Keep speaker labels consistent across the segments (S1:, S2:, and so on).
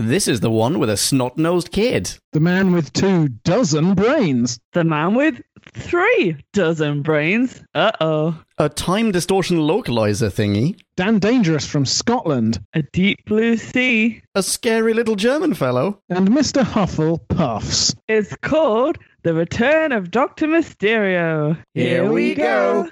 S1: This is the one with a snot nosed kid.
S2: The man with two dozen brains.
S3: The man with three dozen brains. Uh oh.
S1: A time distortion localizer thingy.
S2: Dan Dangerous from Scotland.
S3: A deep blue sea.
S1: A scary little German fellow.
S2: And Mr. Huffle Puffs.
S3: It's called The Return of Dr. Mysterio.
S1: Here we go.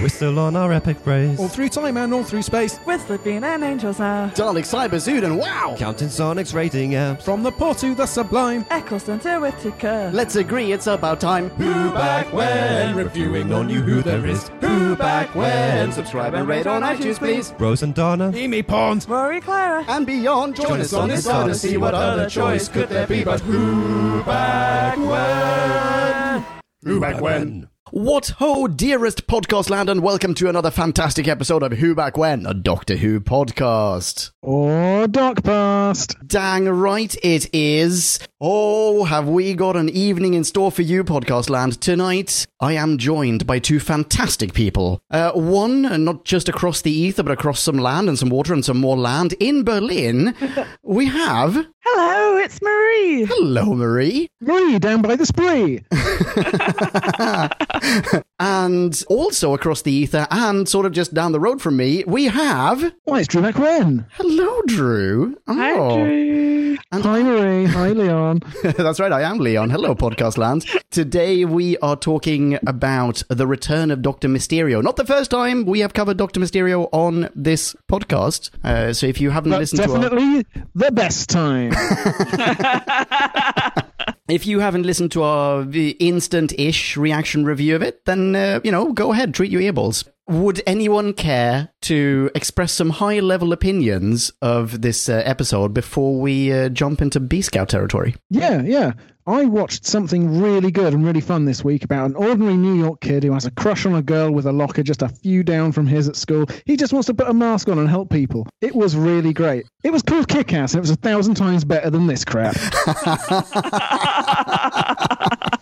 S4: We're still on our epic race.
S5: All through time and all through space.
S3: We're slipping and angels now.
S1: Dalek Cyber Zood and wow!
S4: Counting Sonic's rating apps.
S5: From the poor to the sublime.
S3: Eccleston to Whittaker.
S1: Let's agree it's about time.
S4: Who back when? Reviewing on you who there is. Who back when?
S1: Subscribe and rate on iTunes, please.
S4: Rose and Donna.
S5: Amy Pond.
S3: Rory Clara.
S1: And beyond, join us on this odyssey. What other choice could there be but who back when?
S4: Who back when?
S1: What ho, dearest podcast land, and welcome to another fantastic episode of Who Back When, a Doctor Who podcast.
S2: Or Doc Past.
S1: Dang right it is. Oh, have we got an evening in store for you, podcast land. Tonight, I am joined by two fantastic people. Uh, one, uh, not just across the ether, but across some land and some water and some more land. In Berlin, we have.
S3: Hello, it's Marie.
S1: Hello, Marie.
S2: Marie down by the spree.
S1: And also across the ether and sort of just down the road from me, we have.
S2: Why, it's Drew McWen.
S1: Hello, Drew.
S3: Hi,
S1: Oh.
S3: Drew.
S2: Hi, Marie. Hi, Leon.
S1: That's right, I am Leon. Hello, podcast land. Today we are talking about the return of Dr. Mysterio. Not the first time we have covered Dr. Mysterio on this podcast. Uh, so if you haven't listened to our,
S2: definitely the best time.
S1: if you haven't listened to our instant-ish reaction review of it, then uh, you know, go ahead, treat your earballs. Would anyone care to express some high-level opinions of this uh, episode before we uh, jump into B Scout territory?
S2: yeah, yeah. I watched something really good and really fun this week about an ordinary New York kid who has a crush on a girl with a locker just a few down from his at school. He just wants to put a mask on and help people. It was really great. It was called Kick Ass and it was a thousand times better than this crap.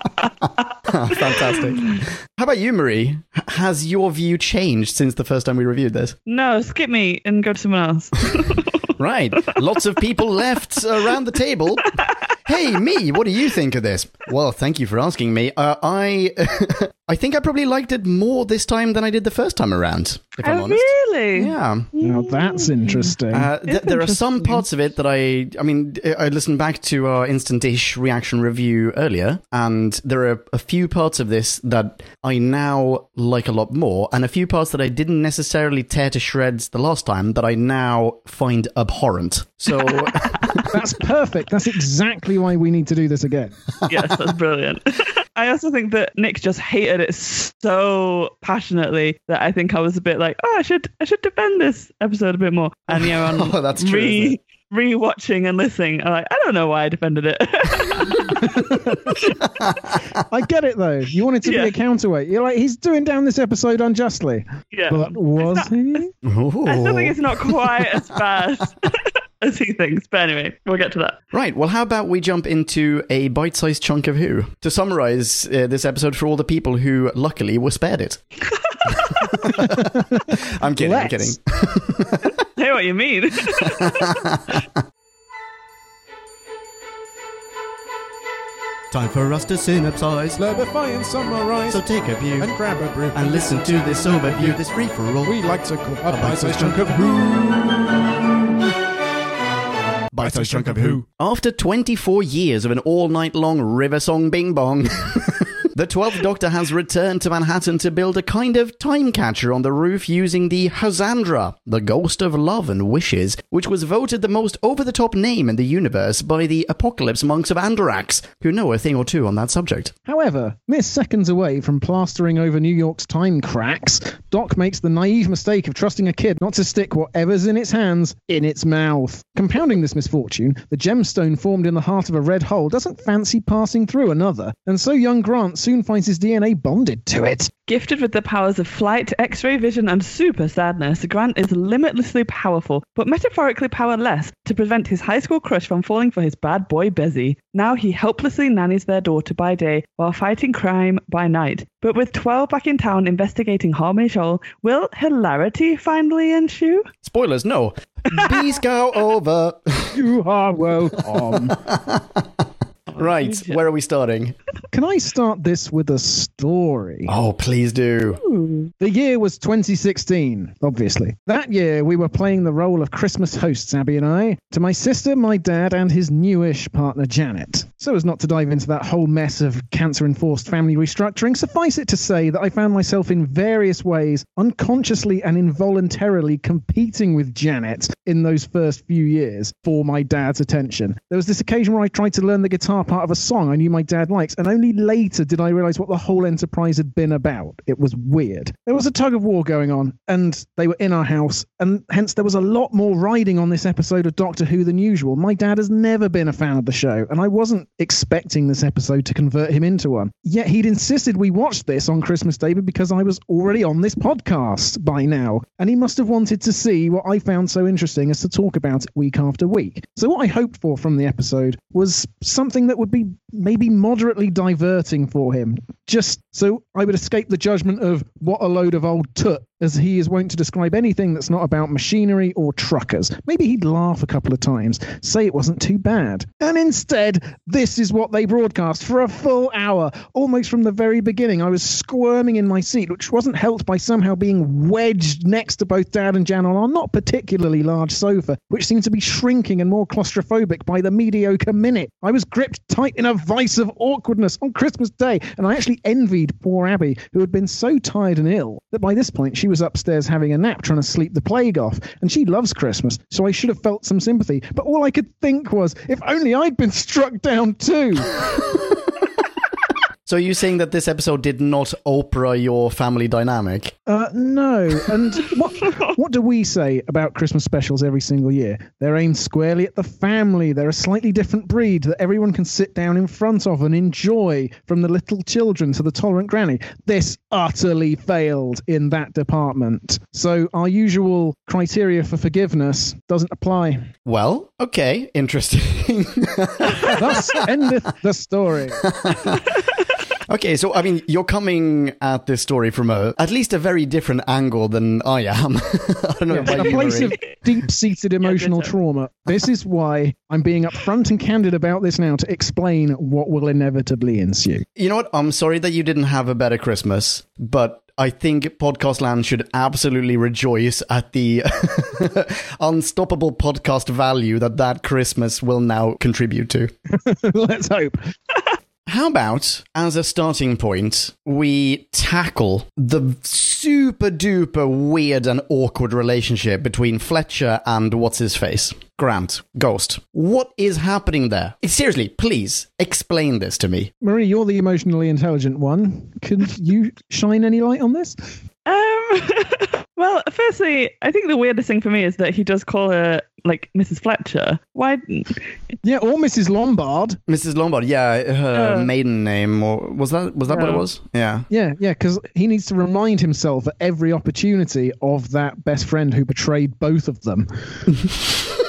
S1: Fantastic. How about you, Marie? H- Has your view changed since the first time we reviewed this?
S3: No, skip me and go to someone else.
S1: Right. Lots of people left around the table. Hey, me, what do you think of this? Well, thank you for asking me. Uh, I I think I probably liked it more this time than I did the first time around, if I'm
S3: oh,
S1: honest.
S3: really?
S1: Yeah.
S2: now that's interesting.
S1: Uh, th-
S3: It's
S1: there are some parts of it that I, I mean, I listened back to our instant-ish reaction review earlier, and there are a few parts of this that I now like a lot more, and a few parts that I didn't necessarily tear to shreds the last time that I now find abhorrent. So,
S2: That's perfect. That's exactly why we need to do this again.
S3: yes, that's brilliant. I also think that Nick just hated it so passionately that I think I was a bit like, oh, I should I should defend this episode a bit more. And yeah, on
S1: Oh, that's true,
S3: Re,
S1: isn't
S3: rewatching and listening, I'm like, I don't know why I defended it.
S2: I get it though. You wanted to
S3: Yeah.
S2: be a counterweight. You're like, he's doing down this episode unjustly.
S3: yeah,
S2: But was he?
S3: I still think it's not quite as bad as he thinks. But anyway, we'll get to that.
S1: Right, well, how about we jump into a bite sized chunk of Who to summarize uh, this episode for all the people who luckily were spared it? I'm kidding, I'm kidding.
S2: Let's.
S3: I hear what you mean.
S1: Time for us to synopsize.
S5: Slurpify and summarize.
S1: So take a view
S5: and grab a brew.
S1: and listen to this overview, this free for all.
S5: We like to call a
S1: bite-sized
S5: bite-sized
S1: chunk
S5: chunk of who.
S1: Bite-sized chunk of Who. After 24 years of an all night long river song bing bong. The 12th Doctor has returned to Manhattan to build a kind of time catcher on the roof using the Hazandra, the ghost of love and wishes, which was voted the most over the top name in the universe by the Apocalypse monks of Andarax, who know a thing or two on that subject.
S2: However, mere seconds away from plastering over New York's time cracks, Doc makes the naive mistake of trusting a kid not to stick whatever's in its hands in its mouth. Compounding this misfortune, the gemstone formed in the heart of a red hole doesn't fancy passing through another, and so young Grant soon finds his DNA bonded to it.
S3: Gifted with the powers of flight, x ray vision, and super sadness, Grant is limitlessly powerful, but metaphorically powerless, to prevent his high school crush from falling for his bad boy Bezzy. Now he helplessly nannies their daughter by day while fighting crime by night. But with 12 back in town investigating Harmony Shoal, will hilarity finally ensue?
S1: Spoilers, no. Bees go over.
S2: You are welcome.
S1: right, where are we starting?
S2: Can I start this with a story?
S1: Oh, please do.
S2: The year was 2016, obviously. That year, we were playing the role of Christmas hosts, Abby and I, to my sister, my dad, and his newish partner, Janet. So, as not to dive into that whole mess of cancer enforced family restructuring, suffice it to say that I found myself in various ways, unconsciously and involuntarily competing with Janet in those first few years for my dad's attention. There was this occasion where I tried to learn the guitar part of a song I knew my dad likes, and only later did I realize what the whole enterprise had been about. It was weird. There was a tug of war going on, and they were in our house, and hence there was a lot more riding on this episode of Doctor Who than usual. My dad has never been a fan of the show, and I wasn't expecting this episode to convert him into one. Yet he'd insisted we watch this on Christmas Day because I was already on this podcast by now, and he must have wanted to see what I found so interesting as to talk about it week after week. So what I hoped for from the episode was something that would be maybe moderately diverting for him, just so I would escape the judgment of what a load of old tut, as he is wont to describe anything that's not about machinery or truckers. Maybe he'd laugh a couple of times, say it wasn't too bad. And instead, this is what they broadcast for a full hour, almost from the very beginning. I was squirming in my seat, which wasn't helped by somehow being wedged next to both Dad and Jan on our not particularly large sofa, which seemed to be shrinking and more claustrophobic by the mediocre minute. I was gripped tight in a vice of awkwardness on Christmas Day, and I actually envied poor Abby, who had been so tired and ill that by this point she was upstairs having a nap trying to sleep the plague off. And she loves Christmas, so I should have felt some sympathy. But all I could think was, if only I'd been struck down too.
S1: So, are you saying that this episode did not Oprah your family dynamic?
S2: Uh, no. And what, what do we say about Christmas specials every single year? They're aimed squarely at the family. They're a slightly different breed that everyone can sit down in front of and enjoy, from the little children to the tolerant granny. This utterly failed in that department. So our usual criteria for forgiveness doesn't apply.
S1: Well, okay, interesting.
S2: Thus endeth the story.
S1: okay, so I mean, you're coming at this story from a at least a very different angle than I am. I don't know
S2: Yeah,
S1: about
S2: a place
S1: Marie.
S2: of deep-seated emotional
S3: ditto.
S2: trauma. This is why I'm being upfront and candid about this now to explain what will inevitably ensue.
S1: You know what? I'm sorry that you didn't have a better Christmas, but I think Podcast Land should absolutely rejoice at the unstoppable podcast value that that Christmas will now contribute to.
S2: Let's hope.
S1: How about, as a starting point, we tackle the super duper weird and awkward relationship between Fletcher and what's his face? Grant, Ghost. What is happening there? Seriously, please explain this to me.
S2: Marie, you're the emotionally intelligent one. Can you shine any light on this?
S3: Um, well, firstly, I think the weirdest thing for me is that he does call her like Mrs. Fletcher. Why?
S2: Yeah, or Mrs. Lombard.
S1: Mrs. Lombard, yeah, her
S3: Uh,
S1: maiden name, or was that was that what it was? Yeah.
S2: Yeah, yeah, because he needs to remind himself at every opportunity of that best friend who betrayed both of them.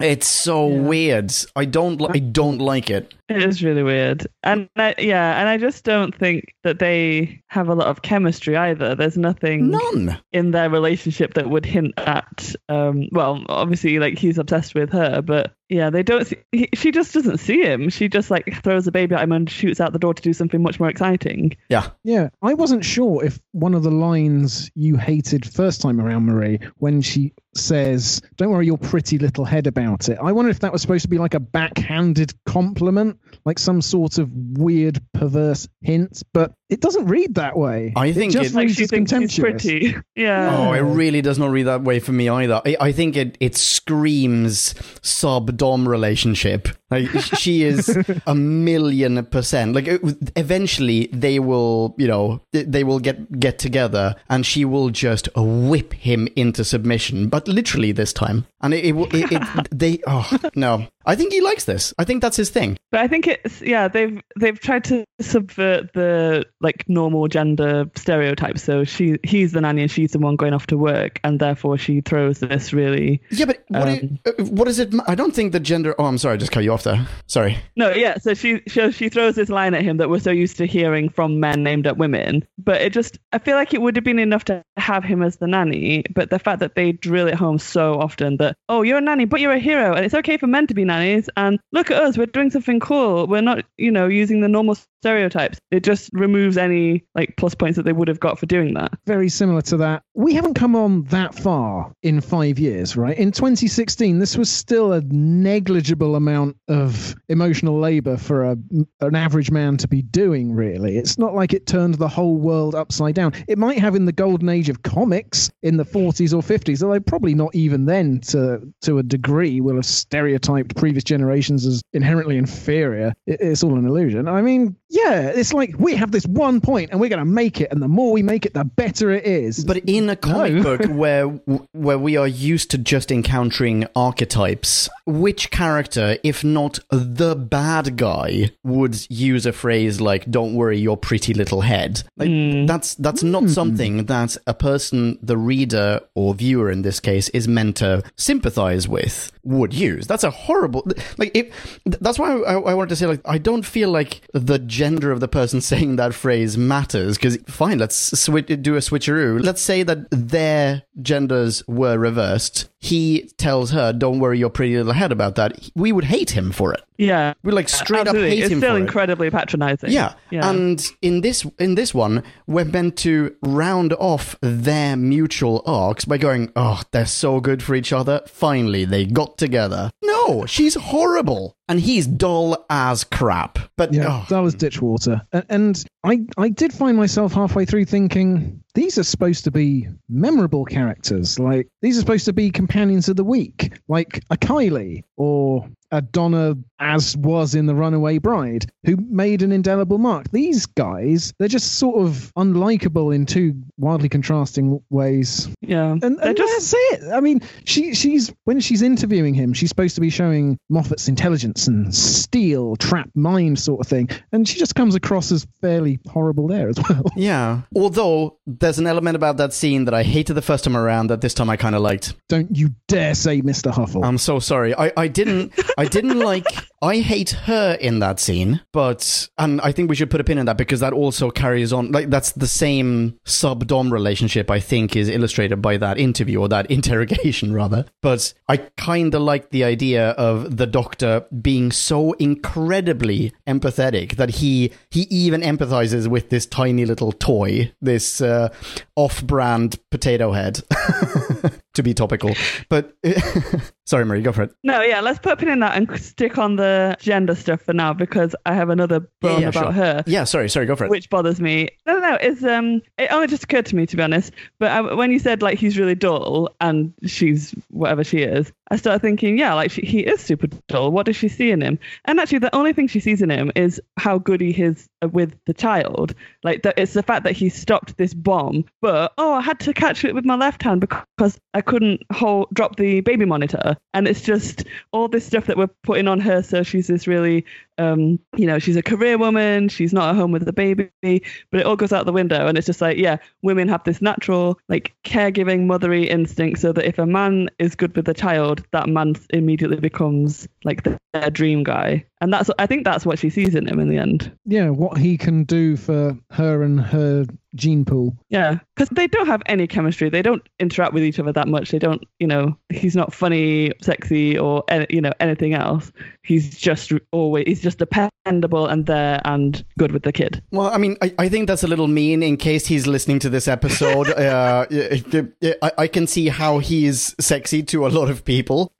S1: It's so weird. I don't. I don't like it.
S3: It is really weird, and I, yeah, and I just don't think that they have a lot of chemistry either. There's nothing
S1: None.
S3: in their relationship that would hint at. Um, well, obviously, like he's obsessed with her, but yeah, they don't. See, he, she just doesn't see him. She just like throws a baby at him and shoots out the door to do something much more exciting.
S1: Yeah.
S2: Yeah, I wasn't sure if one of the lines you hated first time around, Marie, when she says, Don't worry your pretty little head about it. I wondered if that was supposed to be like a backhanded compliment, like some sort of weird, perverse hint, but it doesn't read that way.
S1: I think
S2: it just
S1: it-
S3: Like
S2: reads
S3: she
S2: as
S3: thinks he's pretty. Yeah.
S1: Oh, it really does not read that way for me either. I, I think it it screams sub dom relationship. Like she is a million percent. Like eventually they will, you know, they- will get get together, and she will just whip him into submission. But literally this time, and it, it, will- it, it they oh no, I think he likes this. I think that's his thing.
S3: But I think it's yeah they've they've tried to subvert the like normal gender stereotypes. So she he's the nanny and she's the one going off to work, and therefore she throws this really
S1: Yeah, but what,
S3: Um,
S1: i- uh, what is it? I don't think the gender. Oh, I'm sorry, I just cut you off there. Sorry.
S3: no yeah. So she she she throws this line at him that we're so used to hearing from men named at women. But it just I feel like it would have been enough to have him as the nanny. But the fact that they drill it home so often that oh you're a nanny but you're a hero and it's okay for men to be nannies and look at us we're doing something cool we're not you know using the normal stereotypes it just removes any like plus points that they would have got for doing that
S2: very similar to that. We haven't come on that far in five years, right? In 2016, this was still a negligible amount of emotional labor for a, an average man to be doing, really. It's not like it turned the whole world upside down. It might have in the golden age of comics in the 40s or 50s, although probably not even then to, to a degree will have stereotyped previous generations as inherently inferior. It, it's all an illusion. I mean, yeah, it's like we have this one point and we're going to make it, and the more we make it, the better it is.
S1: But in a comic
S2: No.
S1: book where where we are used to just encountering archetypes, which character, if not the bad guy, would use a phrase like "Don't worry, your pretty little head"? Like, hmm. That's that's not hmm. something that a person, the reader or viewer in this case, is meant to sympathize with. Would use. That's a horrible. Like if that's why I, I wanted to say like I don't feel like the gender of the person saying that phrase matters because fine, let's do a switcheroo. Let's say that their genders were reversed. He tells her, "Don't worry your pretty little head about that." We would hate him for it.
S3: yeah
S1: We like straight
S3: Absolutely.
S1: up hate
S3: it's
S1: him
S3: still
S1: for it.
S3: incredibly patronizing
S1: Yeah.
S3: yeah
S1: And in this in this one, we're meant to round off their mutual arcs by going, "Oh, they're so good for each other. Finally, they got together." No, she's horrible, and he's dull as crap. But
S2: Yeah,
S1: oh,
S2: that was Ditchwater. And, and I, I did find myself halfway through thinking, these are supposed to be memorable characters. Like, these are supposed to be companions of the week, like a Kylie or a Donna, as was in The Runaway Bride, who made an indelible mark. These guys, they're just sort of unlikable in two wildly contrasting ways.
S3: yeah
S2: And, and
S3: just
S2: that's it. I mean, she she's when she's interviewing him, she's supposed to be showing Moffat's intelligence and steel, trap mind sort of thing, and she just comes across as fairly horrible there as well.
S1: yeah. Although there's an element about that scene that I hated the first time around that this time I kind of liked.
S2: Don't you dare say Mr. Huffle.
S1: I'm so sorry. I, I didn't I didn't like I hate her in that scene, but and I think we should put a pin in that because that also carries on like that's the same sub dom relationship I think is illustrated by that interview or that interrogation rather. But I kind of like the idea of the doctor being so incredibly empathetic that he he even empathizes with this tiny little toy, this uh, off-brand potato head. to be topical. But sorry, Marie, go for it.
S3: no yeah let's put a pin in that and stick on the gender stuff for now because i have another bone
S1: yeah,
S3: about
S1: sure.
S3: her
S1: Yeah, sorry, sorry, go for it.
S3: which bothers me. No, no, no. It's um, it only just occurred to me to be honest. But I, when you said like he's really dull and she's whatever she is, I started thinking, yeah, like she, he is super dull. What does she see in him? And actually, the only thing she sees in him is how good he is with the child. Like that, it's the fact that he stopped this bomb. But oh, I had to catch it with my left hand because I couldn't hold drop the baby monitor. And it's just all this stuff that we're putting on her. So she's this really um, you know, she's a career woman, she's not at home with the baby, but it all goes out the window. And it's just like, yeah, women have this natural, like, caregiving, mothery instinct, so that if a man is good with the child, that man immediately becomes like the, their dream guy. And that's, I think that's what she sees in him in the end.
S2: yeah, what he can do for her and her gene pool.
S3: Yeah, because they don't have any chemistry. They don't interact with each other that much. They don't, you know, he's not funny, sexy, or you know anything else. He's just always he's just dependable and there and good with the kid.
S1: Well, I mean, I, I think that's a little mean in case he's listening to this episode. uh, I, I can see how he's sexy to a lot of people.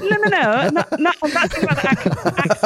S3: No, no, no, not, not, I'm not talking about the ac- actor.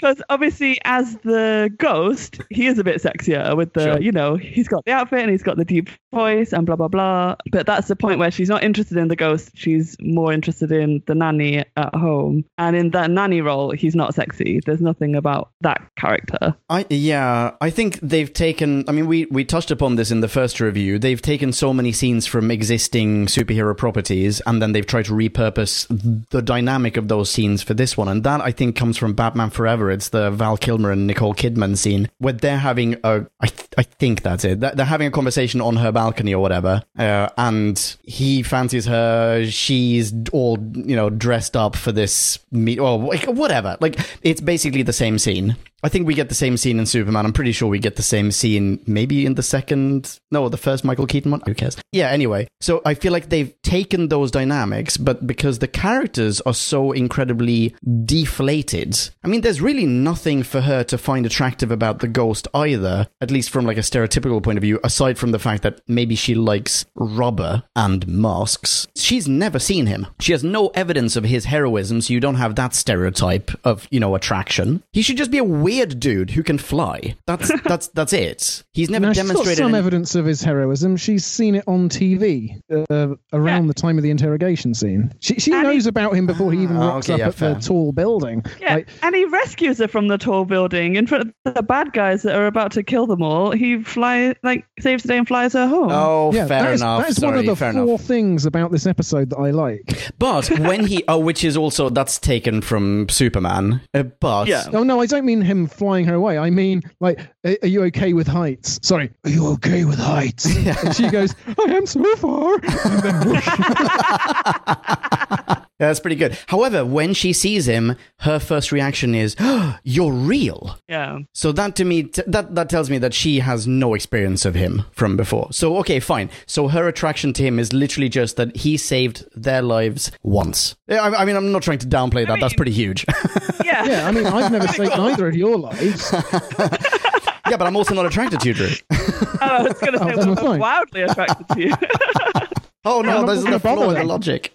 S3: because obviously, as the ghost, he is a bit sexier with the,
S1: Sure.
S3: you know, he's got the outfit and he's got the deep voice and blah blah blah. But that's the point where she's not interested in the ghost; she's more interested in the nanny at home. And in that nanny role, he's not sexy. There's nothing about that character.
S1: I yeah, I think they've taken. I mean, we we touched upon this in the first review. They've taken so many scenes from existing superhero properties, and then they've tried to repurpose the dynamic of those scenes for this one. And that I think comes from Batman Forever. It's the Val Kilmer and Nicole Kidman scene where they're having a. I th- I think that's it. They're having a conversation on her balcony or whatever, uh, and he fancies her. She's all you know dressed up for this meet or whatever. Like it's basically the same scene. I think we get the same scene in Superman. I'm pretty sure we get the same scene maybe in the second, no, the first Michael Keaton one. Who cares? Yeah, anyway. So I feel like they've taken those dynamics, but because the characters are so incredibly deflated, I mean, there's really nothing for her to find attractive about the ghost either, at least from like a stereotypical point of view, aside from the fact that maybe she likes rubber and masks. She's never seen him. She has no evidence of his heroism, so you don't have that stereotype of, you know, attraction. He should just be a weird dude who can fly. That's that's that's it. He's never
S2: Now, she's got
S1: demonstrated
S2: some
S1: any-
S2: evidence of his heroism. She's seen it on TV uh, around
S3: Yeah.
S2: the time of the interrogation scene. She, she
S3: And
S2: knows about him before he even
S1: Ah,
S2: rocks
S1: okay,
S2: up
S1: yeah,
S2: at
S1: fair.
S2: the tall building.
S3: Yeah,
S2: Like,
S3: and he rescues her from the tall building in front of the bad guys that are about to kill them all. He fly like saves the day and flies her home.
S1: Oh,
S2: yeah,
S1: fair
S2: that is,
S1: enough.
S2: that is
S1: Sorry,
S2: one of the four
S1: enough.
S2: things about this episode that I like.
S1: But when he, oh, which is also that's taken from Superman. Uh, but
S3: Yeah.
S2: Oh no, I don't mean him flying her away. I mean, like, are, are you okay with heights? Sorry, are you okay with heights? And she goes, I am so far. And then whoosh.
S1: Yeah, that's pretty good. However, when she sees him, her first reaction is, oh, "You're real."
S3: Yeah.
S1: So that to me, t- that that tells me that she has no experience of him from before. So okay, fine. So her attraction to him is literally just that he saved their lives once. Yeah, I, I mean, I'm not trying to downplay that. That's
S3: mean-
S1: pretty huge.
S3: Yeah.
S2: yeah, I mean, I've never saved either of your lives.
S1: yeah, but I'm also not attracted to you, Drew.
S3: Oh, I was going to
S2: Oh,
S3: say,
S2: then
S3: well,
S2: we're fine.
S3: Wildly attracted to you.
S1: Oh no,
S2: I'm
S1: there's
S2: not
S1: a flaw in the logic.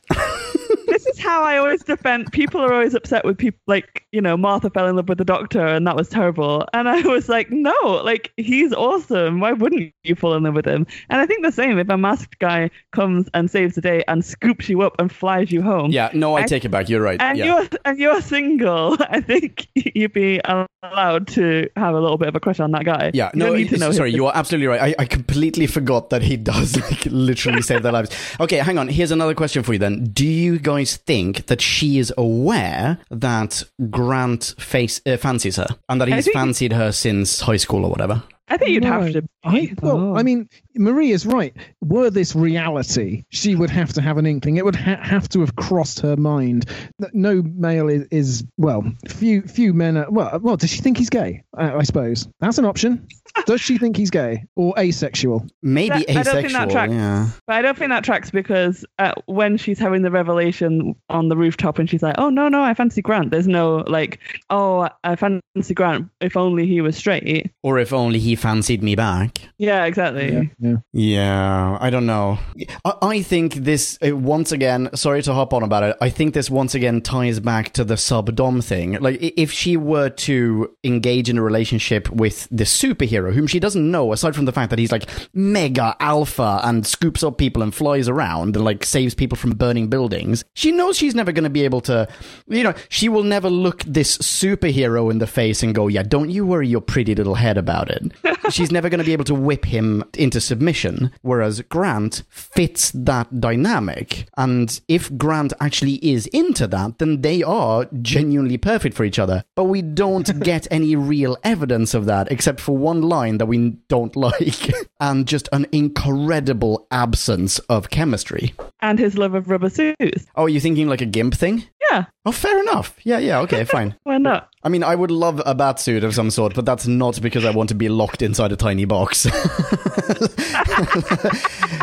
S3: This is how I always defend. People are always upset with people like, you know, Martha fell in love with the doctor and that was terrible. And I was like, no, like, he's awesome. Why wouldn't you fall in love with him? And I think the same if a masked guy comes and saves the day and scoops you up and flies you home.
S1: yeah, no, I take it back. You're right.
S3: And
S1: yeah.
S3: you're and you're single. I think you'd be allowed to have a little bit of a crush on that guy.
S1: Yeah,
S3: you
S1: no,
S3: need to know
S1: sorry,
S3: his-
S1: you are absolutely right. I, I completely forgot that he does like literally save their lives. Okay, hang on. Here's another question for you then. Do you guys think that she is aware that Grant face uh, fancies her and that he's fancied her since high school or whatever?
S3: I think you'd
S2: No,
S3: have to.
S2: I, well,
S3: Oh.
S2: I mean, Marie is right. Were this reality, she would have to have an inkling. It would ha- have to have crossed her mind that no male is, is well, few few men are. Well, well, does she think he's gay? I, I suppose that's an option. Does she think he's gay or asexual?
S1: Maybe
S3: That- I don't think that
S1: asexual.
S3: tracks.
S1: yeah.
S3: But I don't think that tracks because uh, when she's having the revelation on the rooftop and she's like, "Oh no, no, I fancy Grant." There's no like, "Oh, I fancy Grant." If only he was straight.
S1: Or if only he fancied me back.
S3: Yeah, exactly.
S2: yeah.
S1: Yeah, I don't know. I, I think this, uh, once again, sorry to hop on about it, I think this once again ties back to the sub Dom thing. Like, if she were to engage in a relationship with the superhero, whom she doesn't know, aside from the fact that he's like mega alpha and scoops up people and flies around and like saves people from burning buildings, she knows she's never going to be able to, you know, she will never look this superhero in the face and go, yeah, don't you worry your pretty little head about it. she's never going to be able to whip him into submission, whereas Grant fits that dynamic. And if Grant actually is into that, then they are genuinely perfect for each other. But we don't get any real evidence of that, except for one line that we don't like, and just an incredible absence of chemistry.
S3: And his love of rubber suits.
S1: Oh, are you thinking like a gimp thing?
S3: Yeah,
S1: Oh, fair enough. Yeah, yeah, okay, fine.
S3: why not?
S1: I mean, I would love a bat suit of some sort, but that's not because I want to be locked inside a tiny box.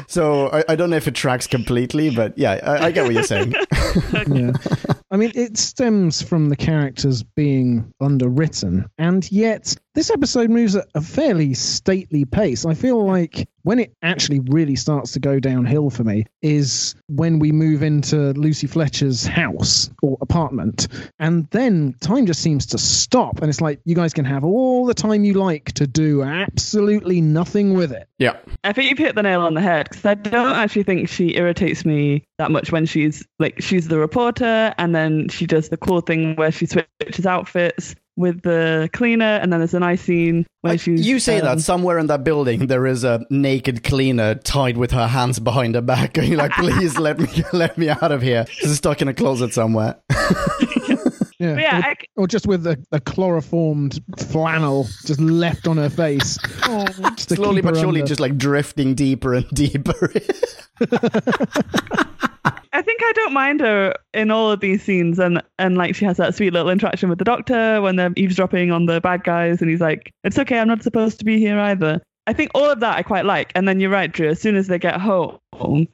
S1: so I, I don't know if it tracks completely, but yeah, I, I get what you're saying.
S2: yeah. I mean, it stems from the characters being underwritten, and yet this episode moves at a fairly stately pace. I feel like when it actually really starts to go downhill for me is when we move into Lucy Fletcher's house or apartment. And then time just seems to stop. And it's like, you guys can have all the time you like to do absolutely nothing with it.
S1: Yeah.
S3: I think you've hit the nail on the head because I don't actually think she irritates me that much when she's like she's the reporter and then she does the cool thing where she switches outfits with the cleaner and then there's a nice scene where
S1: I-
S3: she's
S1: you say
S3: um,
S1: that somewhere in that building there is a naked cleaner tied with her hands behind her back, going like, "Please let me let me out of here." She's stuck in a closet somewhere.
S2: Yeah.
S3: Yeah,
S2: or,
S3: I,
S2: or just with a, a chloroformed flannel just left on her face. Just to
S1: Slowly
S2: keep
S1: but surely,
S2: under.
S1: just like drifting deeper and deeper.
S3: I think I don't mind her in all of these scenes, and and like she has that sweet little interaction with the doctor when they're eavesdropping on the bad guys, and he's like, "It's okay, I'm not supposed to be here either." I think all of that I quite like, and then you're right, Drew. As soon as they get home,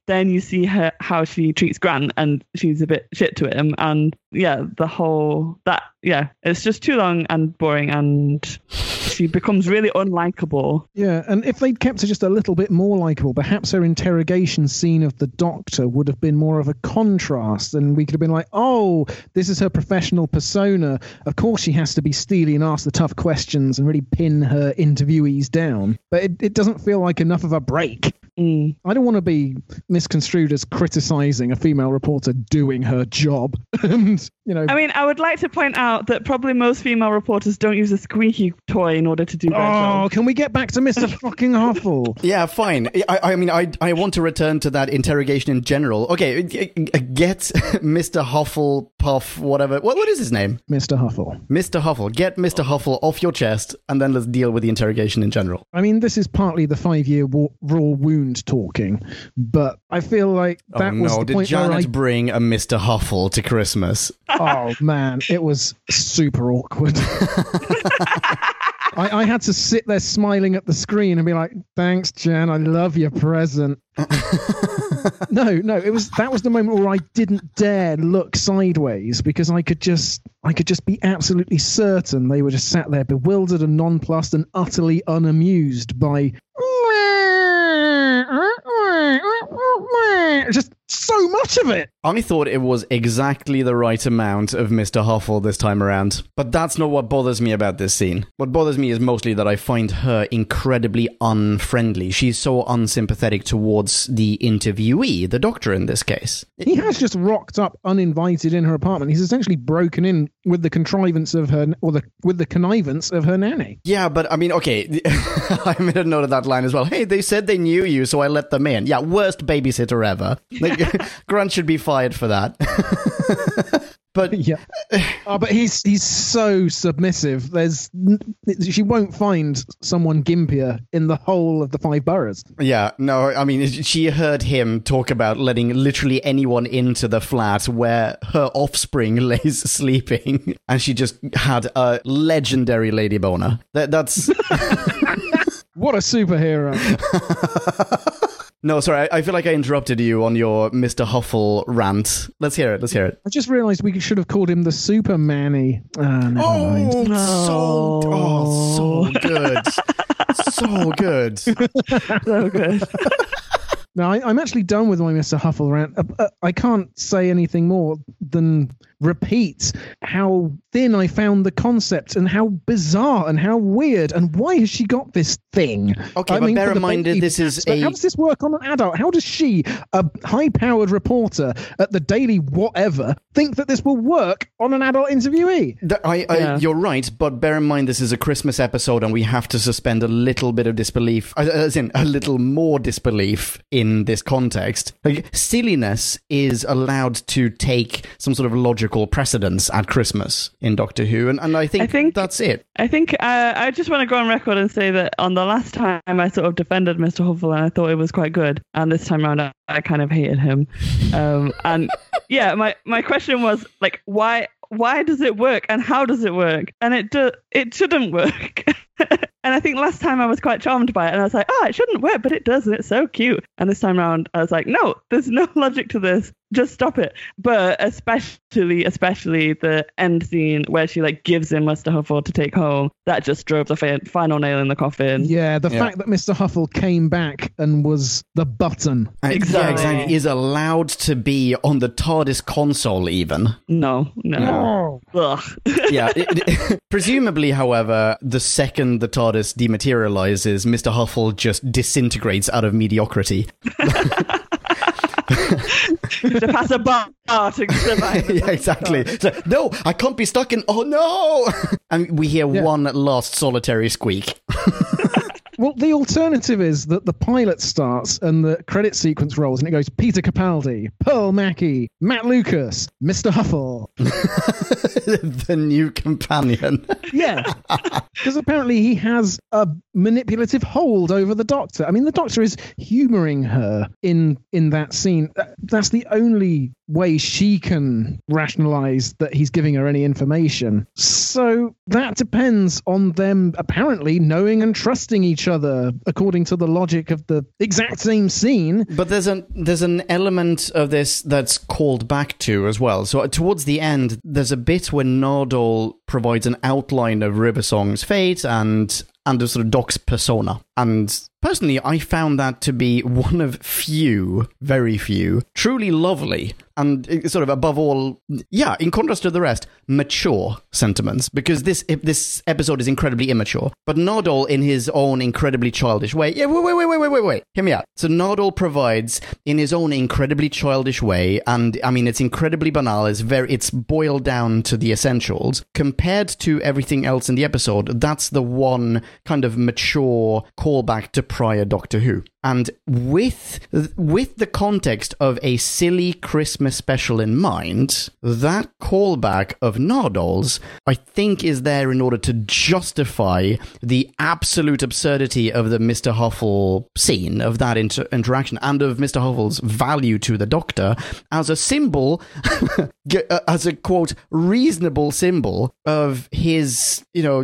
S3: then you see her how she treats Grant, and she's a bit shit to him, and yeah, the whole that yeah, it's just too long and boring, and she becomes really unlikable.
S2: Yeah, and if they'd kept her just a little bit more likable, perhaps her interrogation scene of the doctor would have been more of a contrast, and we could have been like, oh, this is her professional persona. Of course, she has to be steely and ask the tough questions and really pin her interviewees down. But it, it doesn't feel like enough of a break.
S3: Mm.
S2: I don't want to be misconstrued as criticizing a female reporter doing her job. and, you know,
S3: I mean, I would like to point out that probably most female reporters don't use a squeaky toy in order to do their job.
S2: oh, can we get back to Mr. fucking Huffle?
S1: yeah, fine. I, I mean, I I want to return to that interrogation in general. Okay, g- g- get Mr. Hufflepuff, whatever. What what is his name?
S2: Mr. Huffle.
S1: Mr. Huffle. Get Mr. Huffle off your chest, and then let's deal with the interrogation in general.
S2: I mean, this is partly the five-year wa- raw wound talking, but I feel like oh, that
S1: oh
S2: was the
S1: Did
S2: point where
S1: Janet
S2: I.
S1: bring a Mr. Huffle to Christmas?
S2: oh man, it was super awkward. I, I had to sit there smiling at the screen and be like, "Thanks, Jan. I love your present." no, no, it was that was the moment where I didn't dare look sideways because I could just I could just be absolutely certain they were just sat there bewildered and nonplussed and utterly unamused by just so much of it.
S1: I thought it was exactly the right amount of Mr. Huffle this time around. But that's not what bothers me about this scene. What bothers me is mostly that I find her incredibly unfriendly. She's so unsympathetic towards the interviewee, the doctor in this case.
S2: He has just rocked up uninvited in her apartment. He's essentially broken in with the contrivance of her, or the with the connivance of her nanny.
S1: Yeah, but I mean, okay, I made a note of that line as well. Hey, they said they knew you, so I let them in. Yeah, worst babysitter ever. Like, Grant should be fired for that. but
S2: Yeah, oh, but he's he's so submissive. There's she won't find someone gimpier in the whole of the five boroughs.
S1: Yeah, no, I mean, she heard him talk about letting literally anyone into the flat where her offspring lays sleeping, and she just had a legendary lady boner. That, that's.
S2: What a superhero!
S1: No, sorry, I, I feel like I interrupted you on your Mr. Huffle rant. Let's hear it, let's hear it.
S2: I just realised we should have called him the Supermanny. Uh, never mind.
S1: so, oh, so good. so good.
S3: So good.
S2: No, I, I'm actually done with my Mr. Huffle rant. Uh, uh, I can't say anything more than repeat how thin I found the concept and how bizarre and how weird and why has she got this thing?
S1: Okay,
S2: I
S1: but bear in mind
S2: baby
S1: this is a-
S2: How does this work on an adult? How does she, a high-powered reporter at the Daily Whatever, think that this will work on an adult interviewee?
S1: Th- I, I,
S3: Yeah.
S1: You're right, but bear in mind this is a Christmas episode, and we have to suspend a little bit of disbelief, uh, as in a little more disbelief in this context. Like silliness is allowed to take some sort of logical precedence at Christmas in Doctor Who, and, and I think,
S3: I think-
S1: that's it.
S3: I think uh, I just want to go on record and say that on the last time I sort of defended Mr. Huffle and I thought it was quite good, and this time around I, I kind of hated him. Um, and yeah, my, my question was like, why why does it work and how does it work? And it do, it shouldn't work. and I think last time I was quite charmed by it, and I was like, oh, it shouldn't work, but it does, and it's so cute. And this time around, I was like, no, there's no logic to this. just stop it. But especially, especially the end scene where she like gives him Mr. Huffle to take home. That just drove the fi- final nail in the coffin.
S2: Yeah, the
S1: Yeah.
S2: fact that Mr. Huffle came back and was the button.
S1: Uh, Yeah,
S3: Exactly.
S1: exactly. Is allowed to be on the TARDIS console, even.
S3: No, no. Ugh.
S1: yeah. it- it- presumably, however, the second the TARDIS dematerializes, Mr. Huffle just disintegrates out of mediocrity.
S3: to pass a bar to survive.
S1: yeah, exactly. So, no, I can't be stuck in. Oh no! and we hear
S2: Yeah.
S1: one last solitary squeak.
S2: Well, the alternative is that the pilot starts and the credit sequence rolls and it goes Peter Capaldi, Pearl Mackie, Matt Lucas, Mr. Huffle.
S1: the new companion.
S2: Yeah. Because apparently he has a manipulative hold over the doctor. I mean, the doctor is humoring her in in that scene. That's the only way she can rationalize that he's giving her any information. So that depends on them apparently knowing and trusting each other according to the logic of the exact same scene.
S1: But there's an there's an element of this that's called back to as well. So uh, towards the end, there's a bit where Nardole provides an outline of River Song's fate and and of sort of Doc's persona. And personally, I found that to be one of few, very few, truly lovely and uh, sort of above all, yeah, in contrast to the rest, mature sentiments. Because this this episode is incredibly immature, but Nardole, in his own incredibly childish way, yeah, wait, wait, wait, wait, wait, wait, wait, hear me out. So Nardole provides in his own incredibly childish way, and I mean, it's incredibly banal. It's very, it's boiled down to the essentials compared to everything else in the episode. That's the one kind of mature callback to prior Doctor Who. And with with the context of a silly Christmas special in mind, that callback of Nardole's, I think, is there in order to justify the absolute absurdity of the Mr. Huffle scene, of that inter- interaction, and of Mr. Huffle's value to the Doctor as a symbol, uh, as a quote, reasonable symbol of his, you know,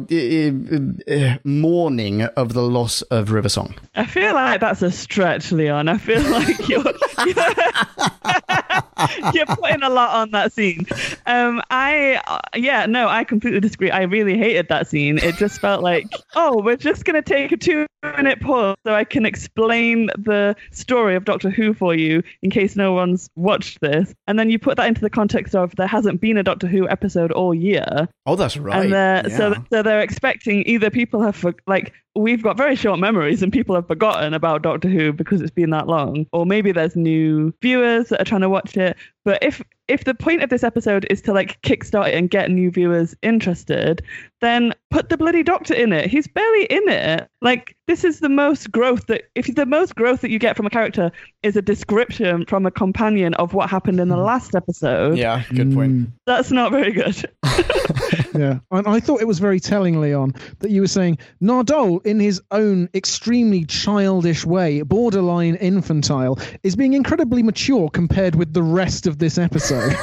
S1: mourning of the loss of River Song.
S3: I feel like that's a stretch, Leon. I feel like you're you're putting a lot on that scene. Um, I uh, yeah, no, I completely disagree. I really hated that scene. It just felt like, oh, we're just gonna take a two-minute pause so I can explain the story of Doctor Who for you in case no one's watched this, and then you put that into the context of there hasn't been a Doctor Who episode all year.
S1: Oh, that's right.
S3: And they're, so, so they're expecting either people have for, like we've got very short memories and people have forgotten about Doctor Who because it's been that long, or maybe there's new viewers that are trying to watch it. But if if the point of this episode is to like kickstart it and get new viewers interested, then put the bloody Doctor in it. He's barely in it. Like this is the most growth that if the most growth that you get from a character is a description from a companion of what happened in the hmm. last episode.
S1: yeah, good point. Mm.
S3: That's not very good.
S2: Yeah, and I thought it was very telling, Leon, that you were saying Nardole, in his own extremely childish way, borderline infantile, is being incredibly mature compared with the rest of this episode.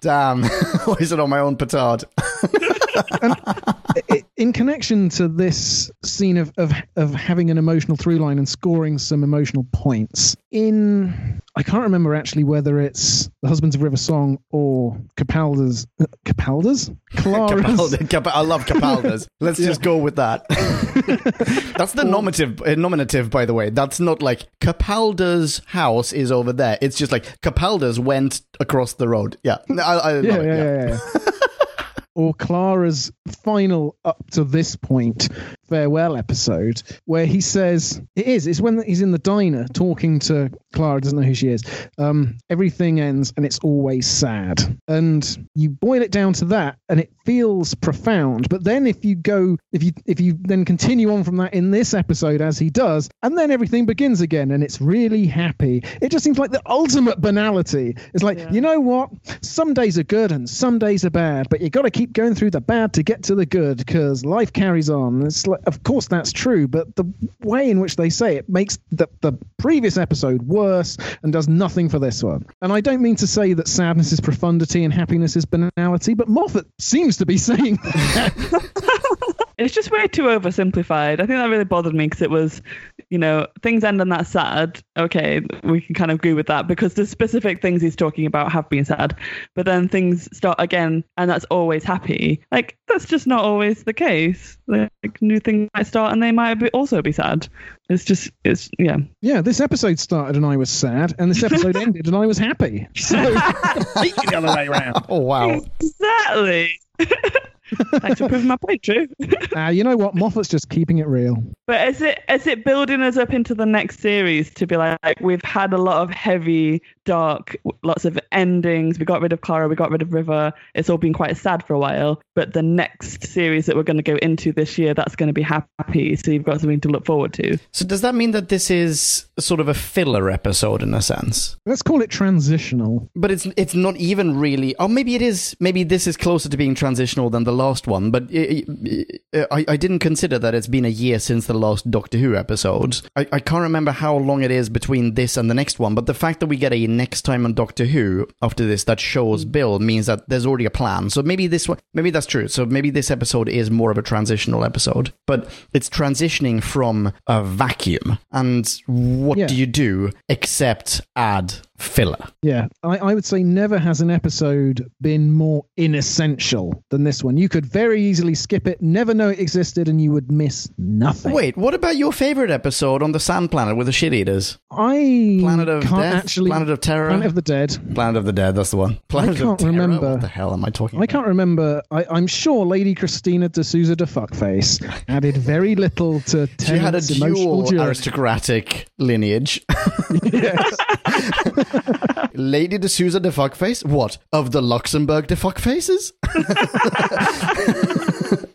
S1: Damn, is it on my own petard?
S2: I- in connection to this scene of, of of having an emotional through line and scoring some emotional points in I can't remember actually whether it's the Husbands of River Song or Capalda's Capalda's Clara's
S1: Cap- I love Capaldas. Let's just go with that. That's the nominative, uh, nominative, by the way. That's not like Capalda's house is over there. It's just like Capalda's went across the road. Yeah, I, I
S2: yeah, yeah,
S1: yeah.
S2: yeah, yeah. or Clara's final up to this point farewell episode where he says it is it's when he's in the diner talking to Clara doesn't know who she is. Um everything ends and it's always sad. And you boil it down to that and it feels profound. But then if you go if you if you then continue on from that in this episode as he does and then everything begins again and it's really happy it just seems like the ultimate banality. It's like
S3: Yeah.
S2: you know what? Some days are good and some days are bad but you got to keep going through the bad to get to the good because life carries on. It's like of course that's true but the way in which they say it makes the, the previous episode worse and does nothing for this one. And i don't mean to say that sadness is profundity and happiness is banality but moffat seems to be saying that
S3: It's just way too oversimplified. I think that really bothered me because it was, you know, things end on that sad. Okay, we can kind of agree with that because the specific things he's talking about have been sad, but then things start again and that's always happy. Like that's just not always the case. Like new things might start and they might be, also be sad. It's just, it's yeah.
S2: Yeah, this episode started and I was sad, and this episode ended and I was happy. So the other way around.
S1: Oh wow.
S3: Exactly. Thanks for proving my point, Drew.
S2: Ah, you know what? Moffat's just keeping it real.
S3: But is it is it building us up into the next series to be like, like we've had a lot of heavy, dark, lots of endings. We got rid of Clara, we got rid of River. It's all been quite sad for a while. But the next series that we're going to go into this year, that's going to be happy. So you've got something to look forward to.
S1: So does that mean that this is sort of a filler episode in a sense?
S2: Let's call it transitional.
S1: But it's it's not even really. Oh, maybe it is. Maybe this is closer to being transitional than the last one. But I, I, I didn't consider that it's been a year since the last Doctor Who episode. I, I can't remember how long it is between this and the next one. But the fact that we get a next time on Doctor Who after this that shows mm. Bill means that there's already a plan. So maybe this one, maybe that's true. So maybe this episode is more of a transitional episode. But it's transitioning from a vacuum. And what
S2: Yeah.
S1: do you do except add filler?
S2: Yeah, I, I would say never has an episode been more inessential than this one. You could very easily skip it, never know it existed, and you would miss nothing.
S1: Wait, what about your favorite episode on the Sand Planet with the shit eaters?
S2: I
S1: Planet of Death?
S2: actually.
S1: Planet of Terror?
S2: Planet of the Dead.
S1: Planet of the Dead, that's the one. Planet I can't
S2: remember.
S1: What the hell am I talking
S2: I
S1: about?
S2: can't remember. I, I'm sure Lady Christina de Souza de Fuckface added very little to
S1: She had a dual aristocratic lineage.
S2: Yes.
S1: Lady de Souza de Fuckface? What? Of the Luxembourg de Fuckfaces?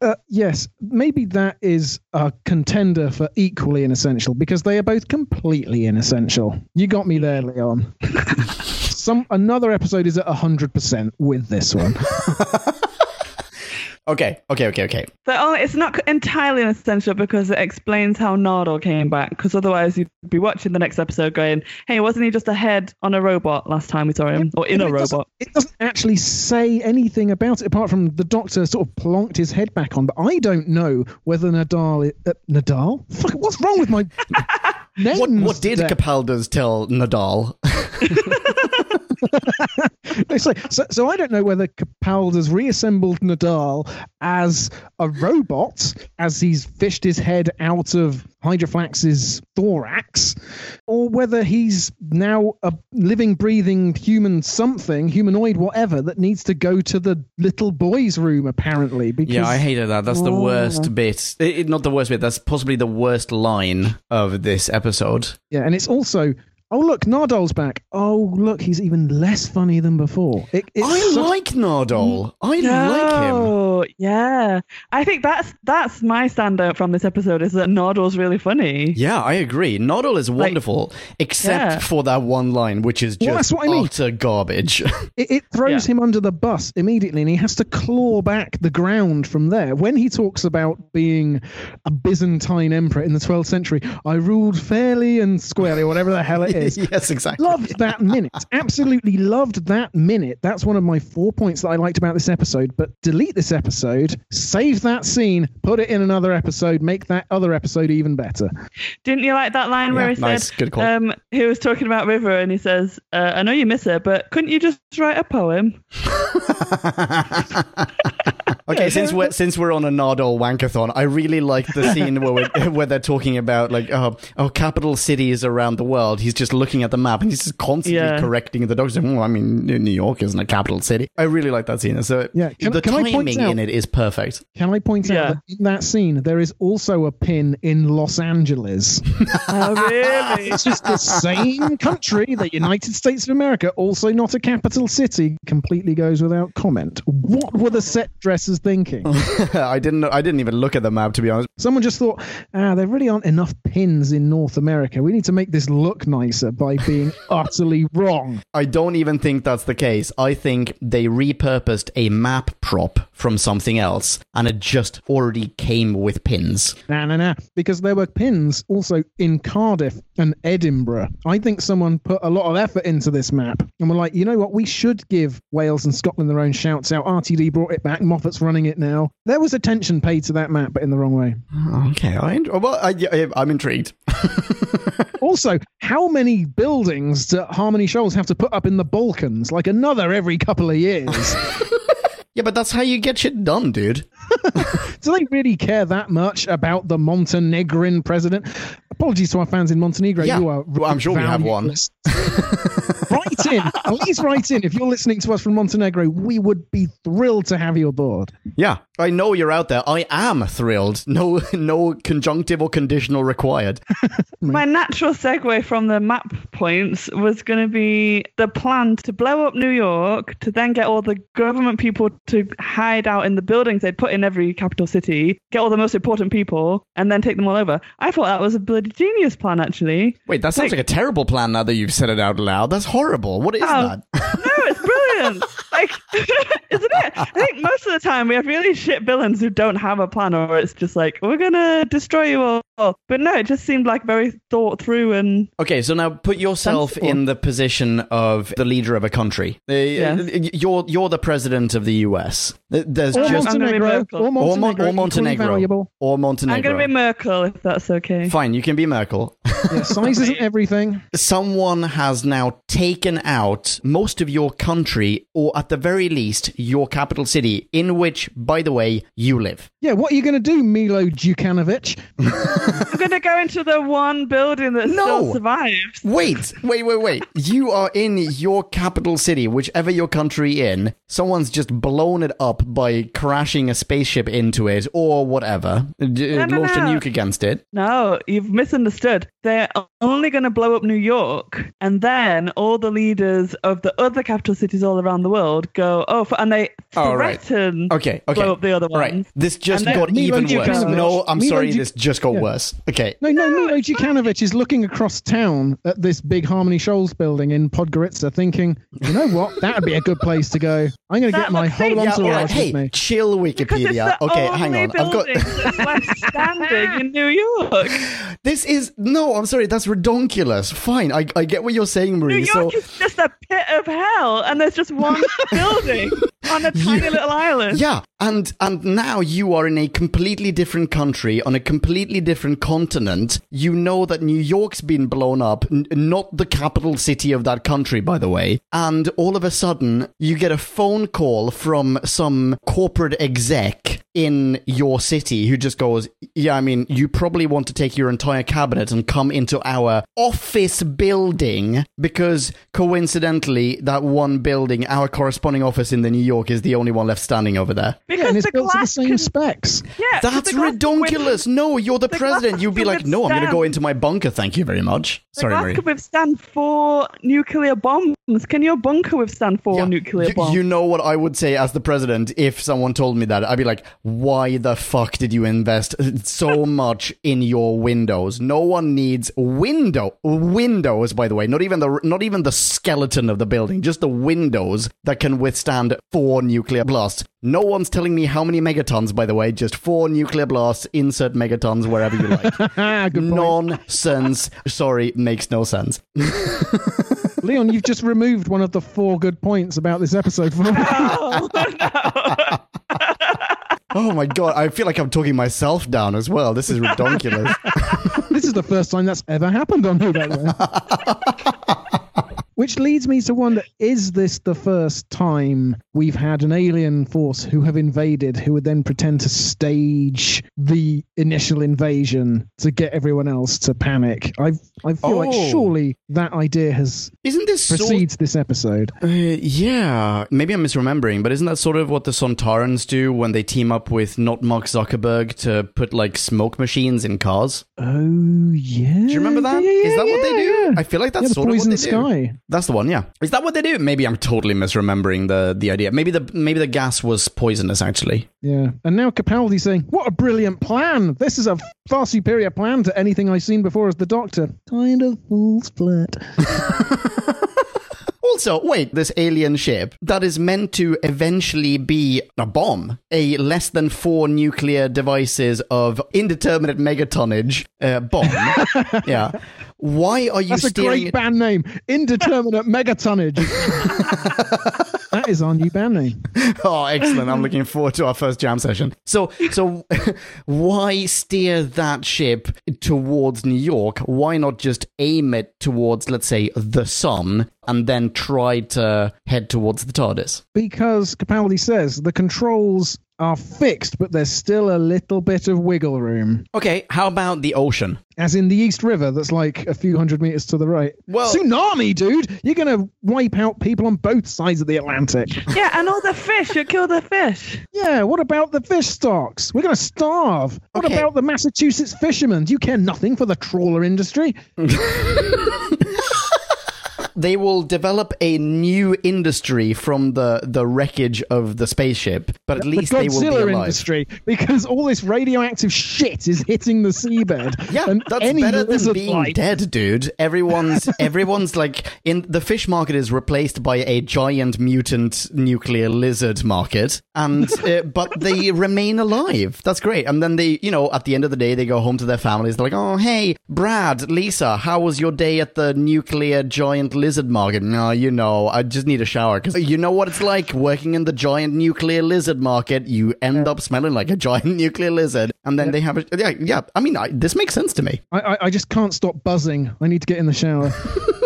S2: Uh, yes, maybe that is a contender for equally inessential because they are both completely inessential. You got me there, Leon. Some another episode is at hundred percent with this one.
S1: Okay, okay, okay, okay.
S3: So oh, it's not entirely essential because it explains how Nardole came back. Because otherwise, you'd be watching the next episode going, "Hey, wasn't he just a head on a robot last time we saw him, or in a
S2: It doesn't-
S3: robot?"
S2: It doesn't actually say anything about it apart from the doctor sort of plonked his head back on. But I don't know whether Nadal. Uh, Nadal? Fuck, what's wrong with my names?
S1: What, what did
S2: there?
S1: Capaldi's tell Nadal?
S2: Like, so, so I don't know whether Capaldi's reassembled Nadal as a robot as he's fished his head out of Hydroflax's thorax, or whether he's now a living, breathing human something, humanoid, whatever, that needs to go to the little boy's room, apparently. Because
S1: Yeah, I hated that. That's the
S3: Oh.
S1: worst ah. bit. It- it- not the worst bit. That's possibly the worst line of this episode.
S2: Yeah, and it's also. Oh look, Nardole's back. Oh look, he's even less funny than before. It, it's
S1: I
S2: such-
S1: like Nardole. Mm, I like him.
S3: No, yeah. I think that's that's my standout from this episode is that Nardole's really funny.
S1: Yeah, I agree. Nardole is wonderful, except
S3: Yeah.
S1: for that one line, which is
S2: Well,
S1: just
S2: that's what I mean.
S1: utter garbage.
S2: It, it throws
S3: Yeah.
S2: him under the bus immediately, and he has to claw back the ground from there. When he talks about being a Byzantine emperor in the 12th century, I ruled fairly and squarely, whatever the hell it is.
S1: yes, exactly.
S2: Loved that minute. Absolutely loved that minute. That's one of my four points that I liked about this episode. But delete this episode, save that scene, put it in another episode, make that other episode even better.
S3: Didn't you like that line where he
S1: nice.
S3: said,
S1: Good call.
S3: um, he was talking about River and he says, uh, I know you miss her, but couldn't you just write a poem?
S1: okay, since we're since we're on a Nardole wankathon, I really like the scene where we're, where they're talking about like oh oh capital cities around the world. He's just looking at the map and he's just constantly
S3: Yeah.
S1: correcting the doctor. Oh, I mean, New York isn't a capital city. I really like that scene. So
S2: Yeah, can-
S1: the
S2: can I point
S1: timing
S2: out-
S1: in it is perfect.
S2: Can I point
S3: Yeah.
S2: out that in that scene, there is also a pin in Los Angeles?
S3: oh, really?
S2: It's just the same country, the United States of America, also not a capital city, completely goes without comment. What were the set thinking?
S1: I didn't I didn't even look at the map to be honest.
S2: Someone just thought, ah, there really aren't enough pins in North America. We need to make this look nicer by being utterly wrong.
S1: I don't even think that's the case. I think they repurposed a map prop from something else and it just already came with pins.
S2: Nah, nah, nah. Because there were pins also in Cardiff and Edinburgh. I think someone put a lot of effort into this map and were like, you know what? We should give Wales and Scotland their own shouts out. RTD brought it back. Moffat's running it now. There was attention paid to that map, but in the wrong way.
S1: Oh, okay, I, well, I, I, I'm intrigued.
S2: Also, how many buildings do Harmony Shoals have to put up in the Balkans? Like another every couple of years.
S1: Yeah, but that's how you get shit done, dude.
S2: do they really care that much about the Montenegrin president? Apologies to our fans in Montenegro.
S1: Yeah.
S2: You are
S1: Well, I'm sure we have one.
S2: valueless. write in. At least write in. If you're listening to us from Montenegro, we would be thrilled to have you aboard.
S1: Yeah, I know you're out there. I am thrilled. No, no conjunctive or conditional required.
S3: My natural segue from the map points was going to be the plan to blow up New York, to then get all the government people to hide out in the buildings they'd put in every capital city, get all the most important people, and then take them all over. I thought that was a bloody genius plan, actually.
S1: Wait, that sounds like a terrible plan now that you've said it out loud. That's horrible. What is
S3: Oh.
S1: that?
S3: No, it's brilliant. like, isn't it? I think most of the time we have really shit villains who don't have a plan, or it's just like we're gonna destroy you all. But no, it just seemed like very thought through and
S1: Okay, so now put yourself
S3: Sensible.
S1: in the position of the leader of a country. Uh, You're you're the president of the U.S. There's
S2: Or
S1: just
S3: I'm gonna
S2: Montenegro. Or
S1: or,
S2: Montenegro.
S1: or Montenegro
S3: I'm gonna be Merkel if that's okay.
S1: Fine, you can be Merkel.
S2: Yeah, size isn't everything.
S1: Someone has now taken out most of your country, or at the very least, your capital city, in which, by the way, you live.
S2: Yeah, what are you going to do, Milo Djukanovic?
S3: I'm gonna go into the one building that
S1: No.
S3: still survives.
S1: Wait, wait, wait, wait. You are in your capital city, whichever your country in. Someone's just blown it up by crashing a spaceship into it or whatever. D-
S3: No, no,
S1: launched a nuke against it.
S3: No, you've misunderstood. They're only going to blow up New York, and then all the leaders of the other capital cities all around the world go, oh, and they
S1: Oh, right.
S3: threaten
S1: Okay, okay.
S3: blow up the other
S1: All right. This just got even worse. No, I'm sorry, this just got
S2: Yeah.
S1: worse. Okay.
S2: No, no, Milo Djukanovic is looking across town at this big Harmony Shoals building in Podgorica, thinking, you know what? That would be a good place to go. I'm going to get my
S3: looks
S2: whole
S3: like-
S1: Yeah, all right. Hey,
S2: with me.
S1: chill Wikipedia. Okay,
S3: only
S1: hang on. I've got
S3: building that's left standing in New York.
S1: This is no, I'm sorry, that's redonkulous. Fine. I, I get what you're saying, Marie.
S3: New
S1: Marie.
S3: York
S1: So
S3: is just a pit of hell, and there's just one building on a tiny little island.
S1: Yeah, and and now you are in a completely different country on a completely different continent. You know that New York's been blown up, n- not the capital city of that country, by the way. And all of a sudden, you get a phone call from some corporate exec in your city who just goes, "Yeah, I mean, you probably want to take your entire cabinet and come into our office building because coincidentally, that one building, our corresponding office in the New York, is the only one left standing over there."
S2: Yeah,
S3: Because
S2: and it's
S3: the
S2: built to the same
S3: can-
S2: specs.
S3: Yeah, 'cause
S1: That's
S3: the glass.
S1: No, you're the,
S3: the
S1: president. You'd be
S3: can
S1: like, no, I'm going to go into my bunker. Thank you very much.
S3: The
S1: Sorry,
S3: glass
S1: Marie.
S3: could withstand four nuclear bombs. Can your bunker withstand four
S1: Yeah.
S3: nuclear
S1: You-
S3: bombs?
S1: You know what I would say as the president if someone told me that? I'd be like, why the fuck did you invest so much in your windows? No one needs window windows, by the way. Not even the not even the skeleton of the building, just the windows that can withstand four nuclear blasts. No one's telling me how many megatons, by the way. Just four nuclear blasts. Insert megatons wherever you like.
S2: Ah, good point.
S1: Nonsense. Sorry, makes no sense.
S2: Leon, you've just removed one of the four good points about this episode. For me.
S3: Oh, no.
S1: Oh my god, I feel like I'm talking myself down as well. This is ridiculous.
S2: this is the first time that's ever happened on Who Then. Which leads me to wonder is this the first time we've had an alien force who have invaded, who would then pretend to stage the initial invasion to get everyone else to panic? I I feel like
S1: Oh.
S2: surely that idea has
S1: Isn't this sort
S2: precedes this episode.
S1: Uh, yeah, maybe I'm misremembering, but isn't that sort of what the Sontarans do when they team up with not Mark Zuckerberg to put like smoke machines in cars?
S2: Oh yeah.
S1: Do you remember that?
S2: Yeah,
S1: Is
S2: yeah,
S1: that what they do?
S2: yeah.
S1: I feel like that's
S2: yeah, the
S1: sort of what they do. That's the one, yeah. Is that what they do? Maybe I'm totally misremembering the the idea. Maybe the maybe the gas was poisonous actually.
S2: Yeah. And now Capaldi's saying, What a brilliant plan! This is a far superior plan to anything I've seen before as the Doctor. Kind of falls flat.
S1: Also, wait, this alien ship that is meant to eventually be a bomb, a less than four nuclear devices of indeterminate megatonnage uh, bomb. yeah. Why are you
S2: That's a great band name. Indeterminate megatonnage. that That is our new band name.
S1: Oh, excellent! I'm looking forward to our first jam session. So, so why steer that ship towards New York? Why not just aim it towards, let's say, the sun, and then try to head towards the TARDIS?
S2: Because Capaldi says the controls are fixed, but there's still a little bit of wiggle room.
S1: Okay, how about the ocean?
S2: As in the East River, that's like a few hundred meters to the right.
S1: Well-
S2: tsunami, dude! You're gonna wipe out people on both sides of the Atlantic.
S3: Yeah, and all the fish. You kill the fish.
S2: yeah, what about the fish stocks? We're gonna starve. What
S1: Okay.
S2: about the Massachusetts fishermen? Do you care nothing for the trawler industry?
S1: They will develop a new industry from the the wreckage of the spaceship, but at least
S2: the
S1: they will be alive.
S2: industry, because all this radioactive shit is hitting the seabed.
S1: Yeah,
S2: and
S1: that's better than being
S2: life-
S1: dead, dude. Everyone's everyone's like in the fish market is replaced by a giant mutant nuclear lizard market, and uh, but they remain alive. That's great. And then they, you know, at the end of the day, they go home to their families. They're like, "Oh, hey, Brad, Lisa, how was your day at the nuclear giant lizard market?" No, oh, you know, I just need a shower because you know what it's like working in the giant nuclear lizard market. You end up smelling like a giant nuclear lizard, and then they have a yeah, yeah. I mean, I, this makes sense to me.
S2: I, I, I just can't stop buzzing. I need to get in the shower.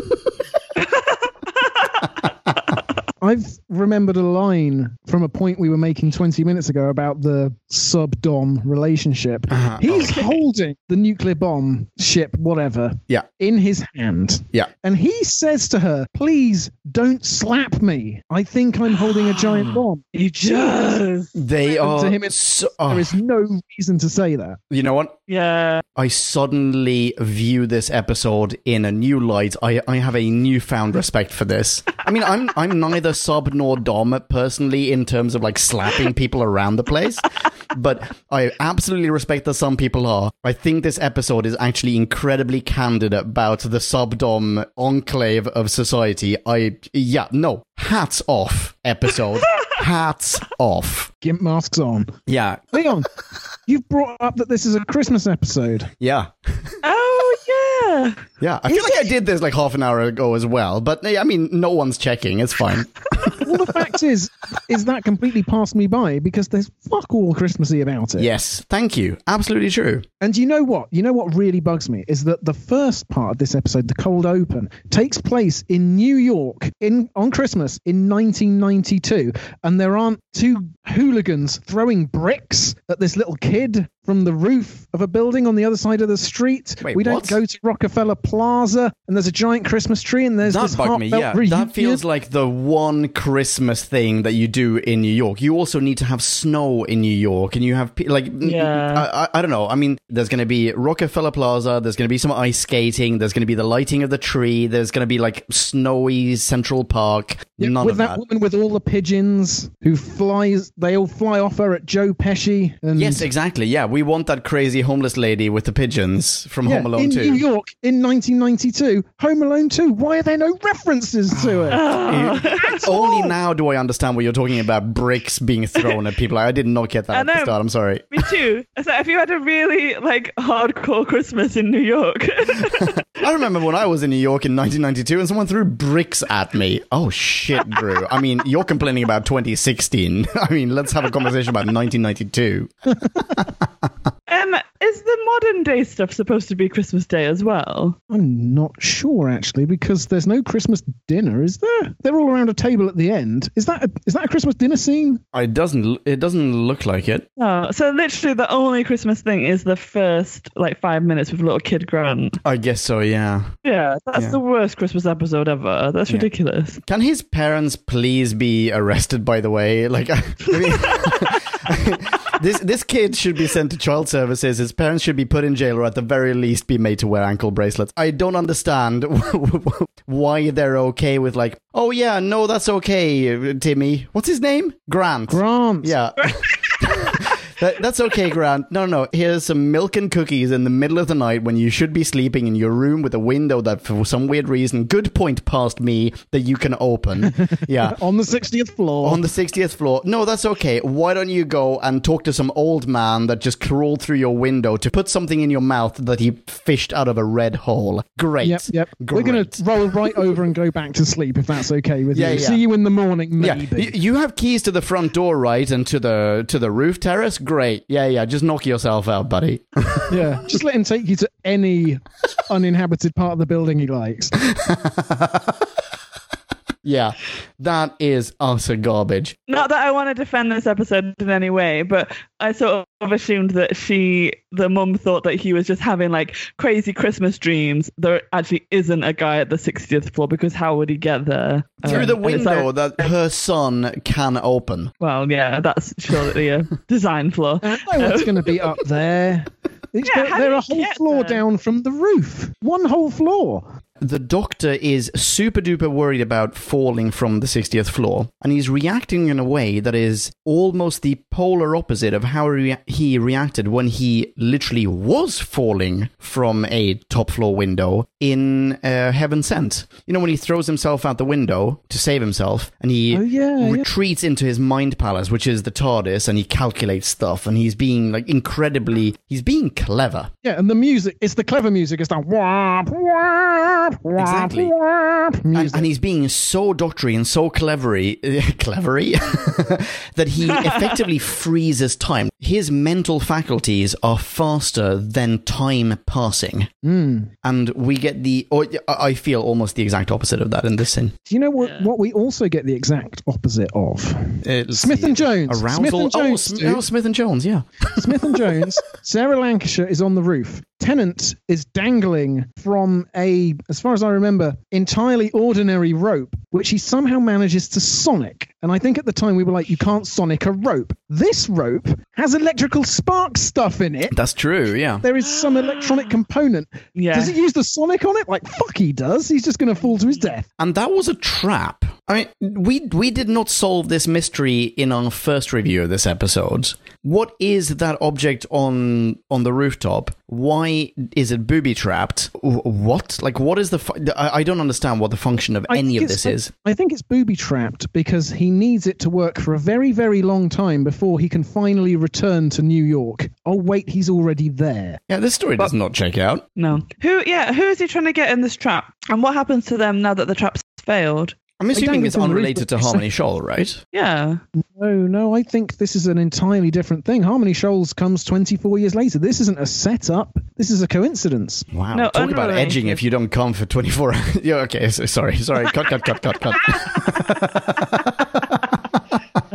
S2: I've remembered a line from a point we were making 20 minutes ago about the sub dom relationship.
S1: Uh-huh,
S2: He's holding the nuclear bomb ship, whatever,
S1: Yeah.
S2: in his hand.
S1: Yeah.
S2: And he says to her, Please don't slap me. I think I'm holding a giant bomb.
S3: You just.
S1: They are
S2: to him, it's-
S1: so, oh,
S2: There is no reason to say that.
S1: you know what?
S3: Yeah.
S1: I suddenly view this episode in a new light. I, I have a newfound respect for this. I mean, I'm I'm neither sub nor dom personally in terms of like slapping people around the place, but I absolutely respect that some people are. I think this episode is actually incredibly candid about the sub dom enclave of society. I yeah no hats off episode hats off.
S2: Gimp masks on.
S1: Yeah
S2: Leon, you've brought up that this is a Christmas episode.
S1: yeah.
S3: Oh, Yeah.
S1: Yeah, I feel like I did this like half an hour ago as well, but I mean, no one's checking. It's fine.
S2: Well, the fact is, is that completely passed me by because there's fuck all Christmassy about it.
S1: yes, thank you. Absolutely true.
S2: And you know what? You know what really bugs me is that the first part of this episode, the cold open, takes place in New York in on Christmas in 1992, and there aren't two hooligans throwing bricks at this little kid from the roof of a building on the other side of the street.
S1: Wait,
S2: we don't
S1: what?
S2: go to Rockefeller Plaza, and there's a giant Christmas tree, and there's
S1: That
S2: this
S1: bugged me. Yeah,
S2: reunion.
S1: that feels like the one Christmas thing that you do in New York. You also need to have snow in New York, and you have like,
S3: Yeah.
S1: I, I, I don't know. I mean, there's going to be Rockefeller Plaza. There's going to be some ice skating. There's going to be the lighting of the tree. There's going to be like snowy Central Park.
S2: Yeah,
S1: None
S2: with
S1: of
S2: that,
S1: that.
S2: woman with all the pigeons who flies, they all fly off her at Joe Pesci. And
S1: Yes, exactly. Yeah, we want that crazy homeless lady with the pigeons from
S2: yeah,
S1: Home Alone
S2: in
S1: 2.
S2: New York in 1992, Home Alone 2. Why are there no references to it?
S3: Oh.
S1: Only now do I understand what you're talking about bricks being thrown at people. I did not get that
S3: I
S1: at the start. I'm sorry.
S3: Me too. So if you had a really like hardcore Christmas in New York,
S1: I remember when I was in New York in 1992 and someone threw bricks at me. Oh shit, Drew. I mean, you're complaining about 2016. I mean, let's have a conversation about 1992.
S3: um, is the modern day stuff supposed to be Christmas Day as well?
S2: I'm not sure actually because there's no Christmas dinner, is there? They're all around a table at the end. Is that a, is that a Christmas dinner scene?
S1: Uh, it doesn't it doesn't look like it.
S3: Oh, so literally the only Christmas thing is the first like five minutes with little kid Grant.
S1: I guess so, yeah.
S3: Yeah, that's
S1: Yeah.
S3: the worst Christmas episode ever. That's
S1: Yeah.
S3: ridiculous.
S1: Can his parents please be arrested by the way? Like I mean, This this kid should be sent to child services. His parents should be put in jail, or at the very least, be made to wear ankle bracelets. I don't understand why they're okay with like, oh yeah, no, that's okay, Timmy. What's his name? Grant.
S2: Grant.
S1: Yeah. That, that's okay, Grant. No, no. Here's some milk and cookies in the middle of the night when you should be sleeping in your room with a window that, for some weird reason, good point past me that you can open. Yeah.
S2: On the 60th floor.
S1: On the 60th floor. No, that's okay. Why don't you go and talk to some old man that just crawled through your window to put something in your mouth that he fished out of a red hole? Great.
S2: Yep, yep. We're going to roll right over and go back to sleep if that's okay with
S1: Yeah,
S2: you.
S1: yeah.
S2: See you in the morning,
S1: Yeah,
S2: maybe.
S1: Y- you have keys to the front door, right, and to the to the roof terrace. Great, yeah, yeah. Just knock yourself out, buddy.
S2: yeah. Just let him take you to any uninhabited part of the building he likes.
S1: yeah, that is utter garbage.
S3: Not that I want to defend this episode in any way, but I sort of assumed that she, the mum, thought that he was just having like crazy Christmas dreams. There actually isn't a guy at the 60th floor because how would he get there?
S1: Through
S3: Um,
S1: the
S3: and
S1: window
S3: like-
S1: that her son can open.
S3: well, yeah, that's surely a design flaw.
S2: I know what's going to be up there. It's
S3: Yeah,
S2: got-
S3: how
S2: they're a whole floor
S3: there?
S2: down from the roof. One whole floor.
S1: The doctor is super duper worried about falling from the 60th floor, and he's reacting in a way that is almost the polar opposite of how he reacted when he literally was falling from a top floor window in uh, Heaven Sent. You know, when he throws himself out the window to save himself, and he
S2: Oh, yeah, yeah.
S1: retreats into his mind palace, which is the TARDIS, and he calculates stuff, and he's being like incredibly, he's being clever.
S2: Yeah, and the music, it's the clever music. It's that whop, whop,
S1: Exactly.
S2: whop
S1: And, and he's being so doctory and so clevery, clevery that he effectively freezes time. His mental faculties are faster than time passing.
S2: Mm.
S1: And we get the, or I I feel almost the exact opposite of that in this scene.
S2: Do you know what, what we also get the exact opposite of?
S1: Uh,
S2: Smith
S1: see.
S2: and Jones.
S1: Arousal.
S2: Smith and
S1: oh,
S2: Jones,
S1: Sm- oh, Smith and Jones, yeah.
S2: Smith and Jones. Sarah Lancashire is on the roof. Tennant is dangling from a, as far as I remember, entirely ordinary rope, which he somehow manages to sonic. And I think at the time we were like, you can't sonic a rope. This rope has electrical spark stuff in it.
S1: That's true, yeah.
S2: There is some electronic component.
S3: Yeah.
S2: Does he use the sonic on it? Like, fuck, he does. He's just going to fall to his death.
S1: And that was a trap. I mean, we we did not solve this mystery in our first review of this episode. What is that object on on the rooftop? Why is it booby trapped? What? Like, what is the? Fu- I, I don't understand what the function of
S2: I
S1: any of
S2: it's-
S1: this is.
S2: I think it's booby trapped because he needs it to work for a very, very long time before he can finally return to New York. Oh, wait, he's already there.
S1: Yeah, this story does not check out.
S3: No. Who? Yeah. Who is he trying to get in this trap? And what happens to them now that the trap's failed?
S1: I'm assuming it's
S2: from the roof,
S1: unrelated to Harmony Shoal, right?
S3: Yeah.
S2: No, no, I think this is an entirely different thing. Harmony Shoals comes 24 years later. This isn't a setup. This is a coincidence.
S1: Wow.
S3: No,
S1: Talk about edging if you don't come for 24 hours. yeah, okay. So, sorry, sorry. Cut, cut, cut, cut, cut.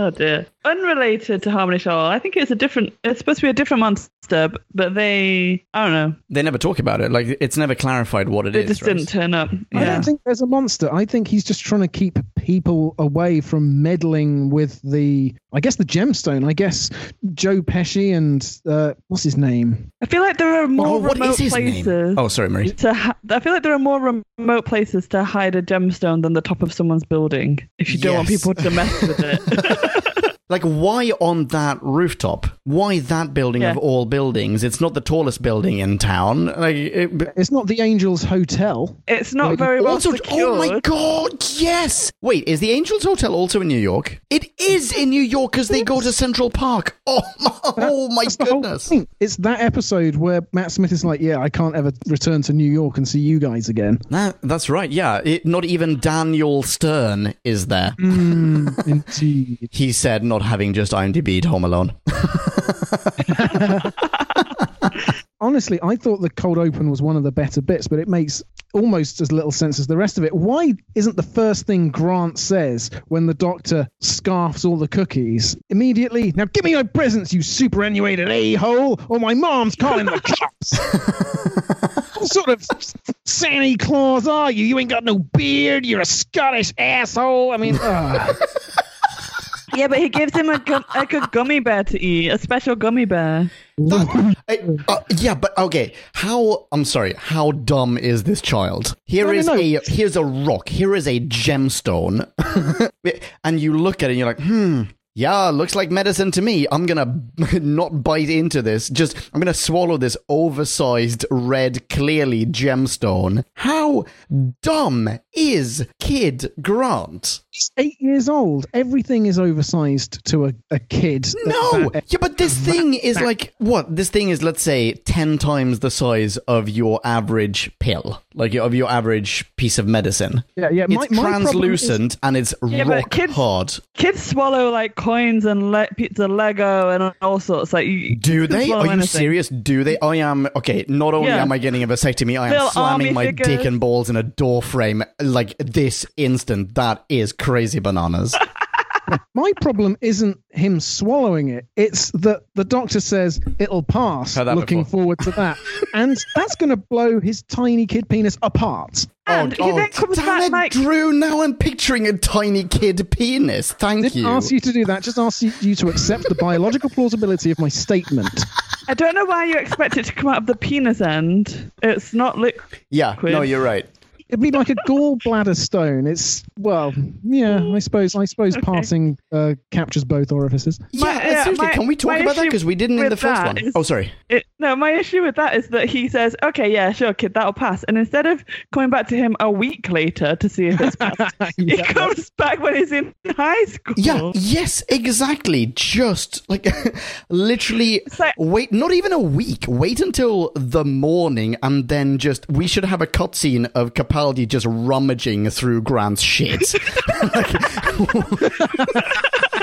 S3: Oh dear. Unrelated to Harmony Shoal. I think it's a different. It's supposed to be a different monster, but they. I don't know.
S1: they never talk about it. Like, it's never clarified what it is.
S3: it They
S1: is.
S3: just
S1: right?
S3: didn't turn up.
S2: I don't think there's a monster. I think he's just trying to keep people away from meddling with the, I guess, the gemstone. I guess Joe Pesci and, uh, what's his name?
S3: I feel like there are more
S1: Oh,
S3: remote places.
S1: name? Oh, sorry, Marie.
S3: To ha- I feel like there are more remote places to hide a gemstone than the top of someone's building. If you don't want people to mess with it.
S1: Like, why on that rooftop? Why that building
S3: Yeah.
S1: of all buildings? It's not the tallest building in town. Like, it, but-
S2: It's not the Angels Hotel.
S3: it's not
S2: Wait,
S3: very well
S1: also,
S3: secured.
S1: oh my god, yes! Wait, is the Angels Hotel also in New York? It is in New York because they go to Central Park. Oh my, oh my
S2: That's the whole
S1: goodness!
S2: It's that episode where Matt Smith is like, "Yeah, I can't ever return to New York and see you guys again."
S1: That, that's right. Yeah, it, not even Daniel Stern is there.
S2: Mm, indeed.
S1: He said, not having just IMDb'd Home Alone.
S2: Honestly, I thought the cold open was one of the better bits, but it makes almost as little sense as the rest of it. Why isn't the first thing Grant says when the doctor scarfs all the cookies immediately? Now give me my presents, you superannuated a-hole, or my mom's calling the cops. what sort of Santa Claus are you? You ain't got no beard. You're a Scottish asshole. I mean, ugh.
S3: Yeah, but he gives him a, gum- a gummy bear to eat, a special gummy bear.
S1: I- uh, yeah, but okay. How? I'm sorry. How dumb is this child? Here
S2: No, no, no.
S1: a here's a rock. Here is a gemstone, and you look at it and you're like, hmm. Yeah, looks like medicine to me. I'm gonna not bite into this. Just, I'm gonna swallow this oversized, red, clearly gemstone. How dumb is Kid Grant?
S2: He's eight years old. Everything is oversized to a, a kid.
S1: No!
S2: that-
S1: Yeah, but this thing is like, what? This thing is, let's say, 10 times the size of your average pill. Like, of your average piece of medicine.
S2: yeah, yeah.
S1: It's
S2: my- my is-
S1: translucent and it's
S3: Yeah,
S1: rock
S3: kids-
S1: hard.
S3: Kids swallow like coins and le- pizza Lego and all sorts. Like, you,
S1: Do they? Are you
S3: anything.
S1: serious? Do they? I am okay. Not only
S3: Yeah.
S1: am I getting a vasectomy, I am
S3: Little
S1: slamming my
S3: figures.
S1: dick and balls in a door frame like this instant. That is crazy bananas.
S2: My problem isn't him swallowing it. It's that the doctor says it'll pass.
S1: Heard that
S2: Looking
S1: before.
S2: forward to that, and that's going to blow his tiny kid penis apart.
S3: And he then comes
S1: damn
S3: back
S1: it,
S3: like,
S1: Drew. Now I'm picturing a tiny kid penis. Thank
S2: Didn't
S1: you.
S2: ask you to do that. Just ask you- you to accept the biological plausibility of my statement.
S3: I don't know why you expect it to come out of the penis end. It's not liquid.
S1: yeah, no, you're right.
S2: It'd be like a gallbladder stone. It's well, yeah. I suppose. I suppose passing uh, captures both orifices.
S1: Yeah,
S3: yeah,
S1: seriously,
S3: my-
S1: can we talk about that because we didn't in the first one?
S3: is-
S1: Oh, sorry.
S3: It, no, my issue with that is that he says, "Okay, yeah, sure, kid, that'll pass," and instead of coming back to him a week later to see if it's passed, he comes back when he's in high school.
S1: Yeah, yes, exactly. Just like literally
S3: like-
S1: wait, not even a week. Wait until the morning and then just we should have a cutscene of Capaldi just rummaging through Grant's shit.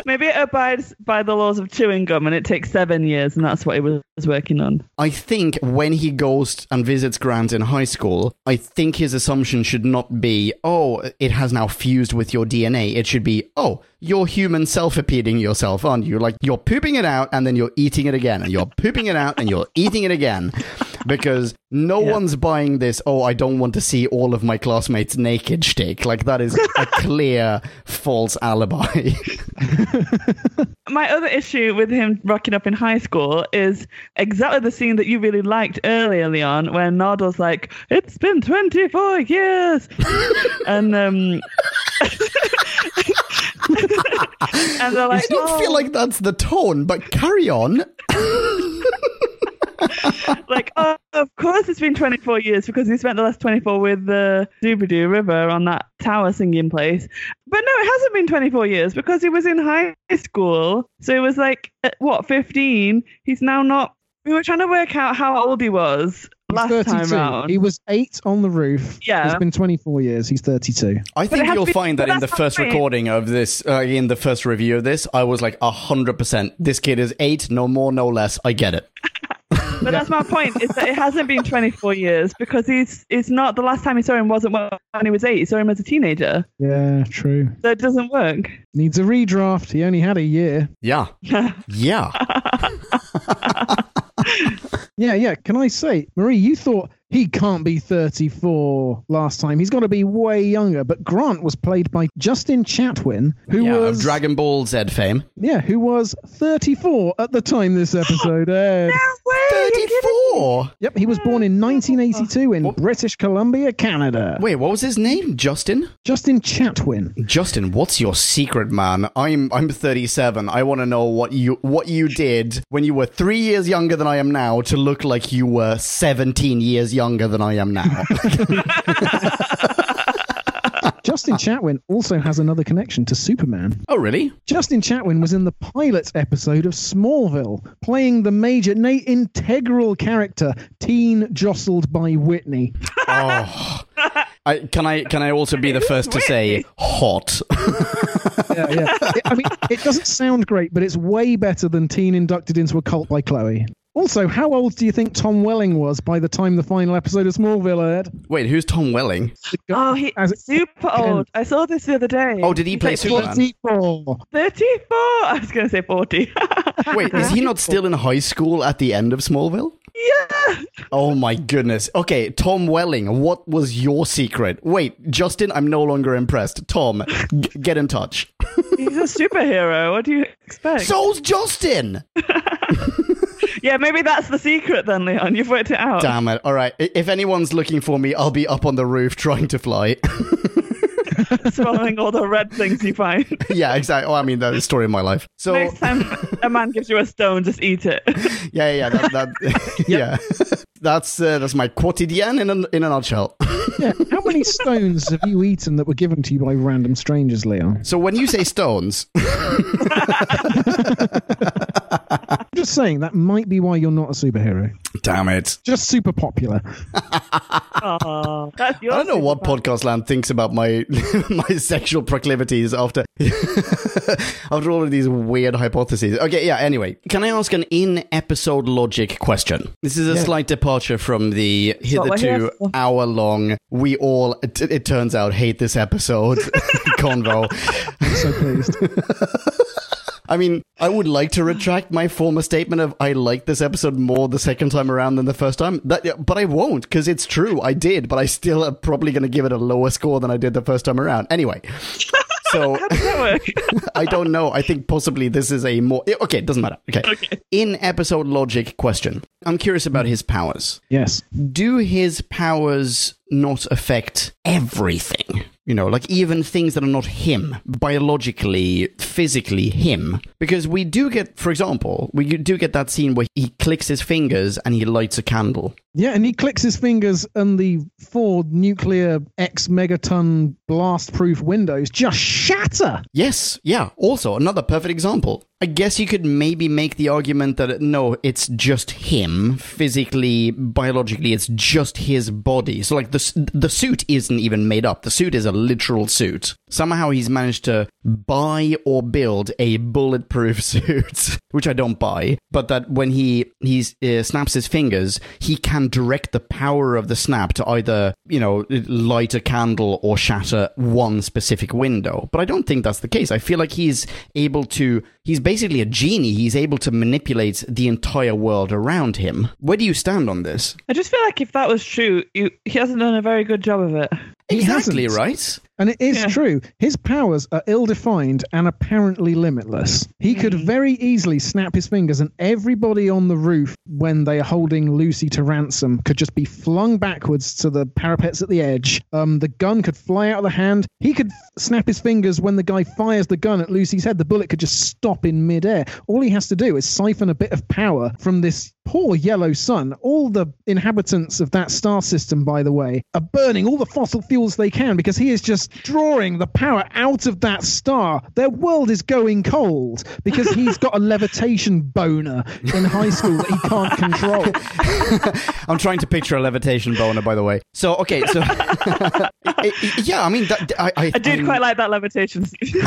S3: Maybe it abides by the laws of chewing gum, and it takes seven years, and that's what he was working on.
S1: I think when he goes and visits Grant in high school, I think his assumption should not be, oh, it has now fused with your DNA. It should be, oh, you're human self-repeating yourself, aren't you? Like you're pooping it out and then you're eating it again, and you're pooping it out and you're eating it again. Because no
S3: Yeah.
S1: one's buying this, oh, I don't want to see all of my classmates naked shtick. Like that is a clear false alibi.
S3: My other issue with him rocking up in high school is exactly the scene that you really liked earlier, Leon, when Nardole's like, "It's been 24 years," and um, and they're
S1: I don't
S3: "Oh."
S1: feel like that's the tone, but carry on.
S3: like, oh, of course it's been 24 years because we spent the last 24 with the Doobadoo River on that tower singing place. But no, it hasn't been 24 years because he was in high school. So it was like, at, what, 15? He's now not. We were trying to work out how old he was
S2: He's
S3: last
S2: 32.
S3: time round.
S2: He was eight on the roof.
S3: Yeah.
S2: It's been 24 years. He's 32.
S1: I think you'll
S3: to be-
S1: find that in the first
S3: right.
S1: recording of this, uh, in the first review of this, I was like hundred percent. This kid is eight, no more, no less. I get it.
S3: But that's my point, is that it hasn't been 24 years because he's it's not the last time he saw him wasn't when he was eight. He saw him as a teenager.
S2: Yeah, true.
S3: So it doesn't work.
S2: Needs a redraft. He only had a year.
S1: Yeah, yeah.
S2: Yeah, yeah. Can I say, Marie, you thought he can't be 34 last time. He's got to be way younger. But Grant was played by Justin Chatwin, who
S1: yeah,
S2: was
S1: of Dragon Ball Z fame.
S2: yeah, who was 34 at the time this episode aired.
S3: way! you're kidding me.
S1: Thirty-four.
S2: Yep, he was born in 1982 in British Columbia, Canada.
S1: Wait, what was his name? Justin.
S2: Justin Chatwin.
S1: Justin, what's your secret, man? I'm I'm 37. I want to know what you what you did when you were three years younger than I am now to look like you were 17 years younger than I am now.
S2: Justin Chatwin also has another connection to Superman.
S1: oh, really?
S2: Justin Chatwin was in the pilot episode of Smallville, playing the major, nay, integral character, teen jostled by Whitney.
S1: Oh. I, can I can I also be the first to say hot?
S2: Yeah, yeah. It- I mean, it doesn't sound great, but it's way better than teen inducted into a cult by Chloe. Also, how old do you think Tom Welling was by the time the final episode of Smallville aired?
S1: Wait, who's Tom Welling?
S3: Oh, he's
S2: as-
S3: super old. I saw this the other day.
S1: Oh, did he
S3: He's
S1: play
S3: like
S1: Superman?
S2: 44.
S3: 34. I was going to say 40.
S1: Wait, is he not still in high school at the end of Smallville?
S3: yeah.
S1: Oh my goodness. Okay, Tom Welling, what was your secret? Wait, Justin, I'm no longer impressed. Tom, g- get in touch.
S3: He's a superhero. What do you expect?
S1: So's Justin!
S3: yeah, maybe that's the secret then, Leon. You've worked it out.
S1: Damn it. All right, if anyone's looking for me, I'll be up on the roof trying to fly.
S3: swallowing all the red things you find.
S1: yeah, exactly. Oh, I mean, that's the story of my life. So,
S3: Next time a man gives you a stone, just eat it.
S1: yeah, yeah, that, that, yeah. That's uh, that's my quotidian in a, in a nutshell.
S2: Yeah. How many stones have you eaten that were given to you by random strangers, Leon?
S1: So when you say stones,
S2: I'm just saying that might be why you're not a superhero.
S1: damn it.
S2: Just super popular.
S3: Aw, that's your
S1: I don't know what
S3: superpower.
S1: podcast land thinks about my my sexual proclivities after after all of these weird hypotheses. Okay, yeah. Anyway, can I ask an in episode logic question? This is a
S2: Yeah.
S1: slight departure from the
S3: what here
S1: hitherto hour long. We all, it, it turns out, hate this episode convo.
S2: I'm so pleased.
S1: I mean, I would like to retract my former statement of I like this episode more the second time around than the first time. That, but I won't because it's true. I did, but I still am probably going to give it a lower score than I did the first time around. Anyway, so
S3: How does that work?
S1: I don't know. I think possibly this is a more okay. It doesn't matter. Okay.
S3: Okay.
S1: In episode logic question, I'm curious about his powers.
S2: Yes.
S1: Do his powers not affect everything? You know, like even things that are not him, biologically, physically him. Because we do get, for example, we do get that scene where he clicks his fingers and he lights a candle.
S2: Yeah, and he clicks his fingers, and the four nuclear X megaton blast proof windows just shatter.
S1: Yes, yeah. Also, another perfect example. I guess you could maybe make the argument that no, it's just him physically, biologically, it's just his body. So, like the the suit isn't even made up. The suit is a literal suit. Somehow he's managed to buy or build a bulletproof suit, which I don't buy. But that when he he uh, snaps his fingers, he can direct the power of the snap to either you know light a candle or shatter one specific window. But I don't think that's the case. I feel like he's able to. He's basically a genie. He's able to manipulate the entire world around him. Where do you stand on this?
S3: I just feel like if that was true, you, he hasn't done a very good job of it.
S2: He
S1: exactly
S2: hasn't.
S1: right.
S2: And it is
S3: Yeah.
S2: true. His powers are ill defined and apparently limitless. He could very easily snap his fingers, and everybody on the roof, when they are holding Lucy to ransom, could just be flung backwards to the parapets at the edge. Um, the gun could fly out of the hand. He could snap his fingers when the guy fires the gun at Lucy's head. The bullet could just stop in midair. All he has to do is siphon a bit of power from this poor yellow sun. All the inhabitants of that star system, by the way, are burning all the fossil fuels they can because he is just drawing the power out of that star. Their world is going cold because he's got a levitation boner in high school that he can't control.
S1: I'm trying to picture a levitation boner, by the way. So, okay, so yeah, I mean, that, I, I,
S3: I did
S1: I'm-
S3: quite like that levitation. scene.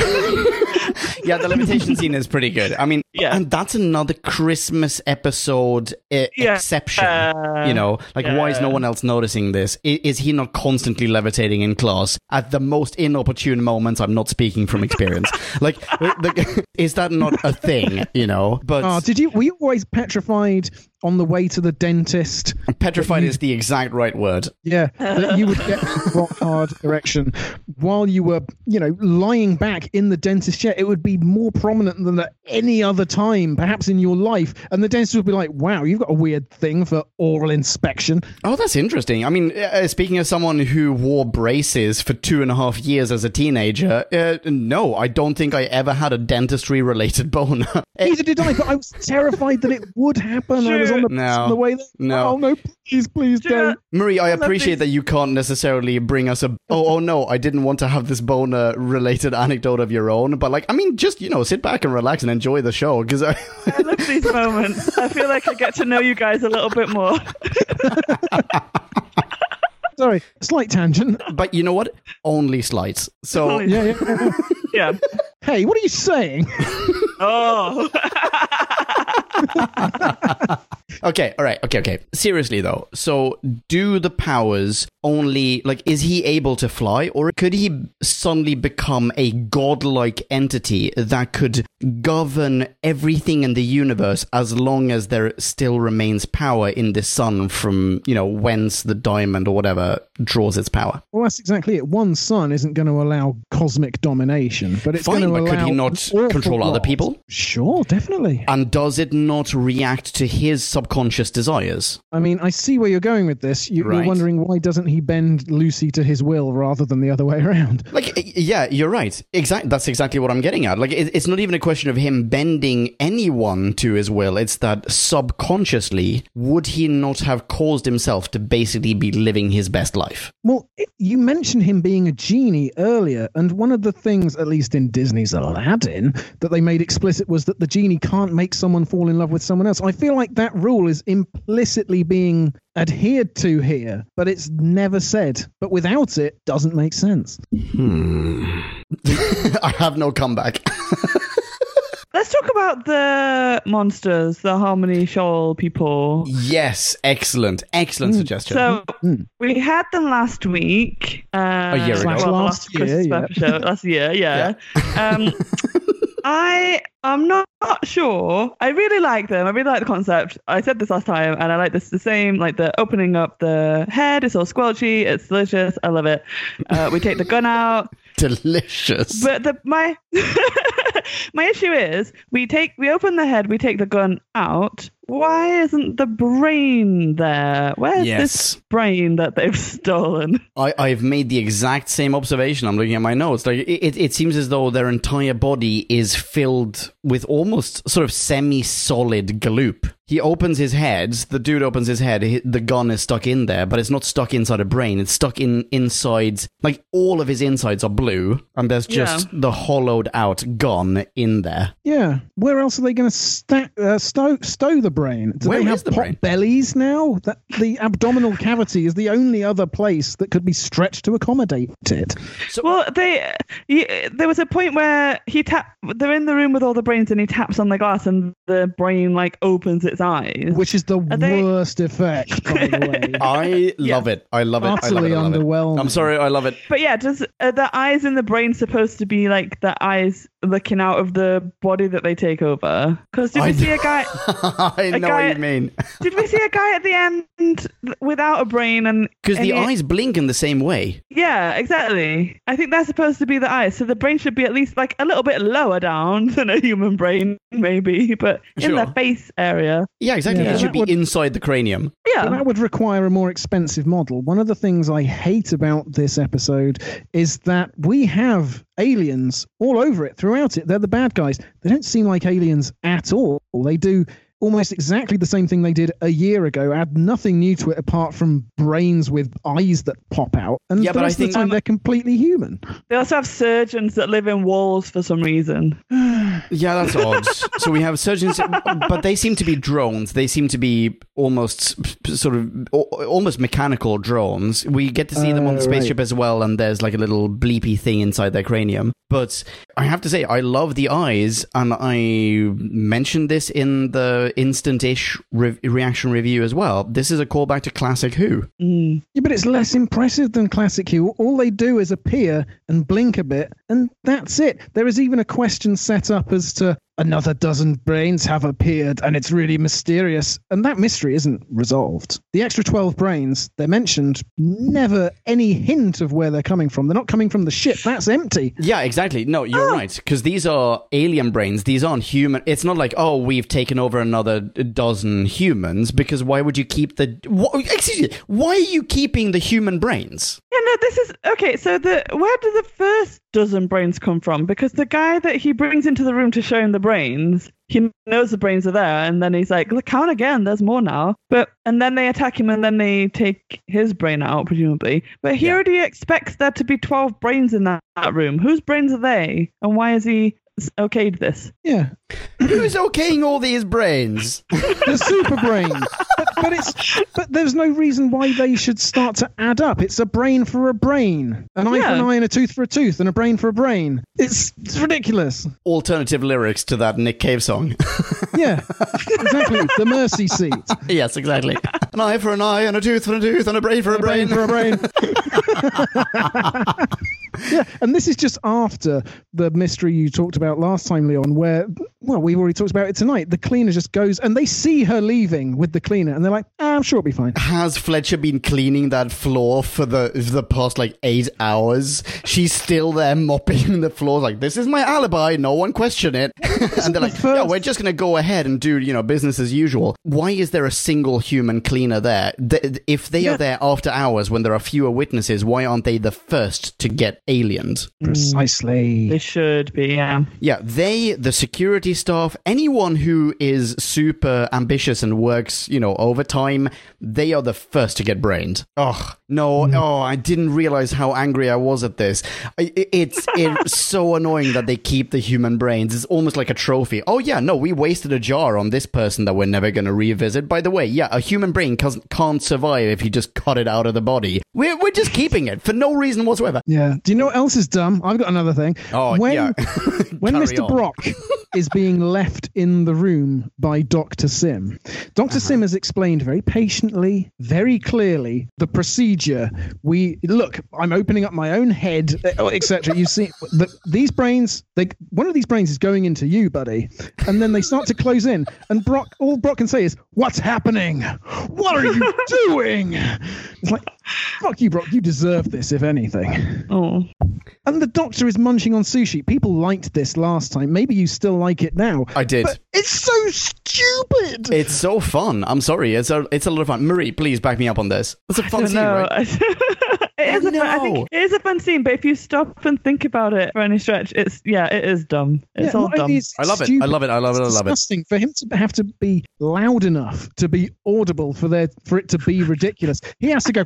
S1: yeah, the levitation scene is pretty good. I mean,
S3: Yeah.
S1: and that's another Christmas episode uh,
S3: Yeah.
S1: exception.
S3: Uh,
S1: you know, like why is no one else noticing this? I- Is he not constantly levitating in class at the most inopportune moments? I'm not speaking from experience. like, the, is that not a thing? You know, but
S2: Oh, did you? Were you always petrified on the way to the dentist?
S1: petrified is the exact right word.
S2: Yeah, that you would get rock hard erection while you were, you know, lying back in the dentist chair. It would be more prominent than at any other time, perhaps in your life. And the dentist would be like, "Wow, you've got a weird thing for oral inspection."
S1: Oh, that's interesting. I mean, uh, speaking of someone who wore braces for two and a half years as a teenager, uh, no, I don't think I ever had a dentistry related boner.
S2: Neither did I, but I was terrified that it would happen. I was on the,
S1: No.
S2: on the way there.
S1: No.
S2: Oh no! Please, please
S3: Do
S2: don't.
S1: Marie, I appreciate that you can't necessarily bring us a oh oh no, I didn't want to have this boner related anecdote of your own, but like I mean, just you know, sit back and relax and enjoy the show because I,
S3: I love these moments. I feel like I get to know you guys a little bit more.
S2: Sorry, slight tangent.
S1: but you know what? Only slight. So
S3: Only-
S2: Yeah, yeah, yeah.
S3: Yeah.
S2: Hey, what are you saying?
S3: Oh.
S1: Okay, all right, okay, okay. Seriously though, so do the powers only like is he able to fly, or could he suddenly become a godlike entity that could govern everything in the universe as long as there still remains power in the sun from you know whence the diamond or whatever draws its power?
S2: Well, that's exactly it. One sun isn't going to allow cosmic domination, but it's
S1: Fine, but could he not control other people?
S2: Sure, definitely.
S1: And does it not react to his subconscious subconscious desires.
S2: I mean, I see where you're going with this. You,
S1: Right.
S2: You're wondering why doesn't he bend Lucy to his will rather than the other way around?
S1: Like, yeah, you're right. Exactly. That's exactly what I'm getting at. Like, it, it's not even a question of him bending anyone to his will. It's that subconsciously, would he not have caused himself to basically be living his best life?
S2: Well, it- you mentioned him being a genie earlier, and one of the things, at least in Disney's Aladdin, that they made explicit was that the genie can't make someone fall in love with someone else. I feel like that rule is implicitly being adhered to here, but it's never said. But without it, doesn't make sense.
S1: I have no comeback.
S3: Let's talk about the monsters, the Harmony Shoal people.
S1: yes, excellent, excellent suggestion.
S3: So
S2: Mm.
S3: we had them last week. Uh,
S1: A year ago.
S3: well,
S2: Last
S3: last
S2: year,
S3: Christmas
S2: yeah.
S3: episode last year. Yeah. Um, I am not, not sure. I really like them. I really like the concept. I said this last time, and I like this the same. Like the opening up the head. It's all squelchy. It's delicious. I love it. Uh, we take the gun out.
S1: Delicious.
S3: But the my my issue is we take we open the head, we take the gun out. Why isn't the brain there? Where's
S1: Yes.
S3: this brain that they've stolen?
S1: I, I've made the exact same observation. I'm looking at my notes. Like it, it, it seems as though their entire body is filled with almost sort of semi-solid gloop. He opens his head. The dude opens his head. hi- The gun is stuck in there, but it's not stuck inside a brain. It's stuck in inside. Like all of his insides are blue, and there's just the hollowed out gun in there.
S2: Yeah. Where else are they going to sta- uh, stow, stow the brain? Do
S1: Where
S2: they have
S1: the
S2: pot
S1: brain?
S2: bellies now? That the abdominal cavity is the only other place that could be stretched to accommodate it.
S3: So, Well, they y there was a point where he tap. They're in the room with all the brains, and he taps on the glass, and the brain like opens its eyes.
S2: Which is the
S3: they-
S2: worst effect, by the way.
S1: I love it. I love it. I love
S2: Utterly
S1: it. I love it.
S2: underwhelming.
S1: I'm sorry. I love it.
S3: But yeah, does are the eyes in the brain supposed to be like the eyes looking out of the body that they take over? Because did we
S1: I
S3: see a guy?
S1: I know
S3: guy-
S1: what you mean.
S3: Did we see a guy at the end without a brain and
S1: Because the
S3: he-
S1: eyes blink in the same way.
S3: Yeah, exactly. I think that's supposed to be the eyes, so the brain should be at least like a little bit lower down than a human brain, maybe, but in
S1: Sure.
S3: the face area.
S1: Yeah, exactly.
S2: Yeah.
S1: It should be
S2: would-
S1: inside the cranium.
S2: But
S3: Yeah.
S2: that would require a more expensive model. One of the things I hate about this episode is that we have aliens all over it, throughout it. They're the bad guys. They don't seem like aliens at all. They do almost exactly the same thing they did a year ago, add nothing new to it apart from brains with eyes that pop out. And
S1: Yeah,
S2: the
S1: but I
S2: of
S1: think-
S2: the time they're completely human.
S3: They also have surgeons that live in walls for some reason.
S1: Yeah, that's odd. so we have surgeons, but they seem to be drones. They seem to be almost sort of almost mechanical drones. We get to see them on the
S2: Uh,
S1: spaceship as well, and there's like a little bleepy thing inside their cranium. But I have to say, I love the eyes, and I mentioned this in the instant-ish re- reaction review as well. This is a callback to classic Who.
S3: Mm.
S2: Yeah, but it's less impressive than Classic Who. All they do is appear and blink a bit, and that's it. There is even a question set up as to another dozen brains have appeared, and it's really mysterious. And that mystery isn't resolved. The extra 12 brains, they're mentioned, never any hint of where they're coming from. They're not coming from the ship. That's empty.
S1: Yeah, exactly. No, you're oh. right. Because these are alien brains. These aren't human. It's not like, oh, we've taken over another dozen humans. Because why would you keep the. Wh- excuse me. Why are you keeping the human brains?
S3: Yeah, no, this is okay. So the where do the first dozen brains come from? Because the guy that he brings into the room to show him the brains, he knows the brains are there, and then he's like, "Look, count again. There's more now." But and then they attack him, and then they take his brain out, presumably. But he
S1: Yeah.
S3: already expects there to be twelve brains in that, that room. Whose brains are they, and why is he okayed this?
S2: Yeah.
S1: Who's okaying all these brains?
S2: The super brain. But, but it's but there's no reason why they should start to add up. It's a brain for a brain, an eye for an eye, and a tooth for a tooth, and a brain for a brain. It's, it's ridiculous.
S1: Alternative lyrics to that Nick Cave song.
S2: Yeah, exactly. The mercy seat.
S1: yes, exactly. An eye for an eye, and a tooth for a tooth, and a brain for a brain.
S2: for a brain. yeah, and this is just after the mystery you talked about last time, Leon, where, well, we've already talked about it tonight. The cleaner just goes and they see her leaving with the cleaner and they're like, ah, I'm sure it'll be fine.
S1: Has Fletcher been cleaning that floor for the the past like eight hours? She's still there mopping the floor, like this is my alibi. No one question it. and they're like,
S2: the
S1: yeah, we're just gonna go ahead and do you know business as usual. Why is there a single human cleaner there? Th- if they
S2: Yeah.
S1: are there after hours when there are fewer witnesses, why aren't they the first to get aliened? Mm.
S2: Precisely.
S3: They should be, yeah.
S1: Yeah, they, the security staff, anyone who is super ambitious and works, you know, overtime, they are the first to get brained. Oh, no, oh, I didn't realize how angry I was at this. It's, it's so annoying that they keep the human brains. It's almost like a trophy. Oh, yeah, no, we wasted a jar on this person that we're never going to revisit. By the way, yeah, a human brain can't, can't survive if you just cut it out of the body. We're, we're just keeping it for no reason whatsoever.
S2: Yeah. Do you know what else is dumb? I've got another thing.
S1: Oh,
S2: when,
S1: yeah.
S2: when Mr.
S1: on.
S2: Brock is being left in the room by Dr. Sim, doctor
S1: Uh-huh.
S2: Sim has explained very patiently, very clearly the procedure. We look, I'm opening up my own head, etc. You see, the, these brains, they, one of these brains is going into you, buddy, and then they start to close in. And Brock, all Brock can say is, "What's happening? What are you doing?" It's like, fuck you, Brock. You deserve this, if anything.
S3: Oh.
S2: And the doctor is munching on sushi. People liked this last time. Maybe you still like it now.
S1: I did.
S2: But it's so stupid.
S1: It's so fun. I'm sorry. It's a it's a lot of fun. Marie, please back me up on this. It's a fun
S3: I
S1: scene, right?
S3: it is
S1: I
S3: a fun, I think it is a fun scene, but if you stop and think about it for any stretch, it's yeah, it is dumb. It's
S2: Yeah,
S3: all dumb.
S2: is
S1: I love it. I love it. I love it. I
S2: it's
S1: love it.
S2: disgusting for him to have to be loud enough to be audible for their for it to be ridiculous. He has to go,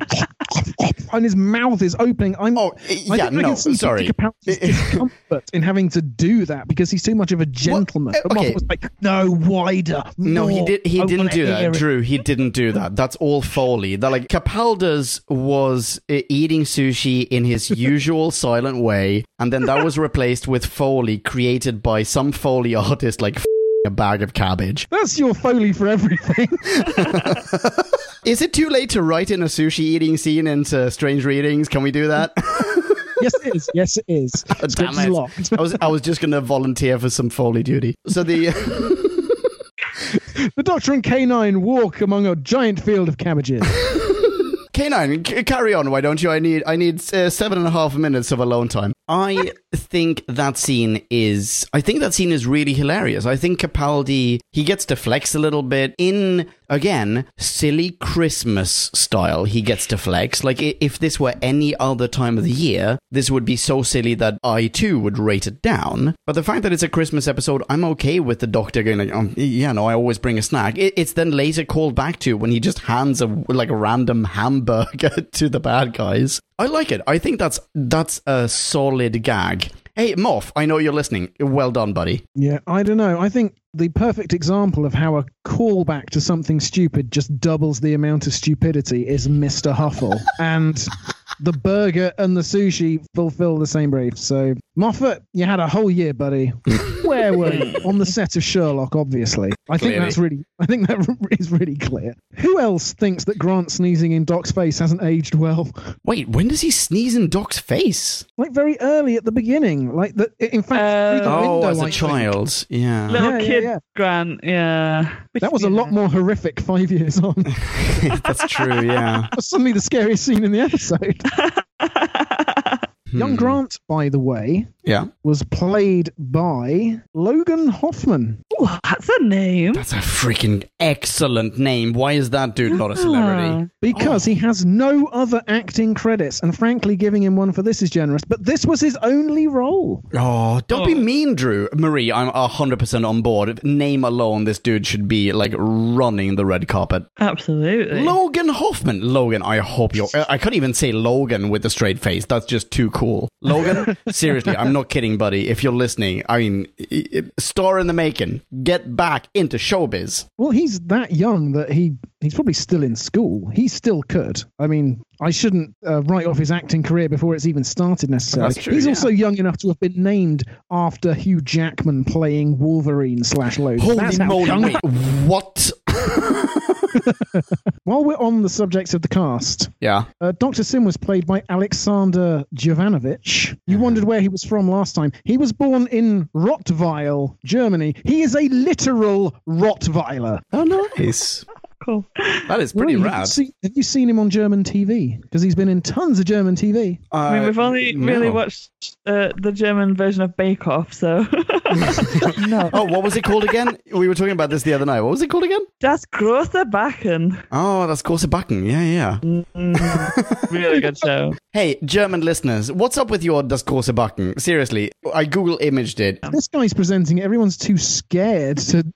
S2: and his mouth is opening. I'm.
S1: Oh,
S2: I
S1: yeah,
S2: think I
S1: no,
S2: can see
S1: sorry.
S2: Discomfort in having to do that because he's too much of a gentleman.
S1: uh, okay.
S2: was like, no, wider.
S1: No, he did. He
S2: I
S1: didn't do that,
S2: it."
S1: Drew. He didn't do that. That's all Foley. That like Capaldi's was uh, eating sushi in his usual silent way, and then that was replaced with Foley created by some Foley artist, like a bag of cabbage.
S2: That's your foley for everything.
S1: Is it too late to write in a sushi eating scene into Strange Readings? Can we do that?
S2: yes, it is. Yes, it is.
S1: Damn it.
S2: locked.
S1: I was I was just going to volunteer for some Foley duty. So the
S2: The Doctor and K9 walk among a giant field of cabbages.
S1: K9, c- carry on. Why don't you? I need I need uh, seven and a half minutes of alone time. I think that scene is. I think that scene is really hilarious. I think Capaldi he gets to flex a little bit in again silly Christmas style. He gets to flex. Like if this were any other time of the year, this would be so silly that I too would rate it down. But the fact that it's a Christmas episode, I'm okay with the Doctor going like, um, yeah, no, I always bring a snack. It's then later called back to when he just hands a like a random hamburger to the bad guys. I like it. I think that's that's a solid gag. Hey, Moff, I know you're listening. Well done, buddy.
S2: yeah, I don't know. I think the perfect example of how a callback to something stupid just doubles the amount of stupidity is Mr. Huffle. and the burger and the sushi fulfill the same brief. So, Moffat, you had a whole year, buddy. Where were you? On the set of Sherlock, obviously. I think that's really, I think that is really clear. Who else thinks that Grant sneezing in Doc's face hasn't aged well?
S1: Wait, when does he sneeze in Doc's face?
S2: Like very early at the beginning, like the, in fact,
S3: Uh,
S2: through the
S1: Oh,
S2: window,
S1: as
S2: I
S1: a
S2: think.
S1: child. Yeah.
S3: Little
S2: Yeah, yeah,
S3: kid
S2: yeah.
S3: Grant, yeah. Which-
S2: That was a lot more horrific five years on.
S1: that's true, yeah.
S2: That was suddenly the scariest scene in the episode. Young
S1: Hmm.
S2: Grant, by the way,
S1: Yeah.
S2: was played by Logan Hoffman.
S3: Ooh, that's a name.
S1: That's a freaking excellent name. Why is that dude not a celebrity?
S2: Because he has no other acting credits, and frankly, giving him one for this is generous. But this was his only role.
S1: Oh, don't be mean, Drew. Marie, I'm 100% on board. Name alone, this dude should be like running the red carpet.
S3: Absolutely.
S1: Logan Hoffman. Logan, I hope you're. I can't even say Logan with a straight face. That's just too cool. Logan, seriously, I'm not kidding, buddy. If you're listening, I mean, star in the making. Get back into showbiz.
S2: Well, he's that young that he he's probably still in school. He still could. I mean, I shouldn't uh, write off his acting career before it's even started necessarily.
S1: That's true,
S2: he's
S1: yeah.
S2: also young enough to have been named after Hugh Jackman playing Wolverine slash Logan.
S1: Holy
S2: That's
S1: moly! Wait, what?
S2: While we're on the subject of the cast,
S1: yeah.
S2: uh, Dr. Sim was played by Aleksandar Jovanovic. You wondered where he was from last time. He was born in Rottweil, Germany. He is a literal Rottweiler.
S1: Oh, nice.
S3: Cool.
S1: That is pretty
S2: Roy,
S1: rad.
S2: Have you, seen, have you seen him on German TV? Because he's been in tons of German TV.
S3: I mean,
S1: Uh,
S3: we've only really watched uh, the German version of Bake Off, so no.
S1: Oh, what was it called again? We were talking about this the other night. What was it called again?
S3: Das große Backen.
S1: Oh, that's große Backen. Yeah, yeah.
S3: Mm, really good show.
S1: Hey, German listeners, what's up with your Das Große Backen? Seriously, I Google imaged it.
S2: This guy's presenting. Everyone's too scared to do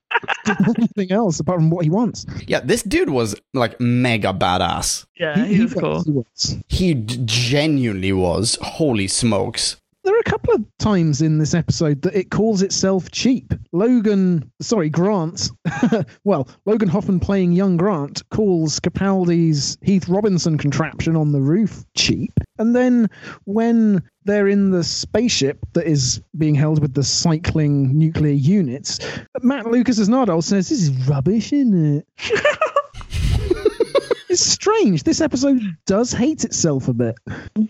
S2: anything else apart from what he wants.
S1: Yeah, this dude was like mega badass.
S3: Yeah, he, was cool.
S2: he was.
S1: He d- genuinely was. Holy smokes.
S2: There are a couple of times in this episode that it calls itself cheap. Logan, sorry, Grant, well, Logan Hoffman playing young Grant calls Capaldi's Heath Robinson contraption on the roof cheap. And then when they're in the spaceship that is being held with the cycling nuclear units, Matt Lucas as Nardole says, This is rubbish, isn't it? It's strange. This episode does hate itself a bit.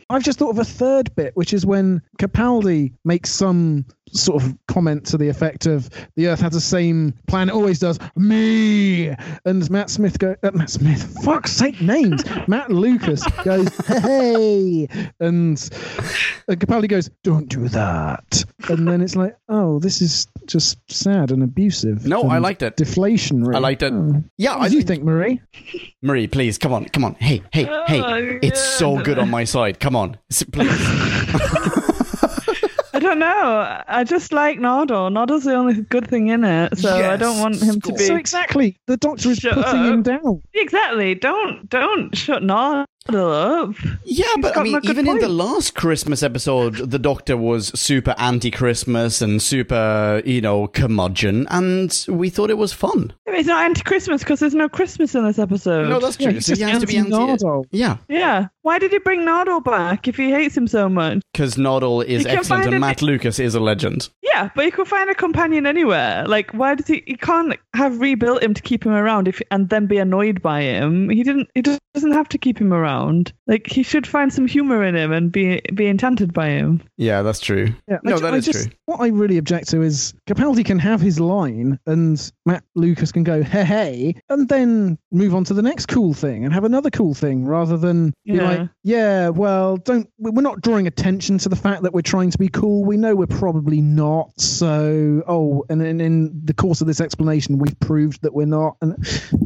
S2: I've just thought of a third bit, which is when Capaldi makes some sort of comment to the effect of the Earth has the same plan it always does, me. And Matt Smith go, uh, Matt Smith, fuck's sake, names. Matt Lucas goes, hey, and, and Capaldi goes, don't do that. And then it's like, oh, this is just sad and abusive.
S1: No, I liked it.
S2: Deflationary.
S1: I liked it.
S2: Oh.
S1: Yeah,
S2: What
S1: I
S2: do you think, Marie?
S1: Marie, please, come on, come on. Hey, hey, hey.
S3: Oh,
S1: It's so good on my side. Come on. Please.
S3: I don't know. I just like Nardole. Nardole's the only good thing in it, so I don't want him to be
S2: So exactly, the Doctor is
S3: Shut
S2: putting him down.
S3: exactly. Don't don't shut Nardole up.
S1: Yeah, but I mean, even in the last Christmas episode, the Doctor was super anti-Christmas and super, you know, curmudgeon, and we thought it was fun.
S3: It's not anti-Christmas because there's no Christmas in this episode.
S1: No, that's true.
S2: Yeah,
S1: so he
S2: just
S1: has to be anti. Yeah,
S3: yeah. Why did he bring Nardole back if he hates him so much?
S1: because Noddle is
S3: You can
S1: excellent
S3: find
S1: and
S3: it-
S1: Matt Lucas is a legend.
S3: Yeah, but you could find a companion anywhere. Like, why does he? He can't have rebuilt him to keep him around if and then be annoyed by him. He didn't. He just doesn't have to keep him around. Like, he should find some humor in him and be be enchanted by him.
S1: Yeah, that's true.
S2: Yeah,
S1: No,
S2: I, ju-
S1: that
S2: I
S1: is
S2: just,
S1: true.
S2: What I really object to is Capaldi can have his line, and Matt Lucas can go hey hey, and then move on to the next cool thing and have another cool thing, rather than be
S3: Yeah.
S2: Like, yeah, well, don't. We're not drawing attention to the fact that we're trying to be cool. We know we're probably not. So, oh, and then in the course of this explanation, we've proved that we're not. And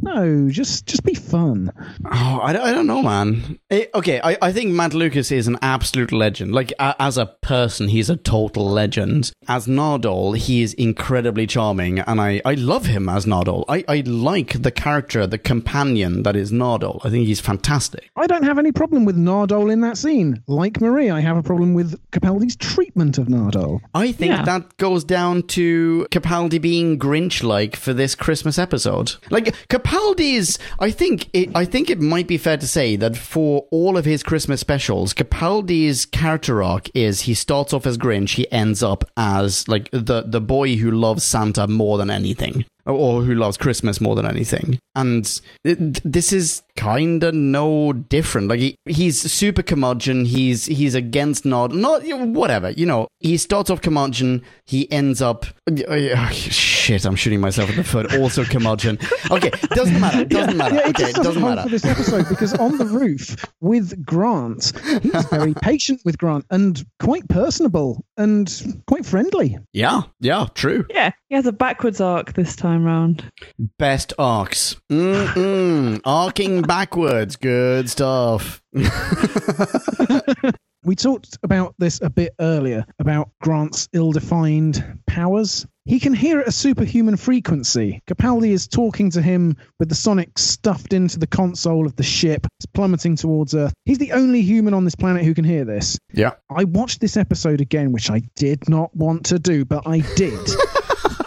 S2: no, just just be fun.
S1: Oh, I, don't- I don't know, man. Eh, okay, I, I think Matt Lucas is an absolute legend. Like, a, as a person, he's a total legend. As Nardole, he is incredibly charming, and I, I love him as Nardole. I, I like the character, the companion that is Nardole. I think he's fantastic.
S2: I don't have any problem with Nardole in that scene. Like Marie, I have a problem with Capaldi's treatment of Nardole.
S1: I think
S3: Yeah.
S1: that goes down to Capaldi being Grinch-like for this Christmas episode. Like Capaldi's, I think it, I think it might be fair to say that for all of his Christmas specials, Capaldi's character arc is he starts off as Grinch, he ends up as like the the boy who loves Santa more than anything. Or who loves Christmas more than anything, and it, this is kind of no different. Like he, he's super curmudgeon. He's he's against Nod, not whatever. You know, he starts off curmudgeon. He ends up uh, shit. I'm shooting myself in the foot. Also curmudgeon. Okay, doesn't matter. Doesn't matter.
S2: Yeah, it
S1: okay, it
S2: doesn't
S1: doesn't matter.
S2: for this episode because on the roof with Grant, he's very patient with Grant and quite personable and quite friendly.
S1: Yeah, yeah, true.
S3: Yeah, he has a backwards arc this time round.
S1: Best arcs. Mm-mm. Arcing backwards. Good stuff.
S2: We talked about this a bit earlier about Grant's ill defined powers. He can hear at a superhuman frequency. Capaldi is talking to him with the sonic stuffed into the console of the ship. It's plummeting towards Earth. He's the only human on this planet who can hear this.
S1: Yeah.
S2: I watched this episode again, which I did not want to do, but I did.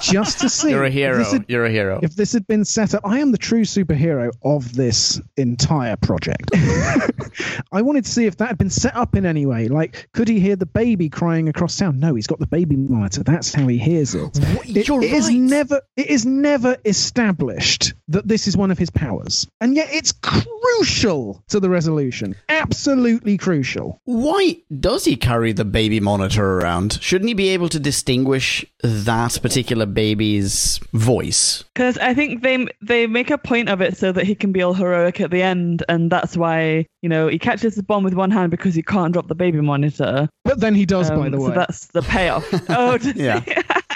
S2: just to see.
S1: You're a hero.
S2: had-
S1: You're a hero.
S2: if this had been set up, I am the true superhero of this entire project. I wanted to see if that had been set up in any way. Like, could he hear the baby crying across town? No, he's got the baby monitor. That's how he hears it. It-
S1: You're
S2: it is
S1: right.
S2: never. It is never established that this is one of his powers, and yet it's crucial to the resolution. Absolutely crucial.
S1: Why does he carry the baby monitor around? Shouldn't he be able to distinguish that particular baby's voice.
S3: Because I think they they make a point of it so that he can be all heroic at the end, and that's why you know he catches the bomb with one hand because he can't drop the baby monitor.
S2: But then he does, by
S3: Um,
S2: the
S3: so that's the payoff. oh,
S1: Yeah.
S3: he?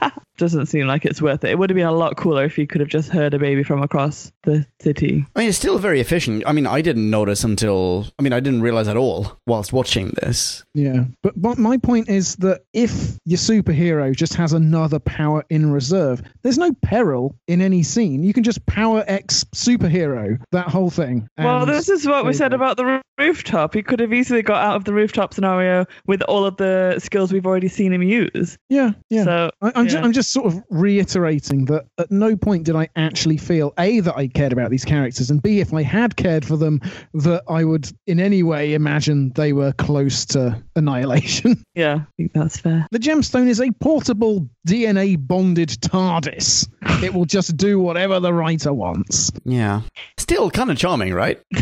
S3: Doesn't seem like it's worth it. It would have been a lot cooler if he could have just heard a baby from across the city.
S1: I mean, it's still very efficient. I mean, I didn't notice until, I mean, I didn't realize at all whilst watching this.
S2: Yeah, but, but my point is that if your superhero just has another power in reserve, there's no peril in any scene. You can just power X superhero that whole thing.
S3: well, this is what we said
S2: Maybe.
S3: about the rooftop. He could have easily got out of the rooftop scenario with all of the skills we've already seen him use.
S2: yeah, yeah.
S3: So
S2: I, I'm, ju-
S3: yeah.
S2: I'm just sort of reiterating that at no point did I actually feel A, that I cared about these characters, and B, if I had cared for them, that I would in any way imagine they were close to annihilation.
S3: yeah, I think that's fair.
S2: The gemstone is a portable DNA bonded TARDIS. It will just do whatever the writer wants.
S1: Yeah. Still kind of charming, right?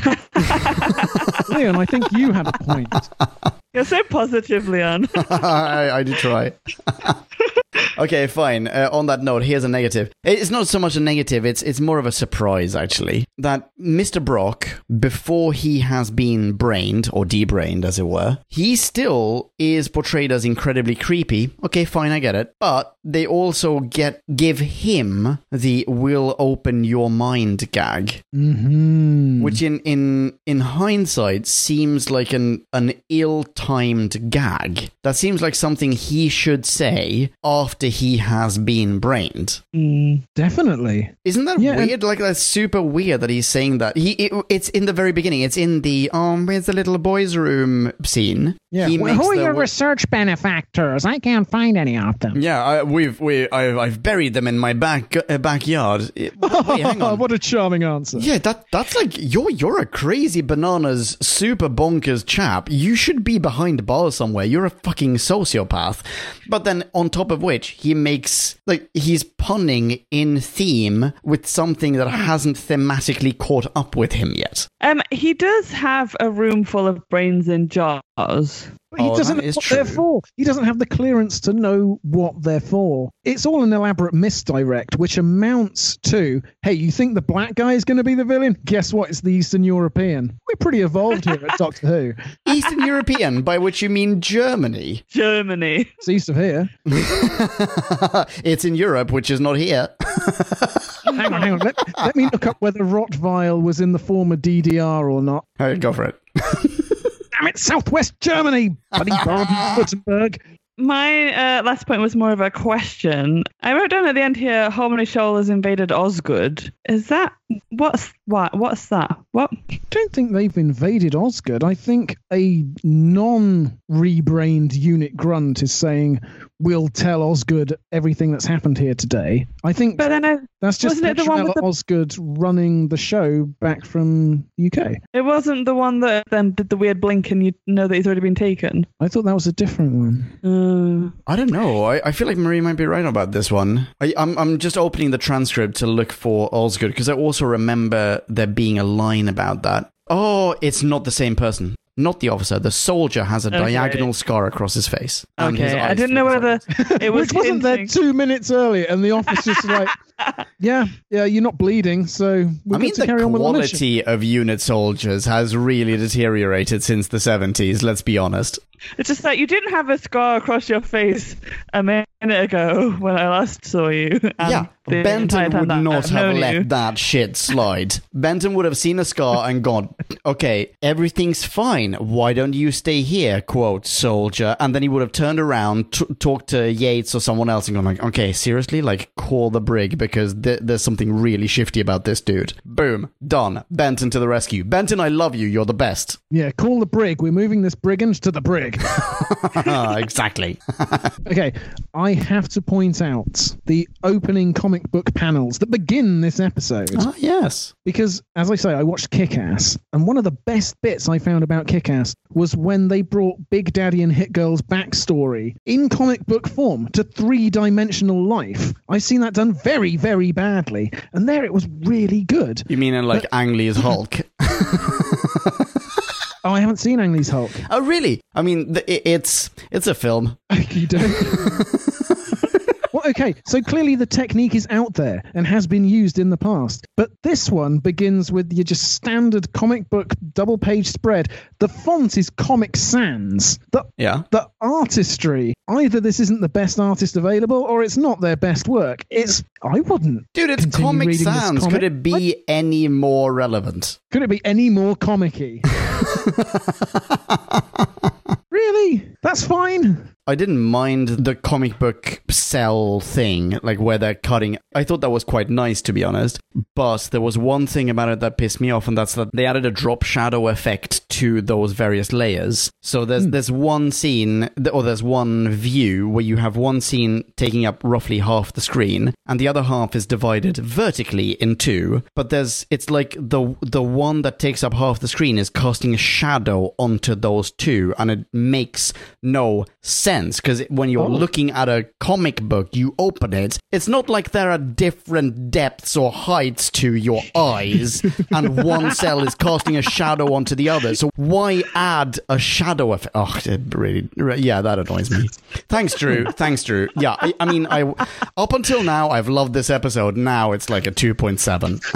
S2: Leon, I think you had a point.
S3: You're so positive, Leon.
S1: I, I did try. okay, fine. Uh, on that note, here's a negative. It's not so much a negative, it's it's more of a surprise actually. That Mr. Brock, before he has been brained or debrained as it were, he still is portrayed as incredibly creepy. Okay, fine, I get it. But they also get give him the will open your mind gag
S2: hmm
S1: which in in in hindsight seems like an an ill-timed gag that seems like something he should say after he has been brained
S3: Mm.
S2: Definitely.
S1: isn't that
S2: Yeah, and-
S1: weird like that's super weird that he's saying that he it, it's in the very beginning it's in the um where's the little boys room scene
S2: Yeah.
S1: he
S2: Well, who are
S1: the
S2: your research benefactors? I can't find any of them.
S1: yeah, I, we've we I've, I've buried them in my back uh, backyard. Wait, hang on.
S2: what a charming answer.
S1: Yeah, that that's like you're you're a crazy bananas super bonkers chap. You should be behind bars somewhere. You're a fucking sociopath. But then on top of which, he makes like he's punning in theme with something that hasn't thematically caught up with him yet.
S3: Um, he does have a room full of brains in jars.
S2: But he
S1: Oh,
S2: doesn't know
S1: is
S2: what they're for. He doesn't have the clearance to know what they're for. It's all an elaborate misdirect, which amounts to hey, you think the black guy is going to be the villain? Guess what? It's the Eastern European. We're pretty evolved here at Doctor Who.
S1: Eastern European, by which you mean Germany.
S3: Germany.
S2: It's east of here.
S1: it's in Europe, which is not here.
S2: Hang on, hang on. Let, let me look up whether Rottweil was in the former DDR or not.
S1: Alright, Go for it.
S2: Damn it, Southwest Germany, buddy Baden-Württemberg.
S3: My uh, last point was more of a question. I wrote down at the end here, Harmony Shoal has invaded Osgood. Is that what's what? What's that? What?
S2: I don't think they've invaded Osgood. I think a non-rebrained unit grunt is saying, "We'll tell Osgood everything that's happened here today." I think
S3: But then I,
S2: that's just
S3: wasn't it the one with the-
S2: Osgood running the show back from UK.
S3: it wasn't the one that then did the weird blink and you know that he's already been taken.
S2: I thought that was a different one.
S3: Uh,
S1: I don't know. I, I feel like Marie might be right about this one. I, I'm I'm just opening the transcript to look for Osgood because I also remember there being a line about that. Oh, it's not the same person. Not the officer. The soldier has a
S3: Okay.
S1: diagonal scar across his face. and his
S3: okay, I didn't know
S1: to
S3: whether it was
S2: Which wasn't there two minutes earlier, and the officer's like, "Yeah, yeah, you're not bleeding, so we're
S1: I mean,
S2: to
S1: the
S2: carry on with the mission."
S1: quality of unit soldiers has really deteriorated since the 70s, let's be honest.
S3: It's just that you didn't have a scar across your face a minute ago when I last saw you. and
S1: yeah,
S3: the entire
S1: Benton
S3: time
S1: would
S3: that
S1: not
S3: I've
S1: let
S3: you.
S1: that shit slide. Benton would have seen a scar and gone, okay, everything's fine. Why don't you stay here, quote, soldier? And then he would have turned around, t- talked to Yates or someone else and gone like, okay, seriously? Like, call the brig because th- there's something really shifty about this dude. Boom, done. Benton to the rescue. Benton, I love you. You're the best.
S2: Yeah, call the brig. We're moving this brigand to the brig.
S1: exactly.
S2: Okay, I have to point out the opening comic book panels that begin this episode.
S1: Ah, yes.
S2: Because, as I say, I watched Kick Ass, and one of the best bits I found about Kick Ass was when they brought Big Daddy and Hit Girl's backstory in comic book form to three dimensional life. I've seen that done very, very badly, and there it was really good.
S1: You mean in like Ang Lee's Hulk?
S2: Oh, I haven't seen Ang Lee's Hulk.
S1: oh, really? I mean, th- i- it's it's a film.
S2: you don't. Okay, so clearly the technique is out there and has been used in the past. But this one begins with your just standard comic book double page spread. The font is Comic Sans. The
S1: Yeah.
S2: the artistry. Either this isn't the best artist available or it's not their best work. It's I wouldn't.
S1: Dude, it's Comic Sans.
S2: comic.
S1: Could it be any more relevant?
S2: Could it be any more comicky? really? That's fine.
S1: I didn't mind the comic book cell thing, like where they're cutting. I thought that was quite nice, to be honest. But there was one thing about it that pissed me off, and that's that they added a drop shadow effect to those various layers. So there's hmm. there's one scene, or there's one view where you have one scene taking up roughly half the screen, and the other half is divided vertically in two. But there's it's like the the one that takes up half the screen is casting a shadow onto those two, and it makes no sense because when you're
S2: Oh.
S1: looking at a comic book, you open it. It's not like there are different depths or heights to your eyes, and one cell is casting a shadow onto the other. So why add a shadow effect? Oh, it really, yeah, that annoys me. Thanks, Drew. Thanks, Drew. Yeah, I, I mean, I up until now, I've loved this episode. Now it's like a two point seven.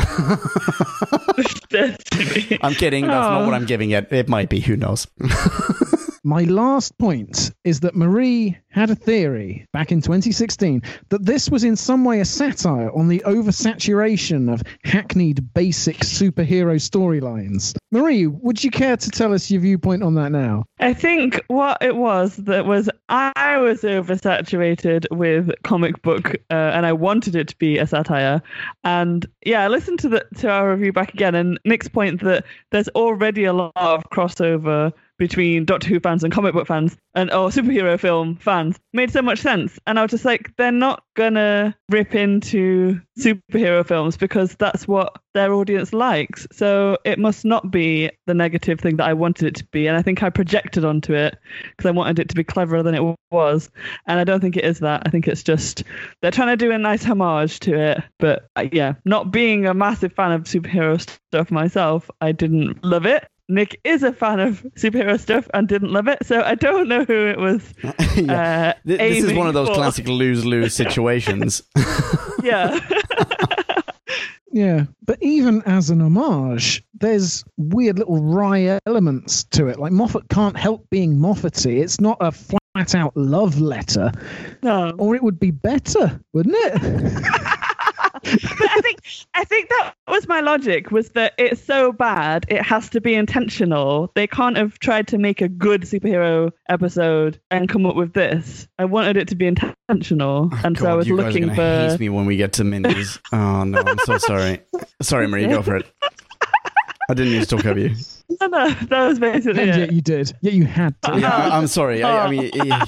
S1: I'm kidding. That's not what I'm giving it. It might be. Who knows?
S2: My last point is that Marie had a theory back in 2016 that this was in some way a satire on the oversaturation of hackneyed basic superhero storylines. Marie, would you care to tell us your viewpoint on that now?
S3: I think what it was that was I was oversaturated with comic book, uh, and I wanted it to be a satire. And yeah, I listened to the to our review back again, and Nick's point that there's already a lot of crossover between Doctor Who fans and comic book fans, and or superhero film fans made so much sense. And I was just like, they're not gonna rip into superhero films because that's what their audience likes. So it must not be the negative thing that I wanted it to be. And I think I projected onto it because I wanted it to be cleverer than it was. And I don't think it is that. I think it's just they're trying to do a nice homage to it. But uh, yeah, not being a massive fan of superhero stuff myself, I didn't love it. Nick is a fan of superhero stuff and didn't love it, so I don't know who it was.
S1: Yeah.
S3: Uh,
S1: Th- This is one of those
S3: for.
S1: classic lose lose situations.
S3: Yeah.
S2: Yeah, but even as an homage, there's weird little wry elements to it. Like Moffat can't help being Moffat-y. It's not a flat out love letter,
S3: no.
S2: or it would be better, wouldn't it?
S3: But I think I think that was my logic was that it's so bad it has to be intentional. They can't have tried to make a good superhero episode and come up with this. I wanted it to be intentional, oh, and so I
S1: Oh,
S3: was
S1: you guys are
S3: looking for.
S1: hate me when we get to Mindy's. oh no, I'm so sorry. Sorry, Marie, go for it. I didn't mean to talk over you.
S3: No, no, that was basically
S2: and
S3: it.
S2: yet you did. Yeah, you had to.
S1: Yeah, I, I'm sorry. I, I mean, eh,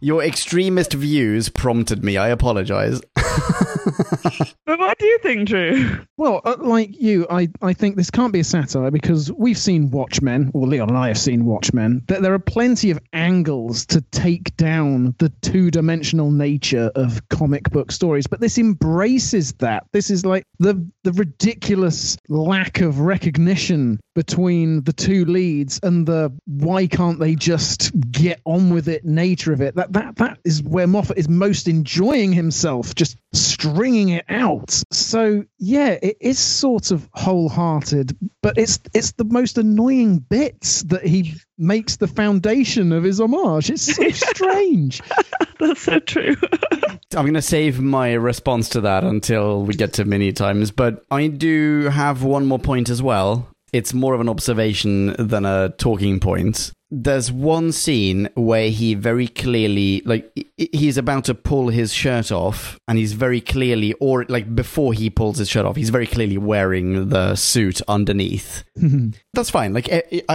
S1: your extremist views prompted me. I apologize.
S3: But what do you think, Drew?
S2: Well, uh, like you, I, I think this can't be a satire because we've seen Watchmen, or Leon and I have seen Watchmen. That there are plenty of angles to take down the two dimensional nature of comic book stories, but this embraces that. This is like the the ridiculous lack of recognition between the two leads and the why can't they just get on with it nature of it. That that that is where Moffat is most enjoying himself, just stringing it out. So yeah, it is sort of wholehearted, but it's it's the most annoying bits that he makes the foundation of his homage. It's so strange.
S3: That's so true.
S1: I'm going to save my response to that until we get to mini times, but I do have one more point as well. It's more of an observation than a talking point. There's one scene where he very clearly, like, he's about to pull his shirt off, and he's very clearly, or like before he pulls his shirt off, he's very clearly wearing the suit underneath. That's fine. Like,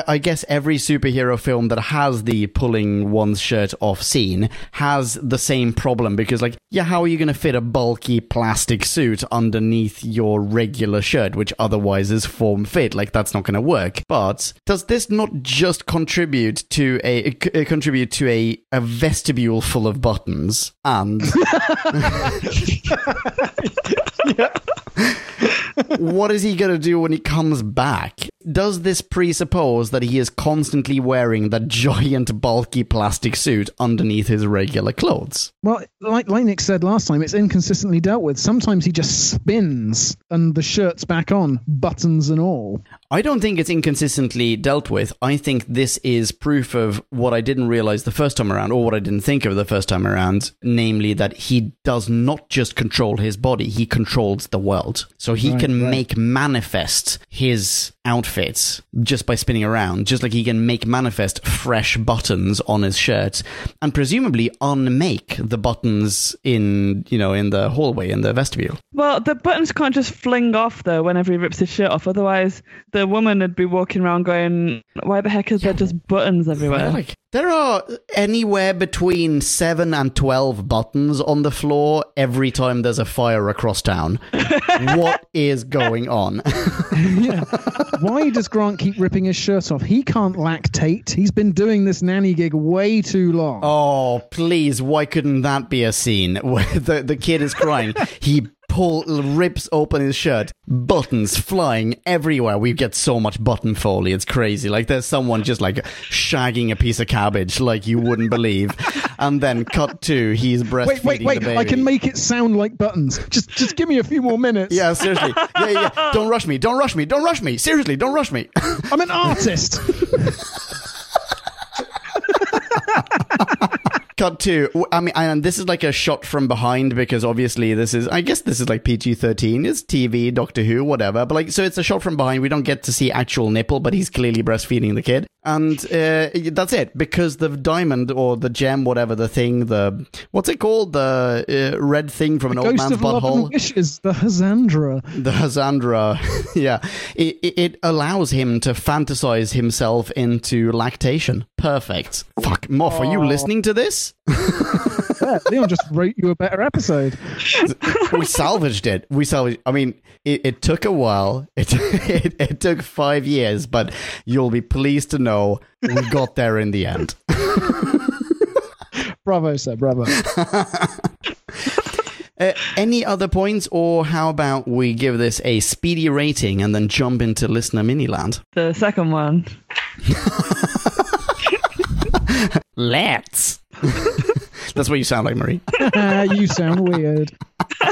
S1: i guess every superhero film that has the pulling one's shirt off scene has the same problem because, like, yeah, how are you going to fit a bulky plastic suit underneath your regular shirt, which otherwise is form fit? Like, that's not going to work. But does this not just contribute to a, uh, contribute to a a vestibule full of buttons and? what is he going to do when he comes back? Does this presuppose that he is constantly wearing that giant bulky plastic suit underneath his regular clothes?
S2: Well, like, like Nick said last time, it's inconsistently dealt with. Sometimes he just spins and the shirt's back on, buttons and all.
S1: I don't think it's inconsistently dealt with. I think this is proof of what I didn't realize the first time around, or what I didn't think of the first time around, namely that he does not just control his body, he controls the world. So he
S2: Right,
S1: can
S2: right.
S1: make manifest his outfits just by spinning around, just like he can make manifest fresh buttons on his shirt and presumably unmake the buttons in, you know, in the hallway, in the vestibule.
S3: Well, the buttons can't just fling off though whenever he rips his shirt off. Otherwise, the woman would be walking around going, "Why the heck is there just buttons everywhere?"
S1: Like, there are anywhere between 7 and 12 buttons on the floor every time there's a fire across town. what is going on?
S2: yeah. Why does Grant keep ripping his shirt off? He can't lactate. He's been doing this nanny gig way too long.
S1: oh, please, why couldn't that be a scene where the, the kid is crying? He pull rips open his shirt, buttons flying everywhere. We get so much button foley. It's crazy. Like there's someone just like shagging a piece of cabbage like you wouldn't believe. And then cut to he's breastfeeding
S2: Wait, wait, wait! I can make it sound like buttons. Just, just give me a few more minutes.
S1: Yeah, seriously. Yeah, yeah. Don't rush me. Don't rush me. Don't rush me. Seriously, don't rush me.
S2: I'm an artist.
S1: Cut to. I mean, and this is like a shot from behind because obviously this is. I guess this is like PG thirteen. It's TV, Doctor Who, whatever. But like, so it's a shot from behind. We don't get to see actual nipple, but he's clearly breastfeeding the kid, and uh, that's it. Because the diamond or the gem, whatever the thing, the what's it called, the uh, red thing from an old man's
S2: of Love and
S1: butthole.
S2: Wishes, the Hazandra.
S1: the Hazandra, yeah, it, it, it allows him to fantasize himself into lactation. Perfect. Fuck, Moff, are you listening to this?
S2: Yeah, Leon just wrote you a better episode.
S1: we salvaged it. We salvaged. I mean, it, it took a while. It, it it took five years, but you'll be pleased to know we got there in the end.
S2: Bravo, sir, bravo.
S1: Uh, any other points, or how about we give this a speedy rating and then jump into listener miniland?
S3: The second one.
S1: Let's. That's what you sound like, Marie.
S2: you sound weird.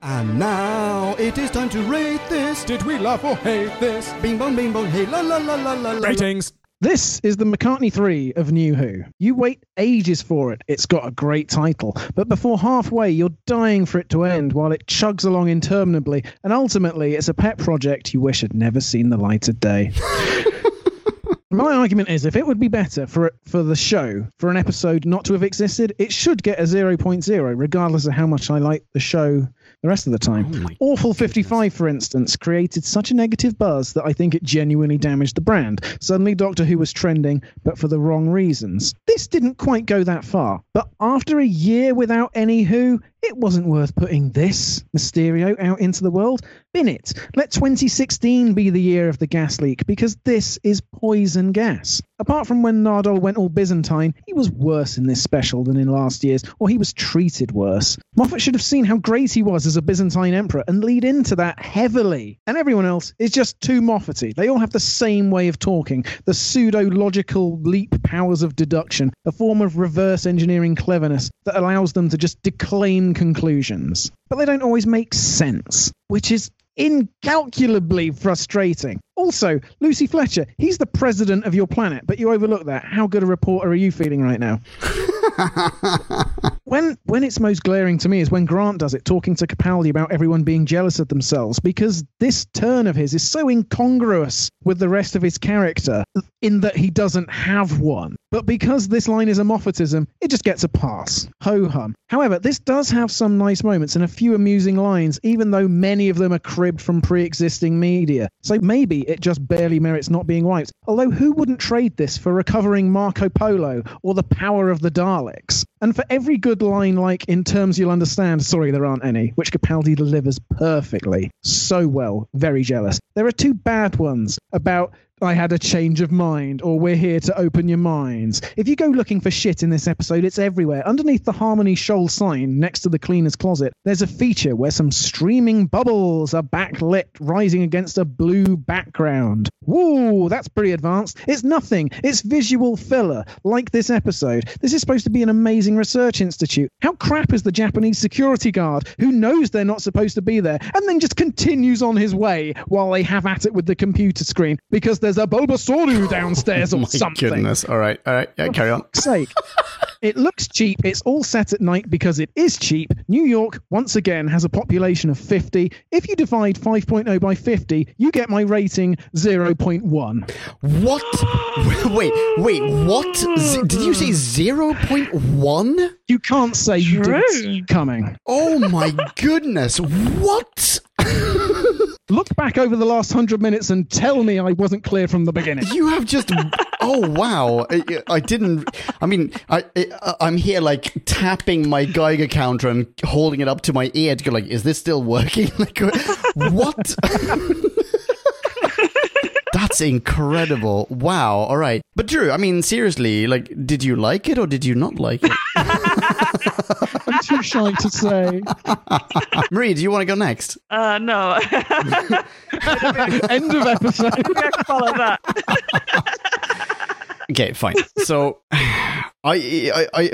S4: And now it is time to rate this. Did we love or hate this? Bing bong, bing bong, hey la la la la la. la.
S5: Ratings.
S2: This is the McCartney 3 of New Who. You wait ages for it. It's got a great title. But before halfway, you're dying for it to end while it chugs along interminably. And ultimately, it's a pet project you wish had never seen the light of day. My argument is if it would be better for for the show, for an episode not to have existed, it should get a 0.0, regardless of how much I like the show the rest of the time.
S1: Oh
S2: Awful 55, for instance, created such a negative buzz that I think it genuinely damaged the brand. Suddenly, Doctor Who was trending, but for the wrong reasons. This didn't quite go that far, but after a year without any Who, it wasn't worth putting this Mysterio out into the world. Bin it. Let 2016 be the year of the gas leak, because this is poison gas. Apart from when Nardole went all Byzantine, he was worse in this special than in last year's, or he was treated worse. Moffat should have seen how great he was as a Byzantine emperor and lead into that heavily. And everyone else is just too Moffat-y. They all have the same way of talking, the pseudo-logical leap powers of deduction, a form of reverse engineering cleverness that allows them to just declaim conclusions. But they don't always make sense, which is incalculably frustrating. Also, Lucy Fletcher, he's the president of your planet, but you overlook that. How good a reporter are you feeling right now? when when it's most glaring to me is when Grant does it, talking to Capaldi about everyone being jealous of themselves, because this turn of his is so incongruous with the rest of his character in that he doesn't have one. But because this line is a Moffatism, it just gets a pass. Ho hum. However, this does have some nice moments and a few amusing lines, even though many of them are cribbed from pre existing media. So maybe it just barely merits not being wiped. Although, who wouldn't trade this for recovering Marco Polo or the power of the Daleks? And for every good line, like in terms you'll understand, sorry, there aren't any, which Capaldi delivers perfectly, so well, very jealous. There are two bad ones about I had a change of mind, or we're here to open your minds. If you go looking for shit in this episode, it's everywhere. Underneath the Harmony Shoal sign next to the cleaner's closet, there's a feature where some streaming bubbles are backlit, rising against a blue background. Woo, that's pretty advanced. It's nothing. It's visual filler, like this episode. This is supposed to be an amazing research institute. How crap is the Japanese security guard who knows they're not supposed to be there and then just continues on his way while they have at it with the computer screen because there's a Bulbasaur oh downstairs or
S1: My
S2: something?
S1: goodness. All right. All right. Yeah, carry on.
S2: fuck's sake. It looks cheap. It's all set at night because it is cheap. New York, once again, has a population of 50. If you divide 5.0 by 50, you get my rating 0.1.
S1: What? wait, wait, what? Z- did you say 0.1?
S2: You can't say you didn't see coming.
S1: Oh my goodness. What?
S2: Look back over the last 100 minutes and tell me I wasn't clear from the beginning.
S1: You have just. Oh wow! I, I didn't. I mean, I, I I'm here like tapping my Geiger counter and holding it up to my ear to go like, is this still working? Like, what? That's incredible! Wow. All right, but Drew, I mean, seriously, like, did you like it or did you not like it?
S2: I'm too shy to say.
S1: Marie, do you want to go next?
S3: Uh, no.
S2: End of episode.
S3: Follow that.
S1: Okay, fine. So, I, I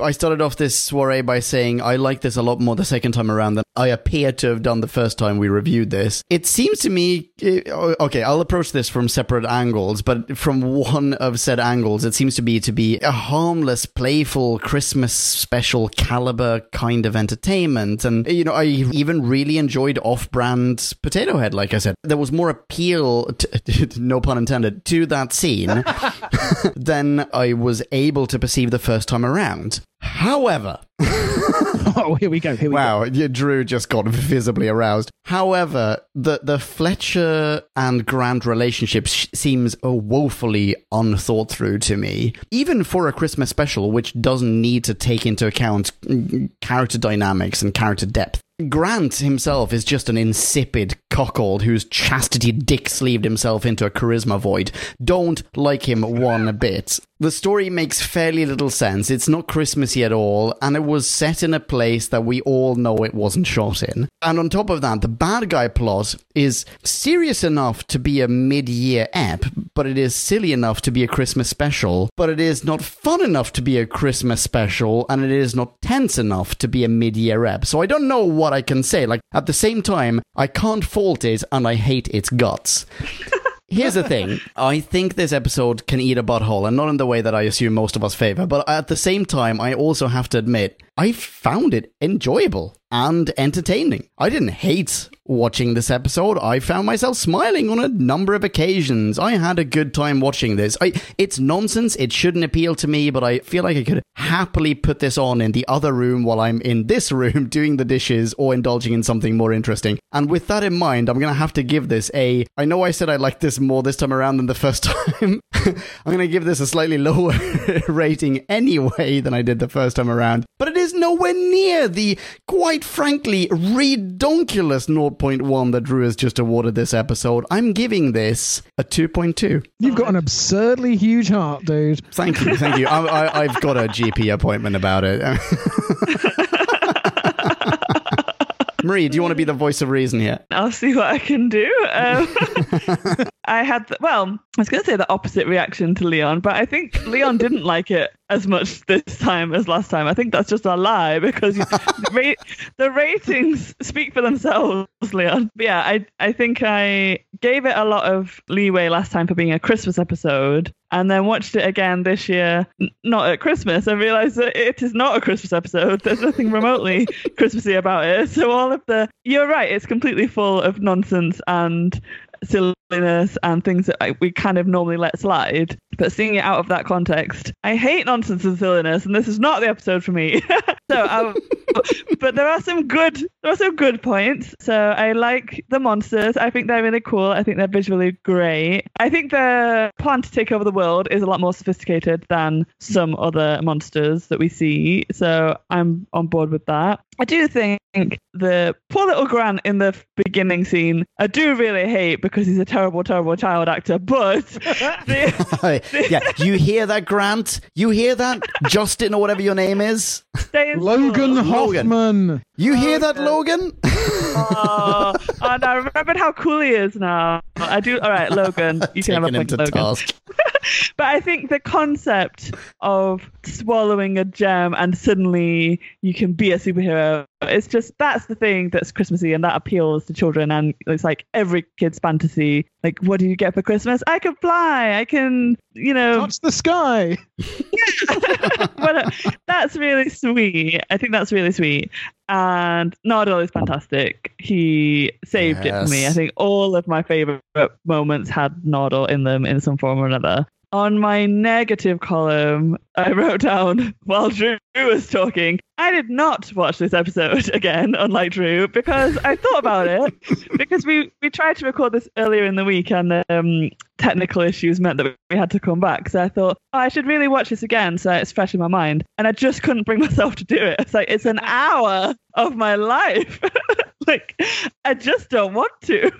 S1: I started off this soiree by saying I like this a lot more the second time around than I appear to have done the first time we reviewed this. It seems to me eh, okay. I'll approach this from separate angles, but from one of said angles, it seems to be to be a harmless, playful Christmas special caliber kind of entertainment. And you know, I even really enjoyed off-brand Potato Head. Like I said, there was more appeal, to, no pun intended, to that scene than I was able to perceive the first time around. However,
S2: Oh, here we go. Here we
S1: wow, yeah, Drew just got visibly aroused. However, the the Fletcher and Grant relationship sh- seems woefully unthought through to me, even for a Christmas special, which doesn't need to take into account mm, character dynamics and character depth. Grant himself is just an insipid cockhold whose chastity dick sleeved himself into a charisma void. Don't like him one bit. The story makes fairly little sense. It's not Christmassy at all, and it was set in a place that we all know it wasn't shot in. And on top of that, the bad guy plot is serious enough to be a mid year ep, but it is silly enough to be a Christmas special, but it is not fun enough to be a Christmas special, and it is not tense enough to be a mid year ep. So I don't know what I can say. Like, at the same time, I can't fault it, and I hate its guts. Here's the thing. I think this episode can eat a butthole, and not in the way that I assume most of us favor, but at the same time, I also have to admit, I found it enjoyable and entertaining. I didn't hate watching this episode. I found myself smiling on a number of occasions. I had a good time watching this. I, it's nonsense. It shouldn't appeal to me, but I feel like I could happily put this on in the other room while I'm in this room doing the dishes or indulging in something more interesting. And with that in mind, I'm going to have to give this a. I know I said I liked this more this time around than the first time. I'm going to give this a slightly lower rating anyway than I did the first time around. But it is nowhere near the, quite frankly, redonkulous 0.1 that Drew has just awarded this episode. I'm giving this a 2.2.
S2: You've got an absurdly huge heart, dude.
S1: Thank you, thank you. I, I, I've got a GP appointment about it. Marie, do you want to be the voice of reason here?
S3: I'll see what I can do. Um, I had, the, well, I was going to say the opposite reaction to Leon, but I think Leon didn't like it as much this time as last time. I think that's just a lie because you, the, ra- the ratings speak for themselves, Leon. But yeah, I, I think I gave it a lot of leeway last time for being a Christmas episode and then watched it again this year, n- not at Christmas, and realized that it is not a Christmas episode. There's nothing remotely Christmassy about it. So all of the, you're right, it's completely full of nonsense and silliness and things that we kind of normally let slide. but seeing it out of that context, I hate nonsense and silliness, and this is not the episode for me. so, um, but there are some good, there are some good points. So I like the monsters. I think they're really cool. I think they're visually great. I think the plan to take over the world is a lot more sophisticated than some other monsters that we see. So I'm on board with that. I do think the poor little Grant in the beginning scene, I do really hate because he's a terrible, terrible child actor. But the,
S1: yeah, you hear that, Grant? You hear that, Justin or whatever your name is?
S3: stay in
S2: Logan
S3: school.
S1: Logan.
S2: Hoffman.
S1: You hear that, Logan?
S3: Oh, and I remembered how cool he is now. I do. All right, Logan, you can have a
S1: Taking him
S3: point, Logan.
S1: task.
S3: But I think the concept of swallowing a gem and suddenly you can be a superhero, it's just that's the thing that's Christmassy and that appeals to children. And it's like every kid's fantasy. Like, what do you get for Christmas? I can fly. I can, you know,
S2: Touch the sky.
S3: but uh, that's really sweet. I think that's really sweet. And Nardole is fantastic. He saved it for me. I think all of my favorite moments had Nardole in them in some form or another. On my negative column, I wrote down while Drew was talking, I did not watch this episode again, unlike Drew, because I thought about it. because we, we tried to record this earlier in the week and um, technical issues meant that we had to come back. So I thought, oh, I should really watch this again so it's fresh in my mind. And I just couldn't bring myself to do it. It's like, it's an hour of my life. like, I just don't want to.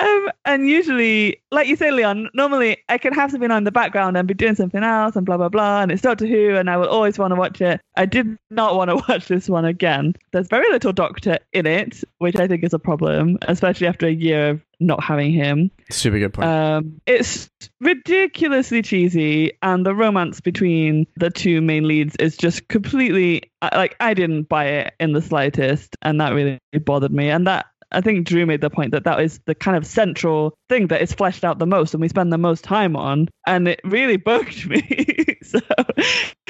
S3: Um, and usually, like you say, Leon, normally I can have something on the background and be doing something else and blah, blah, blah. And it's Doctor Who, and I will always want to watch it. I did not want to watch this one again. There's very little Doctor in it, which I think is a problem, especially after a year of not having him.
S1: Super good point.
S3: Um, it's ridiculously cheesy, and the romance between the two main leads is just completely like I didn't buy it in the slightest, and that really bothered me. And that I think Drew made the point that that is the kind of central thing that is fleshed out the most, and we spend the most time on, and it really bugged me. so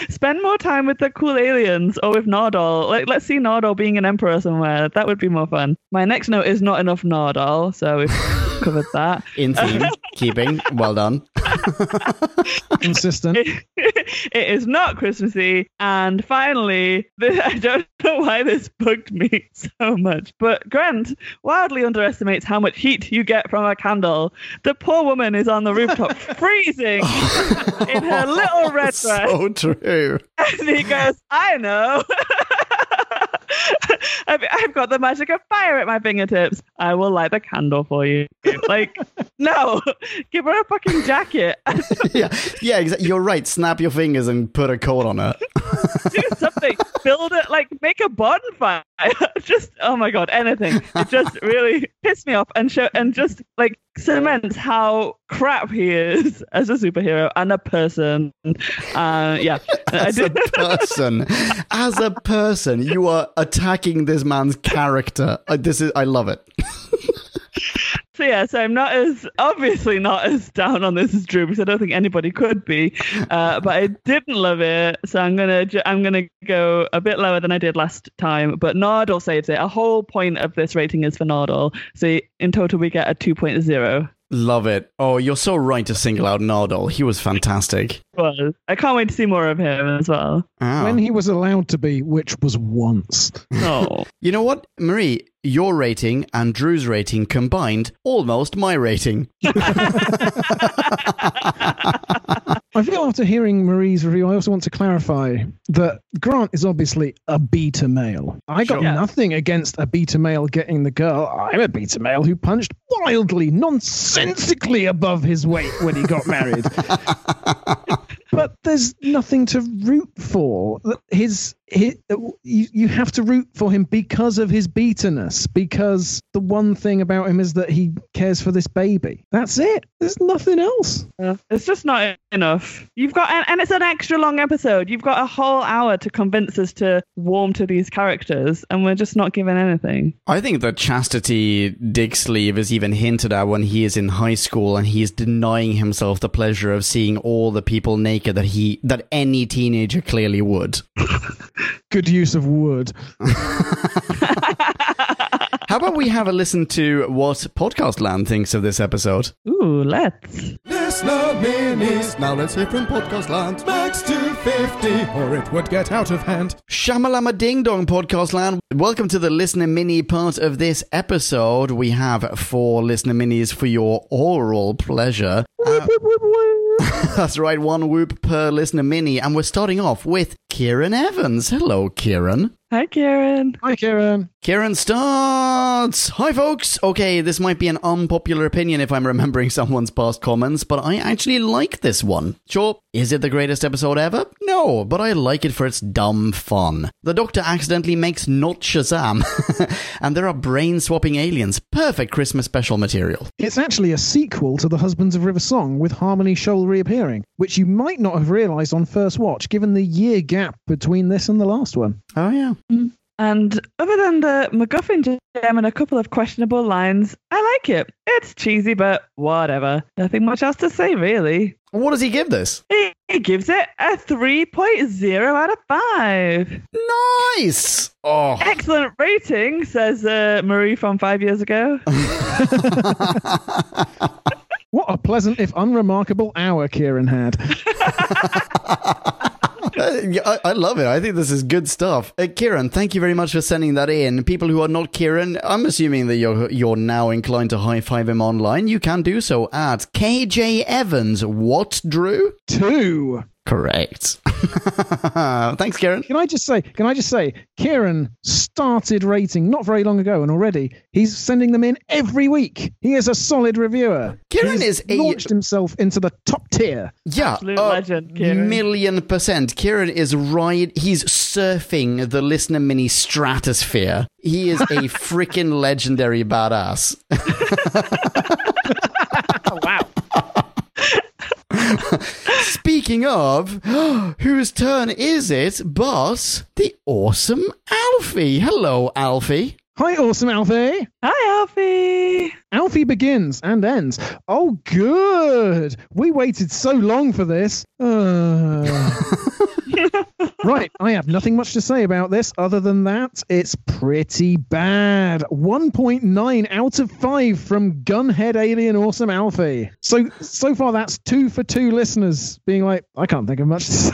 S3: spend more time with the cool aliens or with Nardole. Like let's see Nardole being an emperor somewhere. That would be more fun. My next note is not enough Nardole, so we've covered that.
S1: In theme, keeping. Well done.
S2: Consistent.
S3: it is not Christmassy. And finally, the, I don't know why this bugged me so much, but Grant wildly underestimates how much heat you get from a candle. The poor woman is on the rooftop freezing in her little red dress.
S1: So true.
S3: And he goes, I know. I've, got the magic of fire at my fingertips. I will light the candle for you. Like, no, give her a fucking jacket.
S1: yeah, yeah, exactly. You're right. Snap your fingers and put a coat on her.
S3: do Build it, like make a bonfire. just oh my god, anything. It just really pissed me off and show and just like cements how crap he is as a superhero and a person. Uh, yeah,
S1: As a person, as a person, you are attacking this man's character. Uh, this is. I love it.
S3: So yeah, so I'm not as obviously not as down on this as Drew because I don't think anybody could be. Uh, but I didn't love it, so I'm gonna ju- I'm gonna go a bit lower than I did last time. But Nardole saves it. A whole point of this rating is for Nardole, so in total we get a 2.0.
S1: Love it. Oh, you're so right to single out Nardole. He was fantastic.
S3: Was I can't wait to see more of him as well.
S1: Ah.
S2: When he was allowed to be, which was once.
S3: Oh,
S1: You know what, Marie? Your rating and Drew's rating combined, almost my rating.
S2: I feel after hearing Marie's review, I also want to clarify that Grant is obviously a beta male. I got
S3: Sure.
S2: Nothing against a beta male getting the girl. I'm a beta male who punched wildly, nonsensically above his weight when he got married. but there's nothing to root for. His, his you, you have to root for him because of his beaterness. Because the one thing about him is that he cares for this baby. That's it. There's nothing else.
S3: Yeah. it's just not enough. You've got and, and it's an extra long episode. You've got a whole hour to convince us to warm to these characters, and we're just not given anything.
S1: I think that chastity dick sleeve is even hinted at when he is in high school and he is denying himself the pleasure of seeing all the people naked that he that any teenager clearly would.
S2: Good use of wood.
S1: How about we have a listen to what Podcast Land thinks of this episode?
S3: Ooh, let's.
S4: Listen listener minis. Now let's hear from Podcast Land. Max 250.
S5: Or it would get out of hand.
S1: Shamalama Ding Dong Podcast Land. Welcome to the listener mini part of this episode. We have four listener minis for your oral pleasure. Uh, that's right, one whoop per listener mini. And we're starting off with Kieran Evans. Hello, Kieran.
S3: Hi, Karen.
S2: Hi, Karen.
S1: Karen starts. Hi, folks. Okay, this might be an unpopular opinion if I'm remembering someone's past comments, but I actually like this one. Sure, is it the greatest episode ever? No, but I like it for its dumb fun. The Doctor accidentally makes not Shazam, and there are brain swapping aliens. Perfect Christmas special material.
S2: It's actually a sequel to The Husbands of River Song with Harmony Shoal reappearing, which you might not have realised on first watch given the year gap between this and the last one.
S1: Oh, yeah.
S3: And other than the MacGuffin gem and a couple of questionable lines, I like it. It's cheesy, but whatever. Nothing much else to say, really.
S1: What does he give this?
S3: He, he gives it a 3.0 out of 5.
S1: Nice! Oh.
S3: Excellent rating, says uh, Marie from five years ago.
S2: What a pleasant, if unremarkable, hour Kieran had.
S1: I love it. I think this is good stuff. Uh, Kieran, thank you very much for sending that in. People who are not Kieran, I'm assuming that you're you're now inclined to high five him online. You can do so at KJ Evans. What, Drew?
S2: Two.
S1: Correct. Thanks, Kieran.
S2: Can I just say? Can I just say? Kieran started rating not very long ago, and already he's sending them in every week. He is a solid reviewer.
S1: Kieran
S2: He's
S1: is a-
S2: launched himself into the top tier.
S1: Yeah,
S3: Absolute
S1: a
S3: legend, Kieran.
S1: million percent. Kieran is right. He's surfing the listener mini stratosphere. He is a freaking legendary badass.
S2: Oh, wow.
S1: Speaking of, whose turn is it but the awesome Alfie? Hello, Alfie.
S2: Hi, awesome Alfie.
S3: Hi, Alfie.
S2: Alfie begins and ends. Oh, good. We waited so long for this. Uh... right, I have nothing much to say about this other than that it's pretty bad. 1.9 out of 5 from Gunhead Alien Awesome Alfie. So so far that's 2 for 2 listeners being like I can't think of much to say.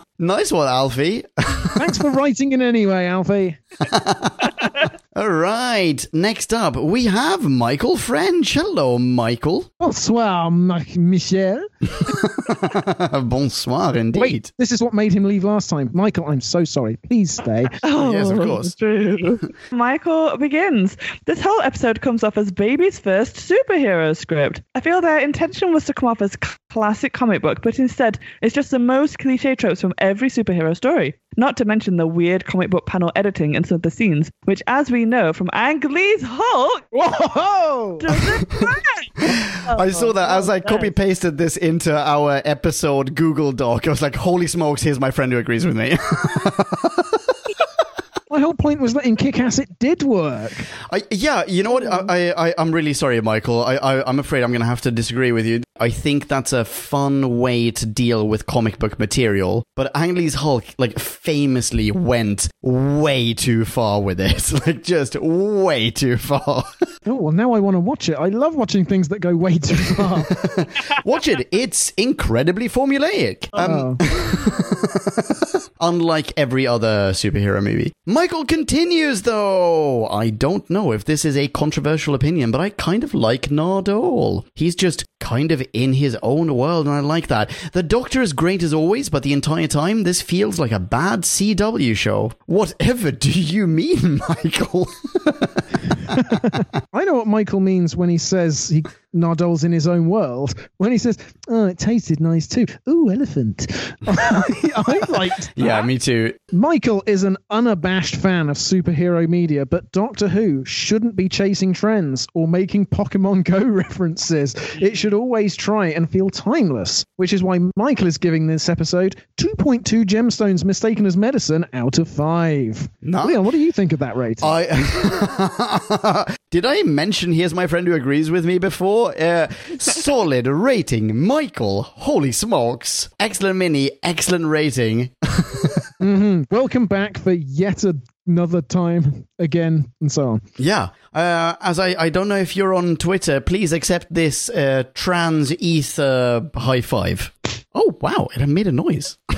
S1: Nice one, Alfie.
S2: Thanks for writing in anyway, Alfie.
S1: All right, next up, we have Michael French. Hello, Michael.
S2: Bonsoir, Marc Michel.
S1: Bonsoir, indeed.
S2: Wait, this is what made him leave last time. Michael, I'm so sorry. Please stay.
S3: Oh,
S1: Yes, of course.
S3: True. Michael begins. This whole episode comes off as Baby's first superhero script. I feel their intention was to come off as c- classic comic book, but instead it's just the most cliche tropes from every superhero story. Not to mention the weird comic book panel editing in some of the scenes, which, as we know from Ang Lee's Hulk,
S2: Whoa!
S3: doesn't.
S1: I saw that as I oh, copy pasted this into our episode Google Doc. I was like, holy smokes, here's my friend who agrees with me.
S2: My whole point was that in Kick Ass it did work.
S1: I, yeah, you know what? Hmm. I, I, I'm really sorry, Michael. I, I, I'm afraid I'm going to have to disagree with you. I think that's a fun way to deal with comic book material, but Ang Lee's Hulk, like, famously went way too far with it. Like, just way too far.
S2: Oh, well, now I want to watch it. I love watching things that go way too far.
S1: Watch it. It's incredibly formulaic. Um,
S2: Oh.
S1: Unlike every other superhero movie. Michael continues, though. I don't know if this is a controversial opinion, but I kind of like Nardole. He's just kind of in his own world, and I like that. The Doctor is great as always, but the entire time, this feels like a bad CW show. Whatever do you mean, Michael?
S2: I know what Michael means when he says he Nardole's in his own world. When he says, "Oh, it tasted nice too." Ooh, elephant. I, I liked.
S1: yeah, me too.
S2: Michael is an unabashed fan of superhero media, but Doctor Who shouldn't be chasing trends or making Pokemon Go references. It should always try and feel timeless, which is why Michael is giving this episode 2.2 gemstones mistaken as medicine out of 5.
S1: No.
S2: Leon, what do you think of that rate?
S1: I did I mention here's my friend who agrees with me before? Uh, solid rating, Michael. Holy smokes! Excellent mini, excellent rating.
S2: hmm Welcome back for yet another time again, and so on.
S1: Yeah. Uh, as I, I don't know if you're on Twitter, please accept this uh, trans ether high five. Oh, wow. It made a noise.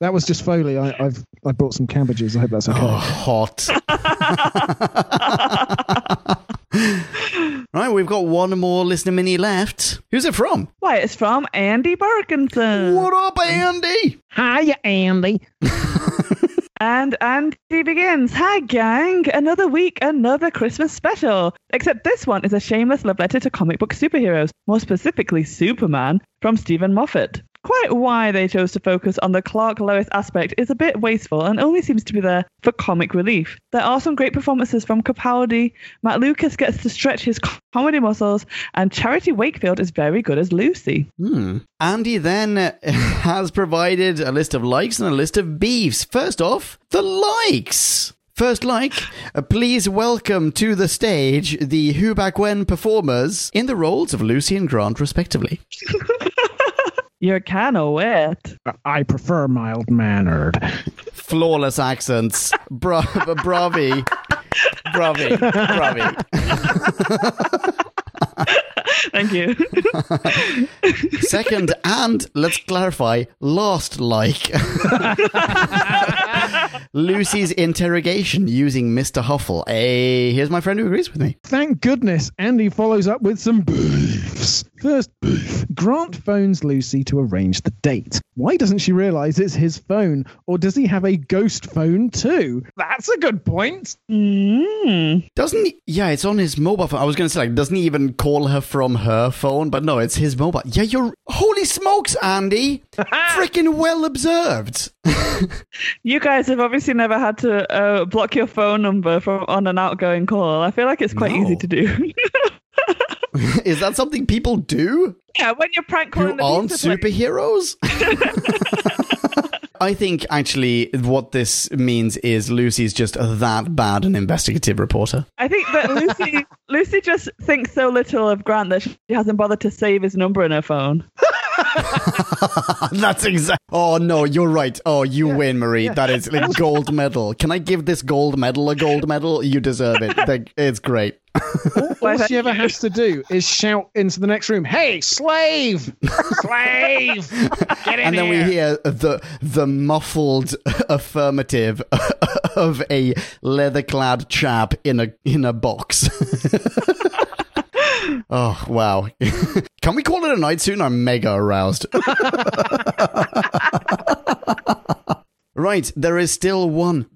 S2: That was just Foley. I, I've I brought some cabbages. I hope that's okay.
S1: Oh, hot. right, we've got one more listener mini left. Who's it from?
S3: Why, it's from Andy Parkinson.
S1: What up, Andy?
S2: Hiya, Andy.
S3: And Andy begins. Hi, gang. Another week, another Christmas special. Except this one is a shameless love letter to comic book superheroes, more specifically Superman, from Steven Moffat. Quite why they chose to focus on the Clark Lois aspect is a bit wasteful and only seems to be there for comic relief. There are some great performances from Capaldi, Matt Lucas gets to stretch his comedy muscles, and Charity Wakefield is very good as Lucy.
S1: Hmm. Andy then uh, has provided a list of likes and a list of beefs. First off, the likes. First like, uh, please welcome to the stage the Who Back When performers in the roles of Lucy and Grant, respectively.
S3: You're kinda wet.
S2: I prefer mild mannered.
S1: Flawless accents. Bra- bravi. Bravi. Bravi.
S3: Thank you.
S1: Second, and let's clarify, last like. Lucy's interrogation using Mr. Huffle. Hey, here's my friend who agrees with me.
S2: Thank goodness Andy follows up with some beefs. First beef. Grant phones Lucy to arrange the date. Why doesn't she realize it's his phone? Or does he have a ghost phone too? That's a good point.
S3: mm.
S1: Doesn't he? Yeah, it's on his mobile phone. I was going to say, like, doesn't he even call her from her phone? But no, it's his mobile. Yeah, you're. Holy smokes, Andy! Freaking well observed.
S3: You guys have obviously never had to uh, block your phone number from on an outgoing call. I feel like it's quite
S1: No.
S3: easy to do.
S1: Is that something people do?
S3: yeah, when you're prank
S1: who
S3: calling the
S1: aren't superheroes? I think actually what this means is Lucy's just that bad an investigative reporter.
S3: I think that Lucy Lucy just thinks so little of Grant that she hasn't bothered to save his number in her phone.
S1: That's exact. Oh no, you're right. Oh, you win, Marie. That is like gold medal. Can I give this gold medal a gold medal? You deserve it. Like, It's great.
S2: All she ever has to do is shout into the next room, "Hey, slave! slave! Get in
S1: And then we hear the the muffled affirmative of a leather-clad chap in a in a box. Oh wow! Can we call it a night soon? I'm mega aroused. right, there is still one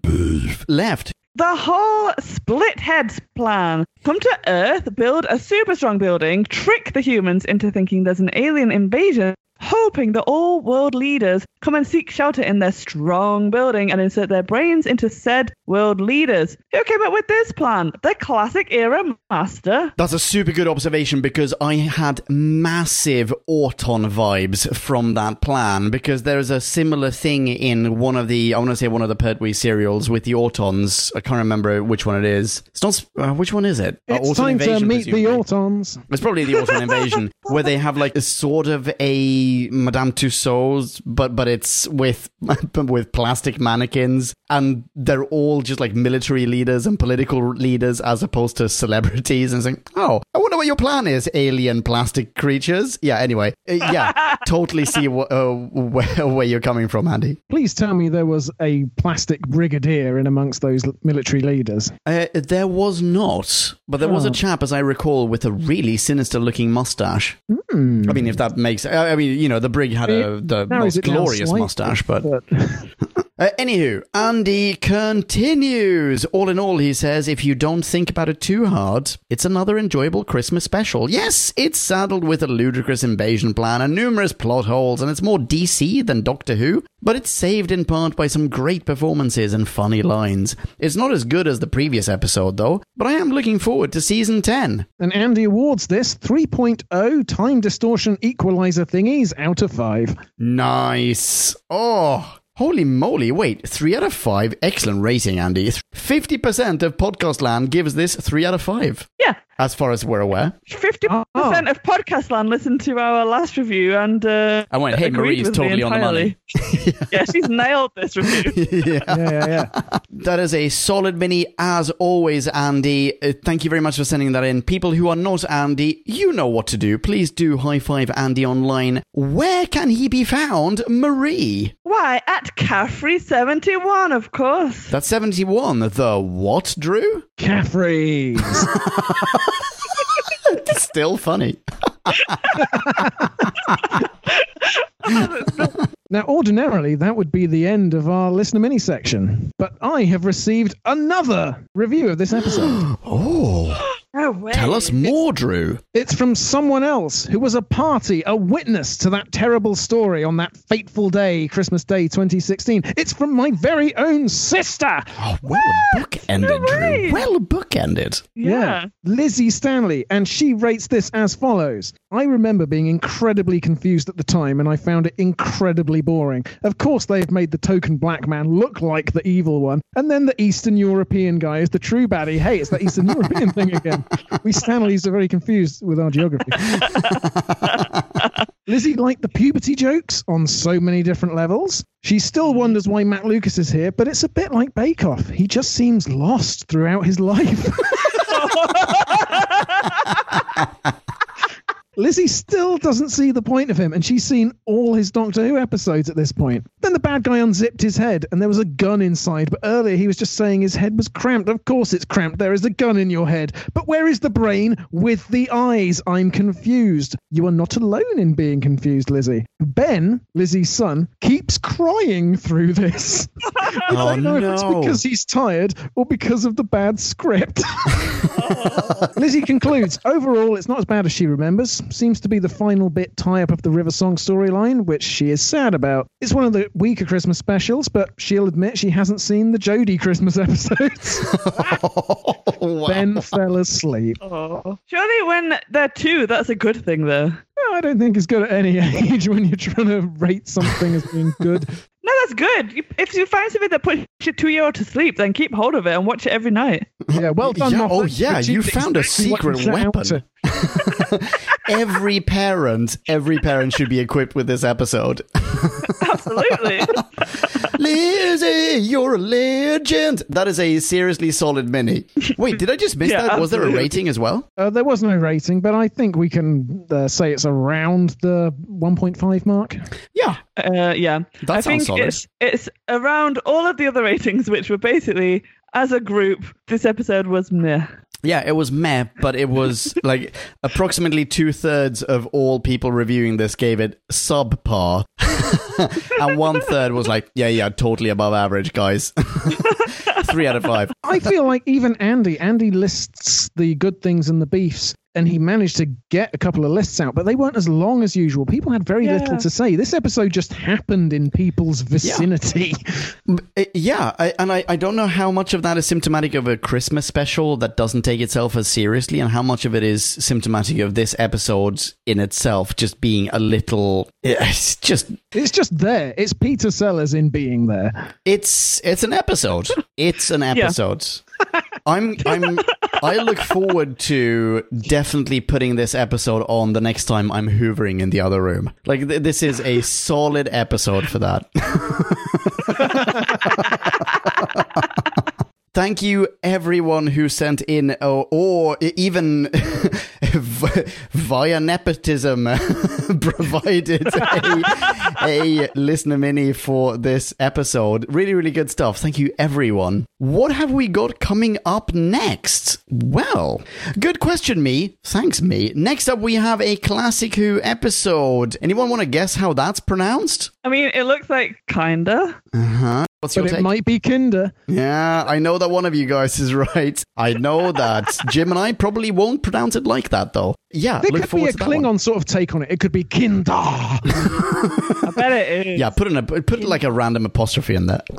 S1: left.
S3: The whole split heads plan. Come to Earth, build a super strong building, trick the humans into thinking there's an alien invasion, hoping that all world leaders come and seek shelter in their strong building and insert their brains into said world leaders. Who came up with this plan? The classic era master.
S1: That's a super good observation because I had massive Auton vibes from that plan because there's a similar thing in one of the, I want to say one of the Pertwee serials with the Autons. I can't remember which one it is. It's not, uh, which one is it? Uh,
S2: It's
S1: Auton
S2: time to
S1: Invasion,
S2: meet the. Autons.
S1: It's probably the Auton Invasion, where they have like a sort of a Madame Tussauds, but but it's with with plastic mannequins, and they're all just like military leaders and political leaders as opposed to celebrities. And saying, "Oh, I wonder what your plan is, alien plastic creatures." Yeah. Anyway, uh, yeah, totally see wh- uh, where where you're coming from, Andy.
S2: Please tell me there was a plastic brigadier in amongst those military leaders.
S1: Uh, there was not, but there was a
S2: Oh.
S1: chap, as I recall, with a really sinister-looking mustache.
S2: Hmm.
S1: I mean, if that makes, I I mean, you know, the brig had a the most glorious mustache, but
S2: but
S1: uh, anywho, Andy continues. All in all, he says, if you don't think about it too hard, it's another enjoyable Christmas special. Yes, it's saddled with a ludicrous invasion plan and numerous plot holes, and it's more DC than Doctor Who, but it's saved in part by some great performances and funny lines. It's not as good as the previous episode, though, but I am looking forward to season 10.
S2: and Andy awards this 3.0 time distortion equalizer thingies out of 5.
S1: Nice. Oh, Holy moly, wait, 3 out of 5. Excellent rating, Andy. 50% of podcast land gives this 3 out of 5,
S3: Yeah,
S1: as far as we're aware.
S3: fifty percent
S2: Oh.
S3: of podcast land listened to our last review and uh,
S1: I went, hey,
S3: agreed
S1: Marie's
S3: with me
S1: totally on the money.
S3: entirely. yeah, she's nailed this review.
S1: yeah.
S2: Yeah, yeah, yeah.
S1: That is a solid mini, as always, Andy. Uh, thank you very much for sending that in. People who are not Andy, you know what to do. Please do high five Andy online. Where can he be found, Marie?
S3: Why at Caffrey seventy one, of course.
S1: That's 71. The what, Drew?
S2: Caffrey's.
S1: Still funny.
S2: Now, ordinarily, that would be the end of our listener mini section, but I have received another review of this episode.
S1: Oh,
S3: No way.
S1: tell us more, Drew.
S2: it's from someone else who was a party, a witness to that terrible story on that fateful day, Christmas Day 2016. It's from my very own sister.
S1: Oh, well bookended,
S3: No way.
S1: Drew. Well bookended.
S3: Yeah.
S2: Lizzie Stanley, and she rates this as follows. I remember being incredibly confused at the time, and I found it incredibly boring. Of course, they've made the token black man look like the evil one, and then the Eastern European guy is the true baddie. Hey, it's that Eastern European thing again. We Stanleys are very confused with our geography. Lizzie liked the puberty jokes on so many different levels. She still wonders why Matt Lucas is here, but it's a bit like Bake Off. He just seems lost throughout his life. Lizzie still doesn't see the point of him, and she's seen all his Doctor Who episodes at this point. Then the bad guy unzipped his head, and there was a gun inside, but earlier he was just saying his head was cramped. Of course it's cramped, there is a gun in your head. But where is the brain with the eyes? I'm confused. You are not alone in being confused, Lizzie. Ben, Lizzie's son, keeps crying through this. I
S1: Oh,
S2: don't know if it's because he's tired or because of the bad script. Lizzie concludes overall, it's not as bad as she remembers. Seems to be the final bit tie up of the River Song storyline, which she is sad about. It's one of the weaker Christmas specials, but she'll admit she hasn't seen the Jodie Christmas episodes.
S1: wow.
S2: ben fell asleep.
S3: Oh. Surely when they're two, that's a good thing, though.
S2: Well, I don't think it's good at any age when you're trying to rate something as being good.
S3: No, that's good. If you find something that puts your two-year-old to sleep, then keep hold of it and watch it every night.
S2: Yeah, well done.
S1: Yeah, oh, yeah, you found a
S2: exactly what
S1: secret weapon. every parent, every parent should be equipped with this episode.
S3: Absolutely.
S1: Lizzie, you're a legend. That is a seriously solid mini. Wait, did I just miss
S3: Yeah,
S1: that? Was there a rating as well?
S2: Uh, there was no rating, but I think we can uh, say it's around the 1.5 mark.
S1: Yeah.
S3: Uh, yeah,
S1: That
S3: I
S1: sounds
S3: think
S1: solid.
S3: it's it's around all of the other ratings, which were basically as a group. This episode was meh.
S1: Yeah, it was meh, but it was like approximately two thirds of all people reviewing this gave it subpar. and one third was like, yeah, yeah, totally above average, guys. Three out of five.
S2: I feel like even Andy, Andy lists the good things and the beefs, and he managed to get a couple of lists out, but they weren't as long as usual. People had very
S3: Yeah.
S2: little to say. This episode just happened in people's vicinity.
S1: Uh, Yeah, I, and I, I don't know how much of that is symptomatic of a Christmas special that doesn't take itself as seriously, and how much of it is symptomatic of this episode in itself just being a little. It's just
S2: It's just there. It's Peter Sellers in being there.
S1: it's it's an episode. It's an episode. I'm I'm I look forward to definitely putting this episode on the next time I'm hoovering in the other room. Like th- this is a solid episode for that. Thank you, everyone who sent in, or, or even via nepotism, provided a, a listener mini for this episode. Really, really good stuff. Thank you, everyone. What have we got coming up next? Well, good question, me. Thanks, me. Next up, we have a Classic Who episode. Anyone want to guess how that's pronounced?
S3: I mean, it looks like kinda.
S1: Uh huh. What's
S2: But it
S1: take?
S2: might be Kinder.
S1: Yeah, I know that one of you guys is right. I know that Jim and I probably won't pronounce it like that, though. Yeah,
S2: There
S1: look
S2: could be a
S1: to that one.
S2: Klingon sort of take on it. It could be Kinder.
S3: I bet it is.
S1: Yeah, put in a put like a random apostrophe in there.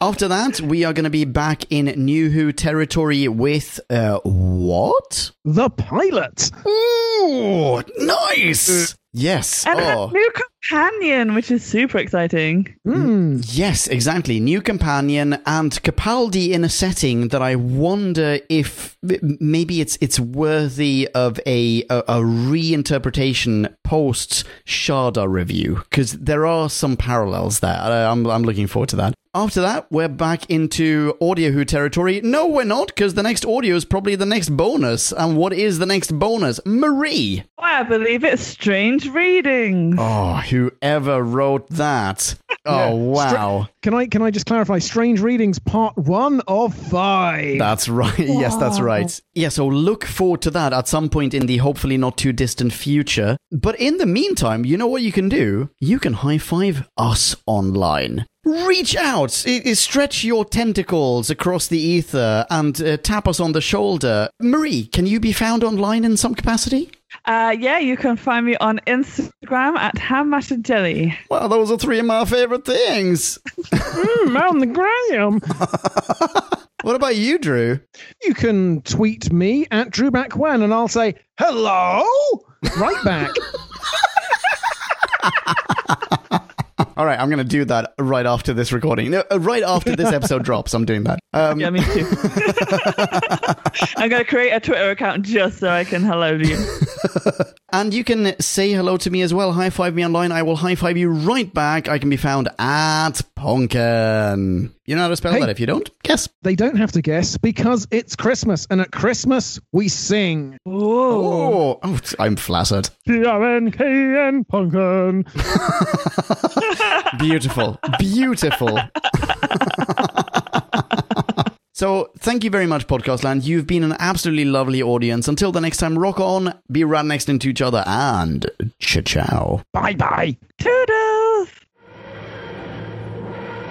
S1: After that, we are going to be back in New Who territory with uh, what?
S2: the pilot.
S1: Ooh, nice. Yes.
S3: And
S1: oh.
S3: a new companion, which is super exciting.
S2: Hmm.
S1: Yes, exactly. New companion and Capaldi in a setting that I wonder if maybe it's it's worthy of a a, a reinterpretation post Shada review because there are some parallels there. I- I'm I'm looking forward to that. After that, we're back into Audio Who territory. No, we're not, because the next audio is probably the next bonus. And what is the next bonus? Marie!
S3: I believe it's Strange Readings.
S1: Oh, whoever wrote that. Oh, wow.
S2: Can I can I just clarify? Strange Readings, part one of five.
S1: That's right. Yes, that's right. Yeah, so look forward to that at some point in the hopefully not too distant future. But in the meantime, you know what you can do? You can high five us online. Reach out, I- I- stretch your tentacles across the ether, and uh, tap us on the shoulder. Marie, can you be found online in some capacity?
S3: Uh, yeah, you can find me on Instagram at Ham Mash and Jelly.
S1: Well, those are three of my favorite things.
S2: Hmm, on the gram.
S1: What about you, Drew?
S2: You can tweet me at Drew back when, and I'll say hello right back.
S1: All right, I'm going to do that right after this recording. No, uh, right after this episode drops, I'm doing that. Um,
S3: Yeah, me too. I'm going to create a Twitter account just so I can hello to you.
S1: And you can say hello to me as well. High five me online. I will high five you right back. I can be found at Ponken. You know how to spell
S2: Hey.
S1: that if you don't? Guess.
S2: They don't have to guess because it's Christmas, and at Christmas we sing.
S3: Whoa.
S1: Oh, oh I'm flattered.
S2: P-R-N-K-N Punkin.
S1: Beautiful. Beautiful. So, thank you very much, Podcast Land. You've been an absolutely lovely audience. Until the next time, rock on, be right next into each other, and ciao ciao.
S2: Bye bye.
S3: Toodles!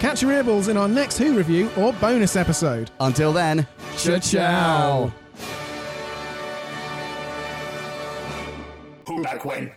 S5: Catch your earballs in our next Who review or bonus episode.
S1: Until then,
S5: Ciao.
S6: Who back when?